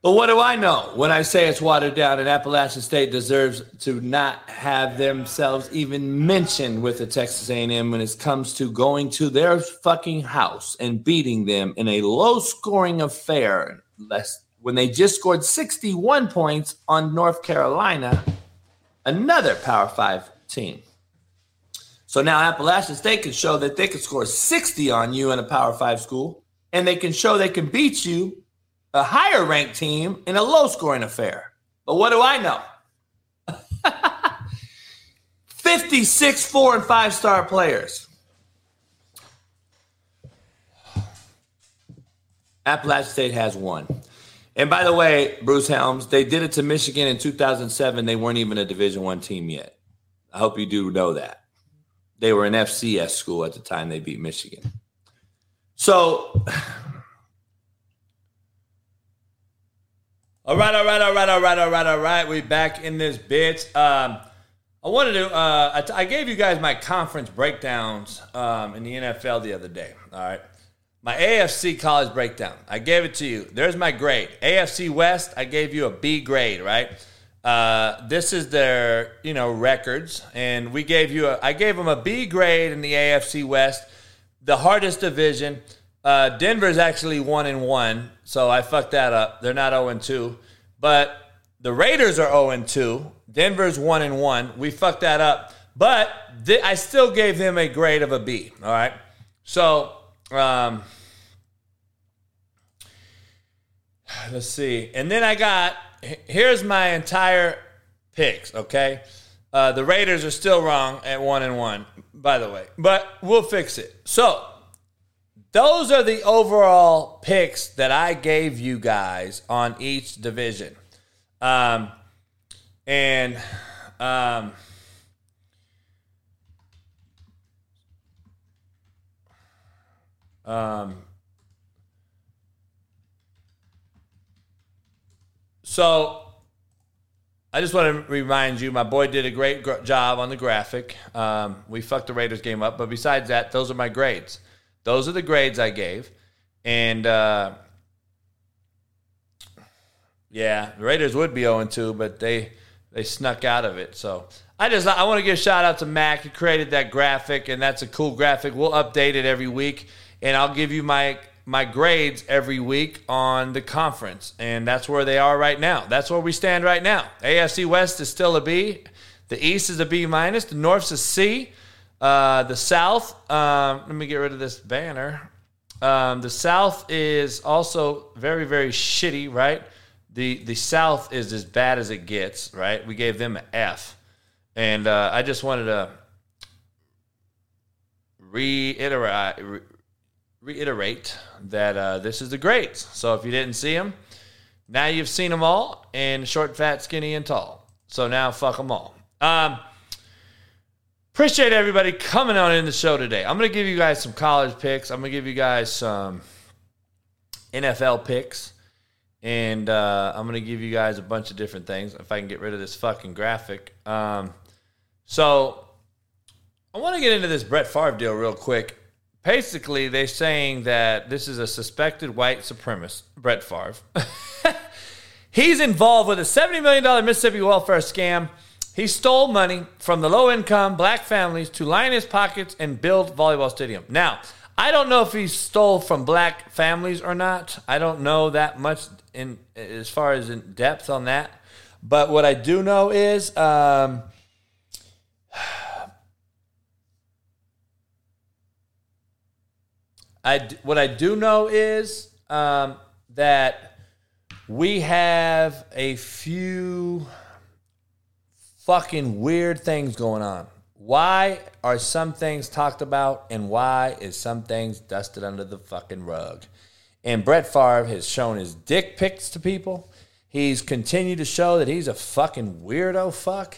But what do I know when I say it's watered down and Appalachian State deserves to not have themselves even mentioned with the Texas A&M when it comes to going to their fucking house and beating them in a low-scoring affair less when they just scored 61 points on North Carolina, another Power 5 team. So now Appalachian State can show that they can score 60 on you in a Power 5 school and they can show they can beat you a higher ranked team in a low scoring affair. But what do I know? 56 four and five star players. Appalachian State has one. And by the way, Bruce Helms, they did it to Michigan in 2007. They weren't even a Division One team yet. I hope you do know that. They were an FCS school at the time they beat Michigan. So All right, all right, all right, all right, all right, all right. We back in this bitch. Um, I wanted to. Uh, I, t- I gave you guys my conference breakdowns um, in the NFL the other day. All right, my AFC college breakdown. I gave it to you. There's my grade. AFC West. I gave you a B grade. Right. Uh, this is their you know records, and we gave you. A, I gave them a B grade in the AFC West, the hardest division. Uh, Denver's actually one and one, so I fucked that up. They're not zero and two, but the Raiders are zero and two. Denver's one and one. We fucked that up, but th- I still gave them a grade of a B. All right, so um, let's see, and then I got here's my entire picks. Okay, uh, the Raiders are still wrong at one and one, by the way, but we'll fix it. So those are the overall picks that I gave you guys on each division. Um, and um, um, so I just want to remind you, my boy did a great job on the graphic. Um, we fucked the Raiders game up, but besides that, those are my grades. Those are the grades I gave. And uh, yeah, the Raiders would be 0 2, but they they snuck out of it. So I just I want to give a shout out to Mac. He created that graphic, and that's a cool graphic. We'll update it every week, and I'll give you my my grades every week on the conference, and that's where they are right now. That's where we stand right now. AFC West is still a B. The East is a B minus. The North's a C. Uh, the South, um, let me get rid of this banner. Um, the South is also very, very shitty, right? The the South is as bad as it gets, right? We gave them an F, and uh, I just wanted to reiterate re- reiterate that uh, this is the grades. So if you didn't see them, now you've seen them all, and short, fat, skinny, and tall. So now fuck them all. Um, Appreciate everybody coming on in the show today. I'm going to give you guys some college picks. I'm going to give you guys some NFL picks. And uh, I'm going to give you guys a bunch of different things. If I can get rid of this fucking graphic. Um, So I want to get into this Brett Favre deal real quick. Basically, they're saying that this is a suspected white supremacist, Brett Favre. He's involved with a $70 million Mississippi welfare scam. He stole money from the low income black families to line his pockets and build volleyball stadium. Now, I don't know if he stole from black families or not. I don't know that much in as far as in depth on that. But what I do know is um, I what I do know is um, that we have a few fucking weird things going on. Why are some things talked about and why is some things dusted under the fucking rug? And Brett Favre has shown his dick pics to people. He's continued to show that he's a fucking weirdo fuck.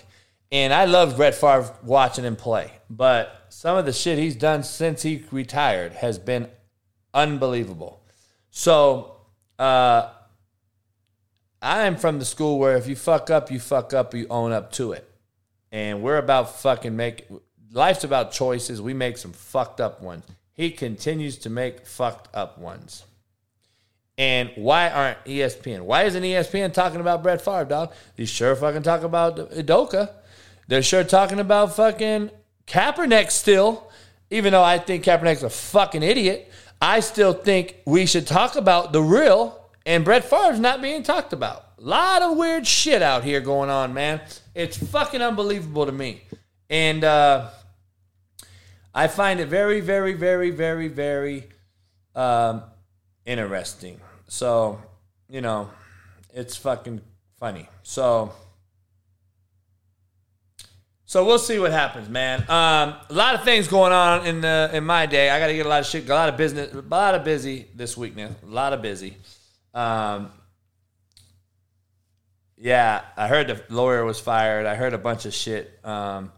And I love Brett Favre watching him play. But some of the shit he's done since he retired has been unbelievable. So, uh, I'm from the school where if you fuck up, you fuck up, you own up to it. And we're about fucking make life's about choices. We make some fucked up ones. He continues to make fucked up ones. And why aren't ESPN? Why isn't ESPN talking about Brett Favre, dog? They sure fucking talk about Udoka. They're sure talking about fucking Kaepernick still, even though I think Kaepernick's a fucking idiot. I still think we should talk about the real, and Brett Favre's not being talked about. A lot of weird shit out here going on, man. It's fucking unbelievable to me. And uh, I find it very, very, very, very, very um, interesting. So, you know, it's fucking funny. So, so we'll see what happens, man. Um, a lot of things going on in the in my day. I got to get a lot of shit, a lot of business, a lot of busy this week, man. A lot of busy. Um, yeah, I heard the lawyer was fired. I heard a bunch of shit. Um,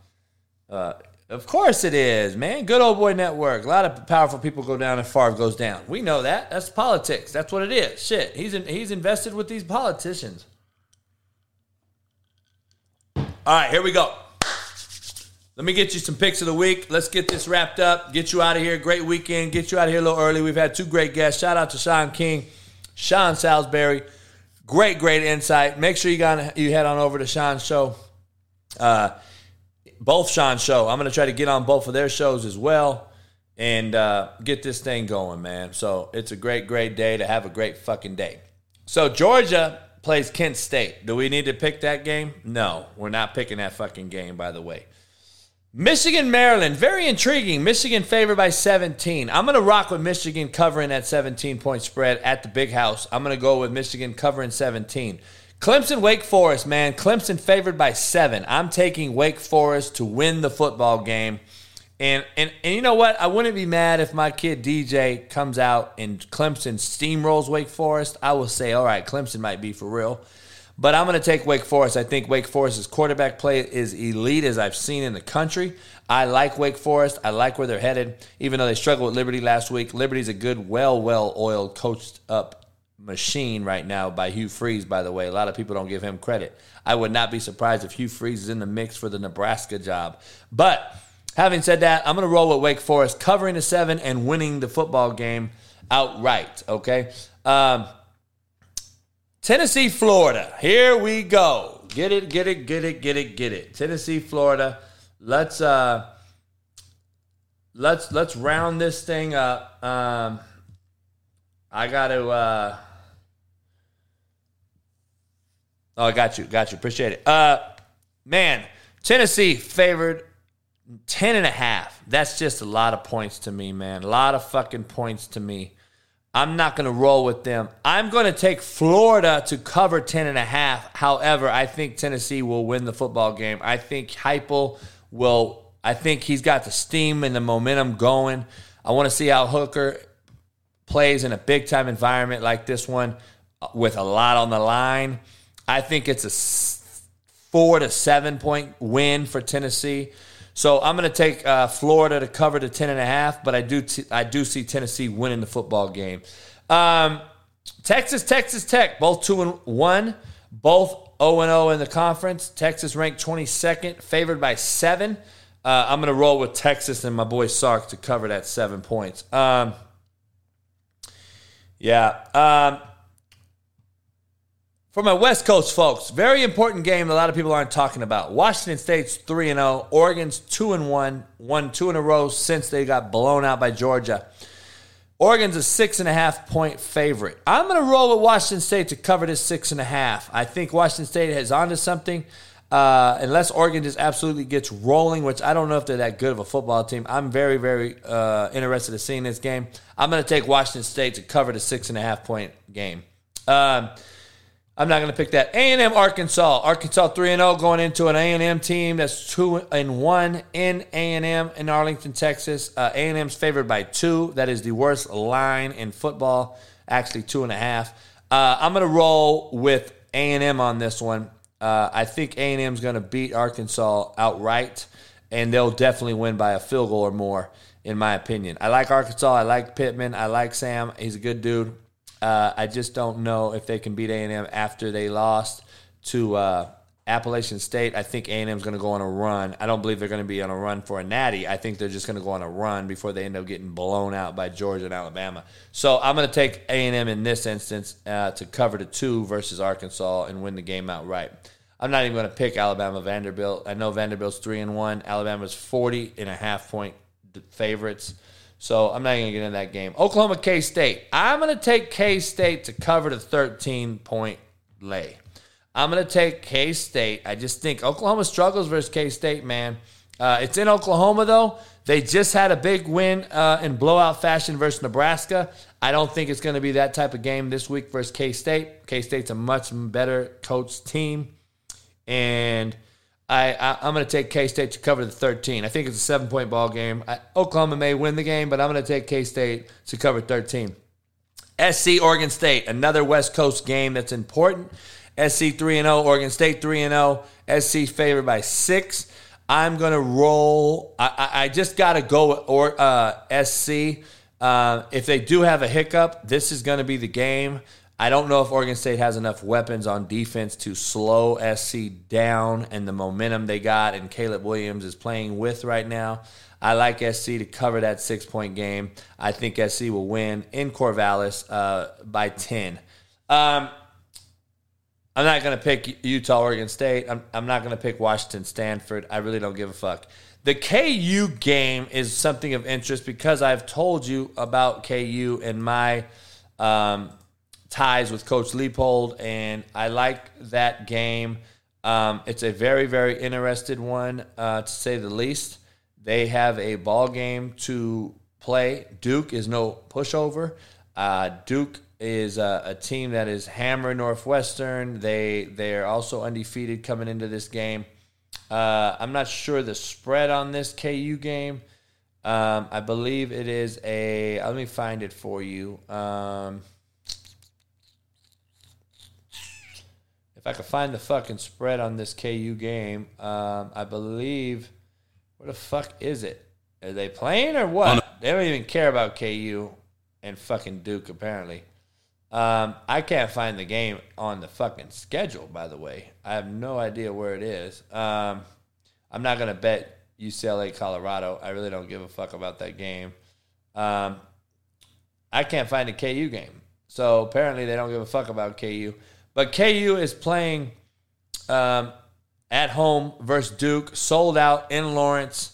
uh, of course it is, man. Good old boy network. A lot of powerful people go down and Favre goes down. We know that. That's politics. That's what it is. Shit. He's in, he's invested with these politicians. All right, here we go. Let me get you some picks of the week. Let's get this wrapped up. Get you out of here. Great weekend. Get you out of here a little early. We've had two great guests. Shout out to Shaun King, Sean Salisbury. Great, great insight. Make sure you got you head on over to Sean's show. Uh, both Sean's show. I'm going to try to get on both of their shows as well and uh, get this thing going, man. So it's a great, great day to have a great fucking day. So Georgia plays Kent State. Do we need to pick that game? No, we're not picking that fucking game, by the way. Michigan, Maryland, very intriguing. Michigan favored by 17. I'm going to rock with Michigan covering that 17 point spread at the big house. I'm going to go with Michigan covering 17. Clemson, Wake Forest, man. Clemson favored by seven. I'm taking Wake Forest to win the football game. And, and and you know what? I wouldn't be mad if my kid DJ comes out and Clemson steamrolls Wake Forest. I will say, all right, Clemson might be for real. But I'm going to take Wake Forest. I think Wake Forest's quarterback play is elite as I've seen in the country. I like Wake Forest. I like where they're headed, even though they struggled with Liberty last week. Liberty's a good, well, well oiled, coached up machine right now by Hugh Freeze, by the way. A lot of people don't give him credit. I would not be surprised if Hugh Freeze is in the mix for the Nebraska job. But having said that, I'm going to roll with Wake Forest covering the seven and winning the football game outright. Okay. Um, Tennessee, Florida. Here we go. Get it, get it, get it, get it, get it. Tennessee, Florida. Let's uh let's let's round this thing up. Um I got to uh Oh, I got you. Got you. Appreciate it. Uh man, Tennessee favored 10 and a half. That's just a lot of points to me, man. A lot of fucking points to me. I'm not going to roll with them. I'm going to take Florida to cover 10 and a half. However, I think Tennessee will win the football game. I think Heupel will I think he's got the steam and the momentum going. I want to see how Hooker plays in a big time environment like this one uh, with a lot on the line. I think it's a four to seven point win for Tennessee. So I'm going to take uh, Florida to cover the ten and a half, but I do t- I do see Tennessee winning the football game. Um, Texas, Texas Tech, both two and one, both 0 0 in the conference. Texas ranked 22nd, favored by seven. Uh, I'm going to roll with Texas and my boy Sark to cover that seven points. Um, yeah. Um, for my West Coast folks, very important game a lot of people aren't talking about. Washington State's 3 and 0, Oregon's 2 and 1, won two in a row since they got blown out by Georgia. Oregon's a six and a half point favorite. I'm going to roll with Washington State to cover this six and a half. I think Washington State is onto something. Uh, unless Oregon just absolutely gets rolling, which I don't know if they're that good of a football team. I'm very, very uh, interested in seeing this game. I'm going to take Washington State to cover the six and a half point game. Um, I'm not going to pick that. A&M Arkansas. Arkansas 3 and 0 going into an A&M team that's 2 and 1 in A&M in Arlington, Texas. Uh, A&M's favored by 2. That is the worst line in football. Actually, two and a half. Uh, I'm going to roll with A&M on this one. Uh, I think A&M's going to beat Arkansas outright, and they'll definitely win by a field goal or more, in my opinion. I like Arkansas. I like Pittman. I like Sam. He's a good dude. Uh, I just don't know if they can beat A&M after they lost to uh, Appalachian State. I think A&M is going to go on a run. I don't believe they're going to be on a run for a natty. I think they're just going to go on a run before they end up getting blown out by Georgia and Alabama. So I'm going to take A&M in this instance uh, to cover the two versus Arkansas and win the game outright. I'm not even going to pick Alabama Vanderbilt. I know Vanderbilt's three and one. Alabama's 40 and a half point favorites. So I'm not going to get in that game. Oklahoma K State. I'm going to take K State to cover the 13 point lay. I'm going to take K State. I just think Oklahoma struggles versus K State, man. Uh, it's in Oklahoma, though. They just had a big win uh, in blowout fashion versus Nebraska. I don't think it's going to be that type of game this week versus K State. K State's a much better coach team. And I, I am going to take K State to cover the 13. I think it's a seven point ball game. I, Oklahoma may win the game, but I'm going to take K State to cover 13. SC Oregon State, another West Coast game that's important. SC 3 0, Oregon State 3 0. SC favored by six. I'm going to roll. I, I, I just got to go or uh, SC. Uh, if they do have a hiccup, this is going to be the game. I don't know if Oregon State has enough weapons on defense to slow SC down and the momentum they got and Caleb Williams is playing with right now. I like SC to cover that six point game. I think SC will win in Corvallis uh, by 10. Um, I'm not going to pick Utah, Oregon State. I'm, I'm not going to pick Washington, Stanford. I really don't give a fuck. The KU game is something of interest because I've told you about KU and my um, ties with Coach Leipold, and I like that game. Um, it's a very, very interested one, uh, to say the least. They have a ball game to play. Duke is no pushover. Uh, Duke is a, a, team that is hammering Northwestern. They they are also undefeated coming into this game. Uh, I'm not sure the spread on this KU game. Um, I believe it is a. Let me find it for you. Um, if I could find the fucking spread on this KU game, um, I believe. Where the fuck is it? Are they playing or what? They don't even care about KU and fucking Duke apparently. Um, I can't find the game on the fucking schedule. By the way, I have no idea where it is. Um, I'm not gonna bet UCLA Colorado. I really don't give a fuck about that game. Um, I can't find a KU game, so apparently they don't give a fuck about KU. But KU is playing um, at home versus Duke, sold out in Lawrence.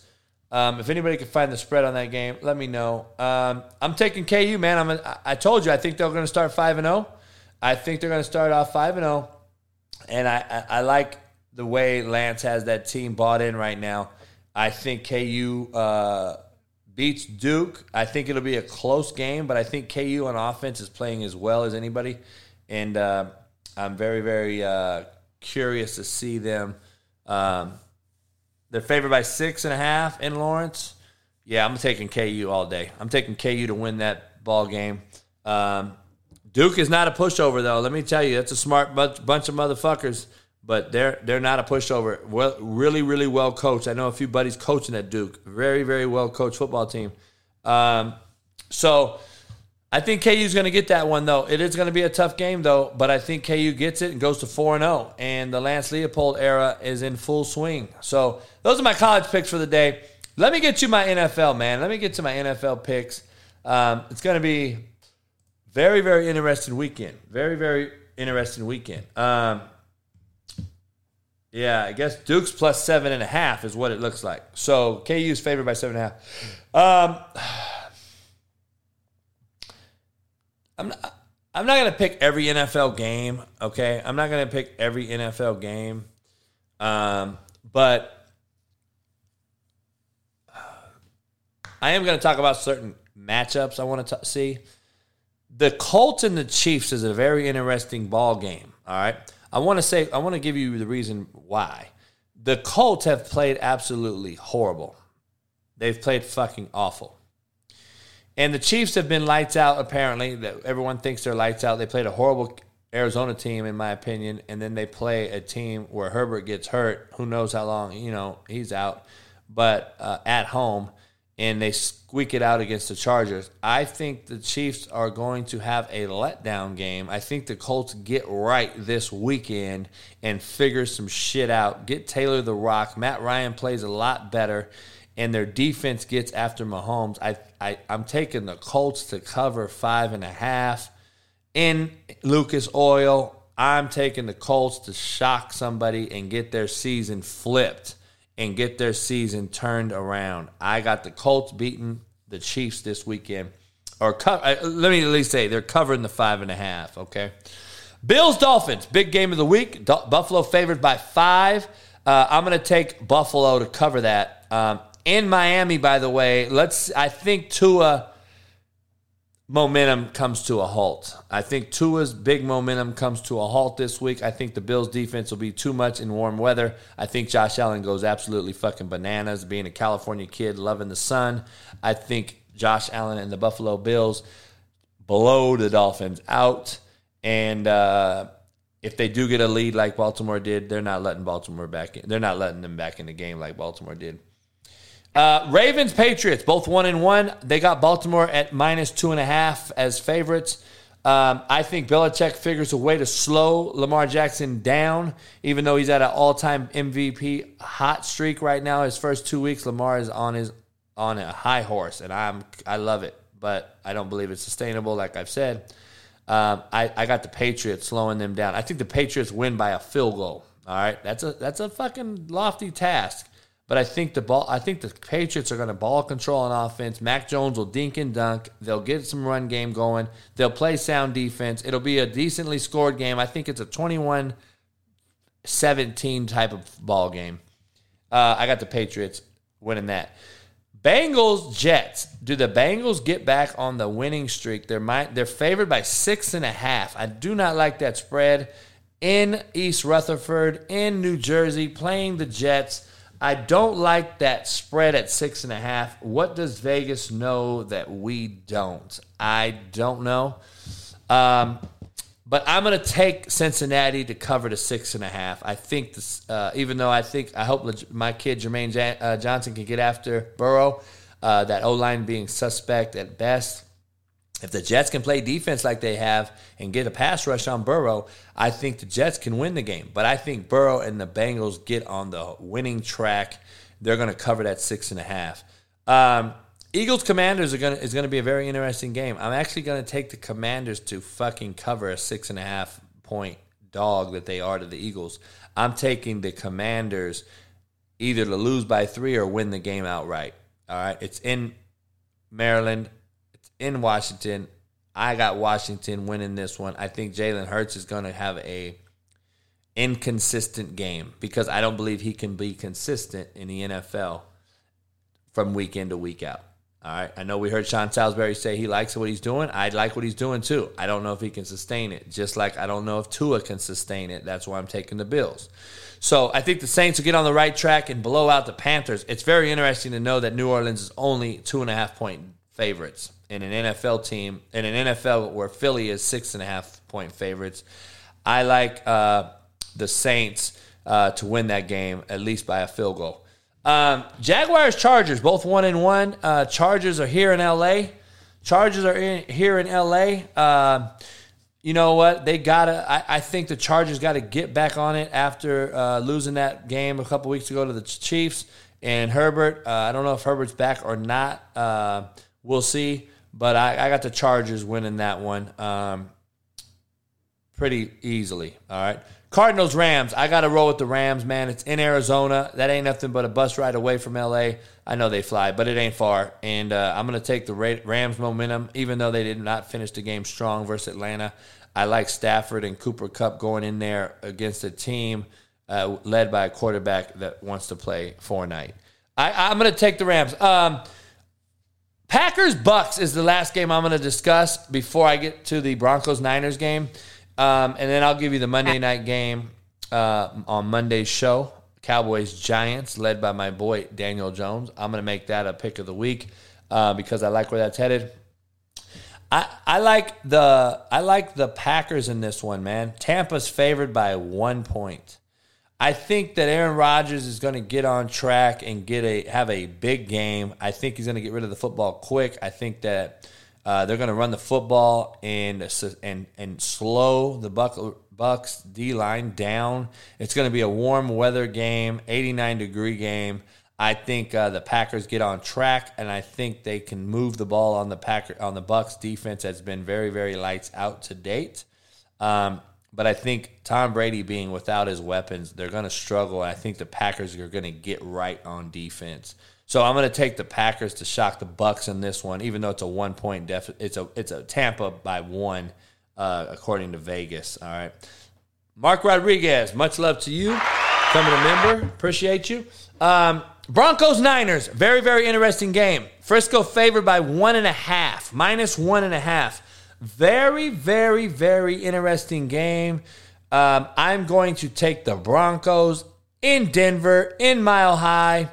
Um, if anybody can find the spread on that game, let me know. Um, I'm taking KU, man. I'm a, I told you I think they're going to start five and zero. I think they're going to start off five and zero, and I, I, I like the way Lance has that team bought in right now. I think KU uh, beats Duke. I think it'll be a close game, but I think KU on offense is playing as well as anybody, and uh, I'm very, very uh, curious to see them. Um, they're favored by six and a half in Lawrence. Yeah, I'm taking KU all day. I'm taking KU to win that ball game. Um, Duke is not a pushover, though. Let me tell you, that's a smart bunch, bunch of motherfuckers, but they're they're not a pushover. Well, really, really well coached. I know a few buddies coaching at Duke. Very, very well coached football team. Um, so I think KU's going to get that one though. It is going to be a tough game though, but I think KU gets it and goes to four and zero, and the Lance Leipold era is in full swing. So those are my college picks for the day. Let me get you my NFL man. Let me get to my NFL picks. Um, it's going to be very very interesting weekend. Very very interesting weekend. Um, yeah, I guess Duke's plus seven and a half is what it looks like. So KU's favored by seven and a half. Um, I'm not, I'm not gonna pick every NFL game. Okay, I'm not gonna pick every NFL game, um, but I am gonna talk about certain matchups I want to see. The Colts and the Chiefs is a very interesting ball game. All right, I want to say I want to give you the reason why. The Colts have played absolutely horrible. They've played fucking awful. And the Chiefs have been lights out, apparently. That everyone thinks they're lights out. They played a horrible Arizona team, in my opinion, and then they play a team where Herbert gets hurt. Who knows how long, you know, he's out, but uh, at home, and they squeak it out against the Chargers. I think the Chiefs are going to have a letdown game. I think the Colts get right this weekend and figure some shit out. Get Taylor the Rock. Matt Ryan plays a lot better and their defense gets after Mahomes, I, I I'm taking the Colts to cover five and a half in Lucas Oil. I'm taking the Colts to shock somebody and get their season flipped and get their season turned around. I got the Colts beating the Chiefs this weekend. Or co- let me at least say they're covering the five and a half. Okay, Bills Dolphins big game of the week. D- Buffalo favored by five. Uh, I'm going to take Buffalo to cover that. Um, in Miami, by the way, let's. I think Tua momentum comes to a halt. I think Tua's big momentum comes to a halt this week. I think the Bills defense will be too much in warm weather. I think Josh Allen goes absolutely fucking bananas being a California kid loving the sun. I think Josh Allen and the Buffalo Bills blow the Dolphins out. And uh, if they do get a lead like Baltimore did, they're not letting Baltimore back in. They're not letting them back in the game like Baltimore did. Uh, Ravens, Patriots, both one and one. They got Baltimore at minus two and a half as favorites. Um, I think Belichick figures a way to slow Lamar Jackson down, even though he's at an all-time MVP hot streak right now. His first two weeks, Lamar is on his on a high horse, and I'm I love it, but I don't believe it's sustainable. Like I've said, um, I I got the Patriots slowing them down. I think the Patriots win by a field goal. All right, that's a that's a fucking lofty task. But I think the ball. I think the Patriots are going to ball control on offense. Mac Jones will dink and dunk. They'll get some run game going. They'll play sound defense. It'll be a decently scored game. I think it's a 21 17 type of ball game. Uh, I got the Patriots winning that. Bengals Jets. Do the Bengals get back on the winning streak? They're my, they're favored by six and a half. I do not like that spread in East Rutherford in New Jersey playing the Jets. I don't like that spread at six and a half. What does Vegas know that we don't? I don't know. Um, but I'm going to take Cincinnati to cover the six and a half. I think this, uh, even though I think I hope my kid Jermaine Jan- uh, Johnson can get after Burrow, uh, that O line being suspect at best. If the Jets can play defense like they have and get a pass rush on Burrow, I think the Jets can win the game. But I think Burrow and the Bengals get on the winning track. They're going to cover that six and a half. Um, Eagles Commanders are going to, is going to be a very interesting game. I'm actually going to take the Commanders to fucking cover a six and a half point dog that they are to the Eagles. I'm taking the Commanders either to lose by three or win the game outright. All right, it's in Maryland in Washington. I got Washington winning this one. I think Jalen Hurts is going to have a inconsistent game because I don't believe he can be consistent in the NFL from week in to week out. All right. I know we heard Sean Salisbury say he likes what he's doing. I like what he's doing too. I don't know if he can sustain it, just like I don't know if Tua can sustain it. That's why I'm taking the Bills. So I think the Saints will get on the right track and blow out the Panthers. It's very interesting to know that New Orleans is only two and a half point favorites in an NFL team, in an NFL where Philly is six and a half point favorites. I like uh, the Saints uh, to win that game at least by a field goal. Um, Jaguars, Chargers, both one and one. Uh, Chargers are here in LA. Chargers are in here in LA. Uh, you know what? They gotta. I, I think the Chargers got to get back on it after uh, losing that game a couple weeks ago to the Chiefs. And Herbert, uh, I don't know if Herbert's back or not. Uh, we'll see. But I, I, got the Chargers winning that one um, pretty easily. All right. Cardinals, Rams. I got to roll with the Rams, man. It's in Arizona. That ain't nothing but a bus ride away from LA. I know they fly, but it ain't far. And uh, I'm going to take the Rams momentum, even though they did not finish the game strong versus Atlanta. I like Stafford and Cooper Kupp going in there against a team uh, led by a quarterback that wants to play Fortnite. I, am going to take the Rams. Um, Packers Bucks is the last game I'm going to discuss before I get to the Broncos Niners game. Um, and then I'll give you the Monday night game uh, on Monday's show. Cowboys Giants, led by my boy Daniel Jones. I'm going to make that a pick of the week uh, because I like where that's headed. I, I like the I like the Packers in this one, man. Tampa's favored by one point. I think that Aaron Rodgers is going to get on track and get a have a big game. I think he's going to get rid of the football quick. I think that uh, they're going to run the football and and and slow the Buck, Bucks D line down. It's going to be a warm weather game, 89 degree game. I think uh, the Packers get on track, and I think they can move the ball on the Packer on the Bucks defense has been very very lights out to date. Um, but I think Tom Brady being without his weapons, they're going to struggle. I think the Packers are going to get right on defense. So I'm going to take the Packers to shock the Bucks in this one, even though it's a one point deficit. It's a it's a Tampa by one, uh, according to Vegas. All right, Mark Rodriguez, much love to you, coming a member. Appreciate you. Um, Broncos Niners, very very interesting game. Frisco favored by one and a half, minus one and a half. Very very very interesting game. Um, I'm going to take the Broncos in Denver in Mile High.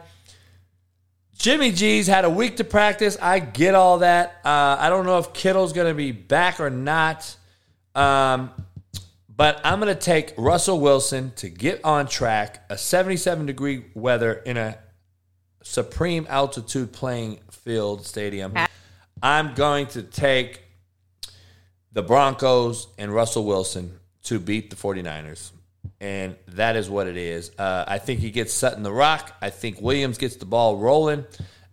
Jimmy G's had a week to practice. I get all that. Uh, I don't know if Kittle's going to be back or not. Um, but I'm going to take Russell Wilson to get on track. A 77 degree weather in a supreme altitude playing field stadium. I'm going to take the Broncos and Russell Wilson to beat the 49ers and that is what it is. Uh, I think he gets Sutton the rock. I think Williams gets the ball rolling,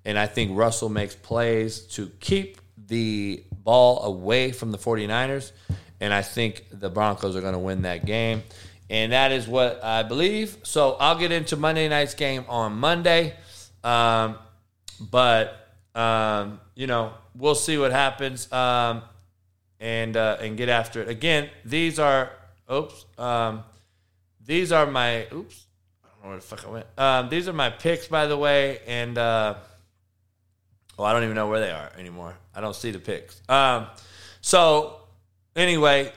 and I think Russell makes plays to keep the ball away from the 49ers. And I think the Broncos are going to win that game. And that is what I believe. So I'll get into Monday night's game on Monday. Um, but, um, you know, we'll see what happens um, and, uh, and get after it. Again, these are, oops. Um, these are my oops. I don't know where the fuck I went. Um, these are my picks, by the way, and uh, well, I don't even know where they are anymore. I don't see the picks. Um, so anyway,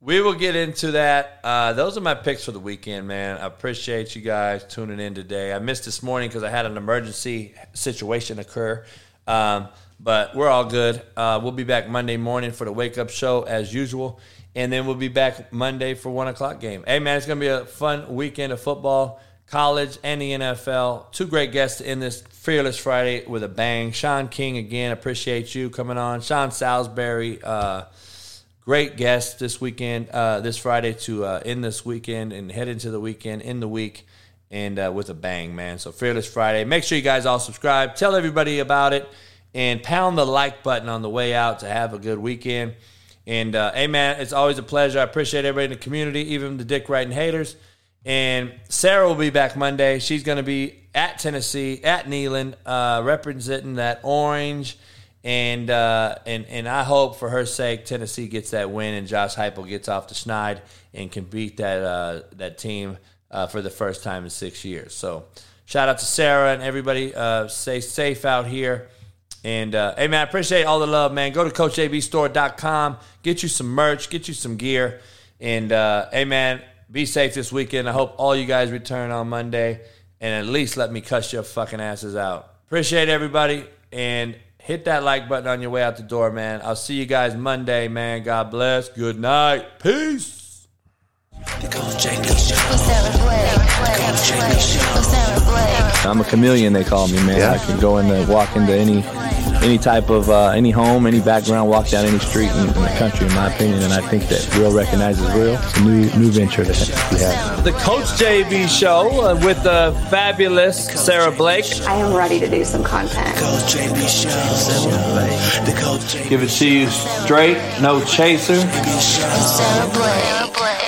we will get into that. Uh, those are my picks for the weekend, man. I appreciate you guys tuning in today. I missed this morning because I had an emergency situation occur. Um, but we're all good. Uh, we'll be back Monday morning for the wake up show as usual and then we'll be back Monday for one o'clock game. Hey man, it's gonna be a fun weekend of football, college, and the NFL. Two great guests in this Fearless Friday with a bang. Shaun King again, appreciate you coming on. Sean Salisbury, uh, great guest this weekend, uh, this Friday to uh, end this weekend and head into the weekend in the week. And uh, with a bang, man. So, Fearless Friday. Make sure you guys all subscribe. Tell everybody about it. And pound the like button on the way out to have a good weekend. And uh, hey, man, it's always a pleasure. I appreciate everybody in the community, even the dick writing haters. And Sara will be back Monday. She's going to be at Tennessee, at Neyland, uh, representing that orange. And uh, and and I hope for her sake Tennessee gets that win and Josh Heupel gets off the schneid and can beat that uh, that team uh, for the first time in six years. So shout out to Sara and everybody. Uh, stay safe out here. And uh, hey, man, I appreciate all the love, man. Go to CoachJBStore.com, get you some merch, get you some gear. And uh, hey, man, be safe this weekend. I hope all you guys return on Monday and at least let me cuss your fucking asses out. Appreciate everybody. And hit that like button on your way out the door, man. I'll see you guys Monday, man. God bless. Good night. Peace. I'm a chameleon, they call me, man. Yeah. I can go in and walk into any any type of uh, any home, any background, walk down any street in, in, the country, in my opinion. And I think that real recognizes real. It's a new new venture that we have. The Coach JB Show uh, with the fabulous Sara Blake. I am ready to do some content. Coach JB Show. Give it to you straight, no chaser. Sara Blake.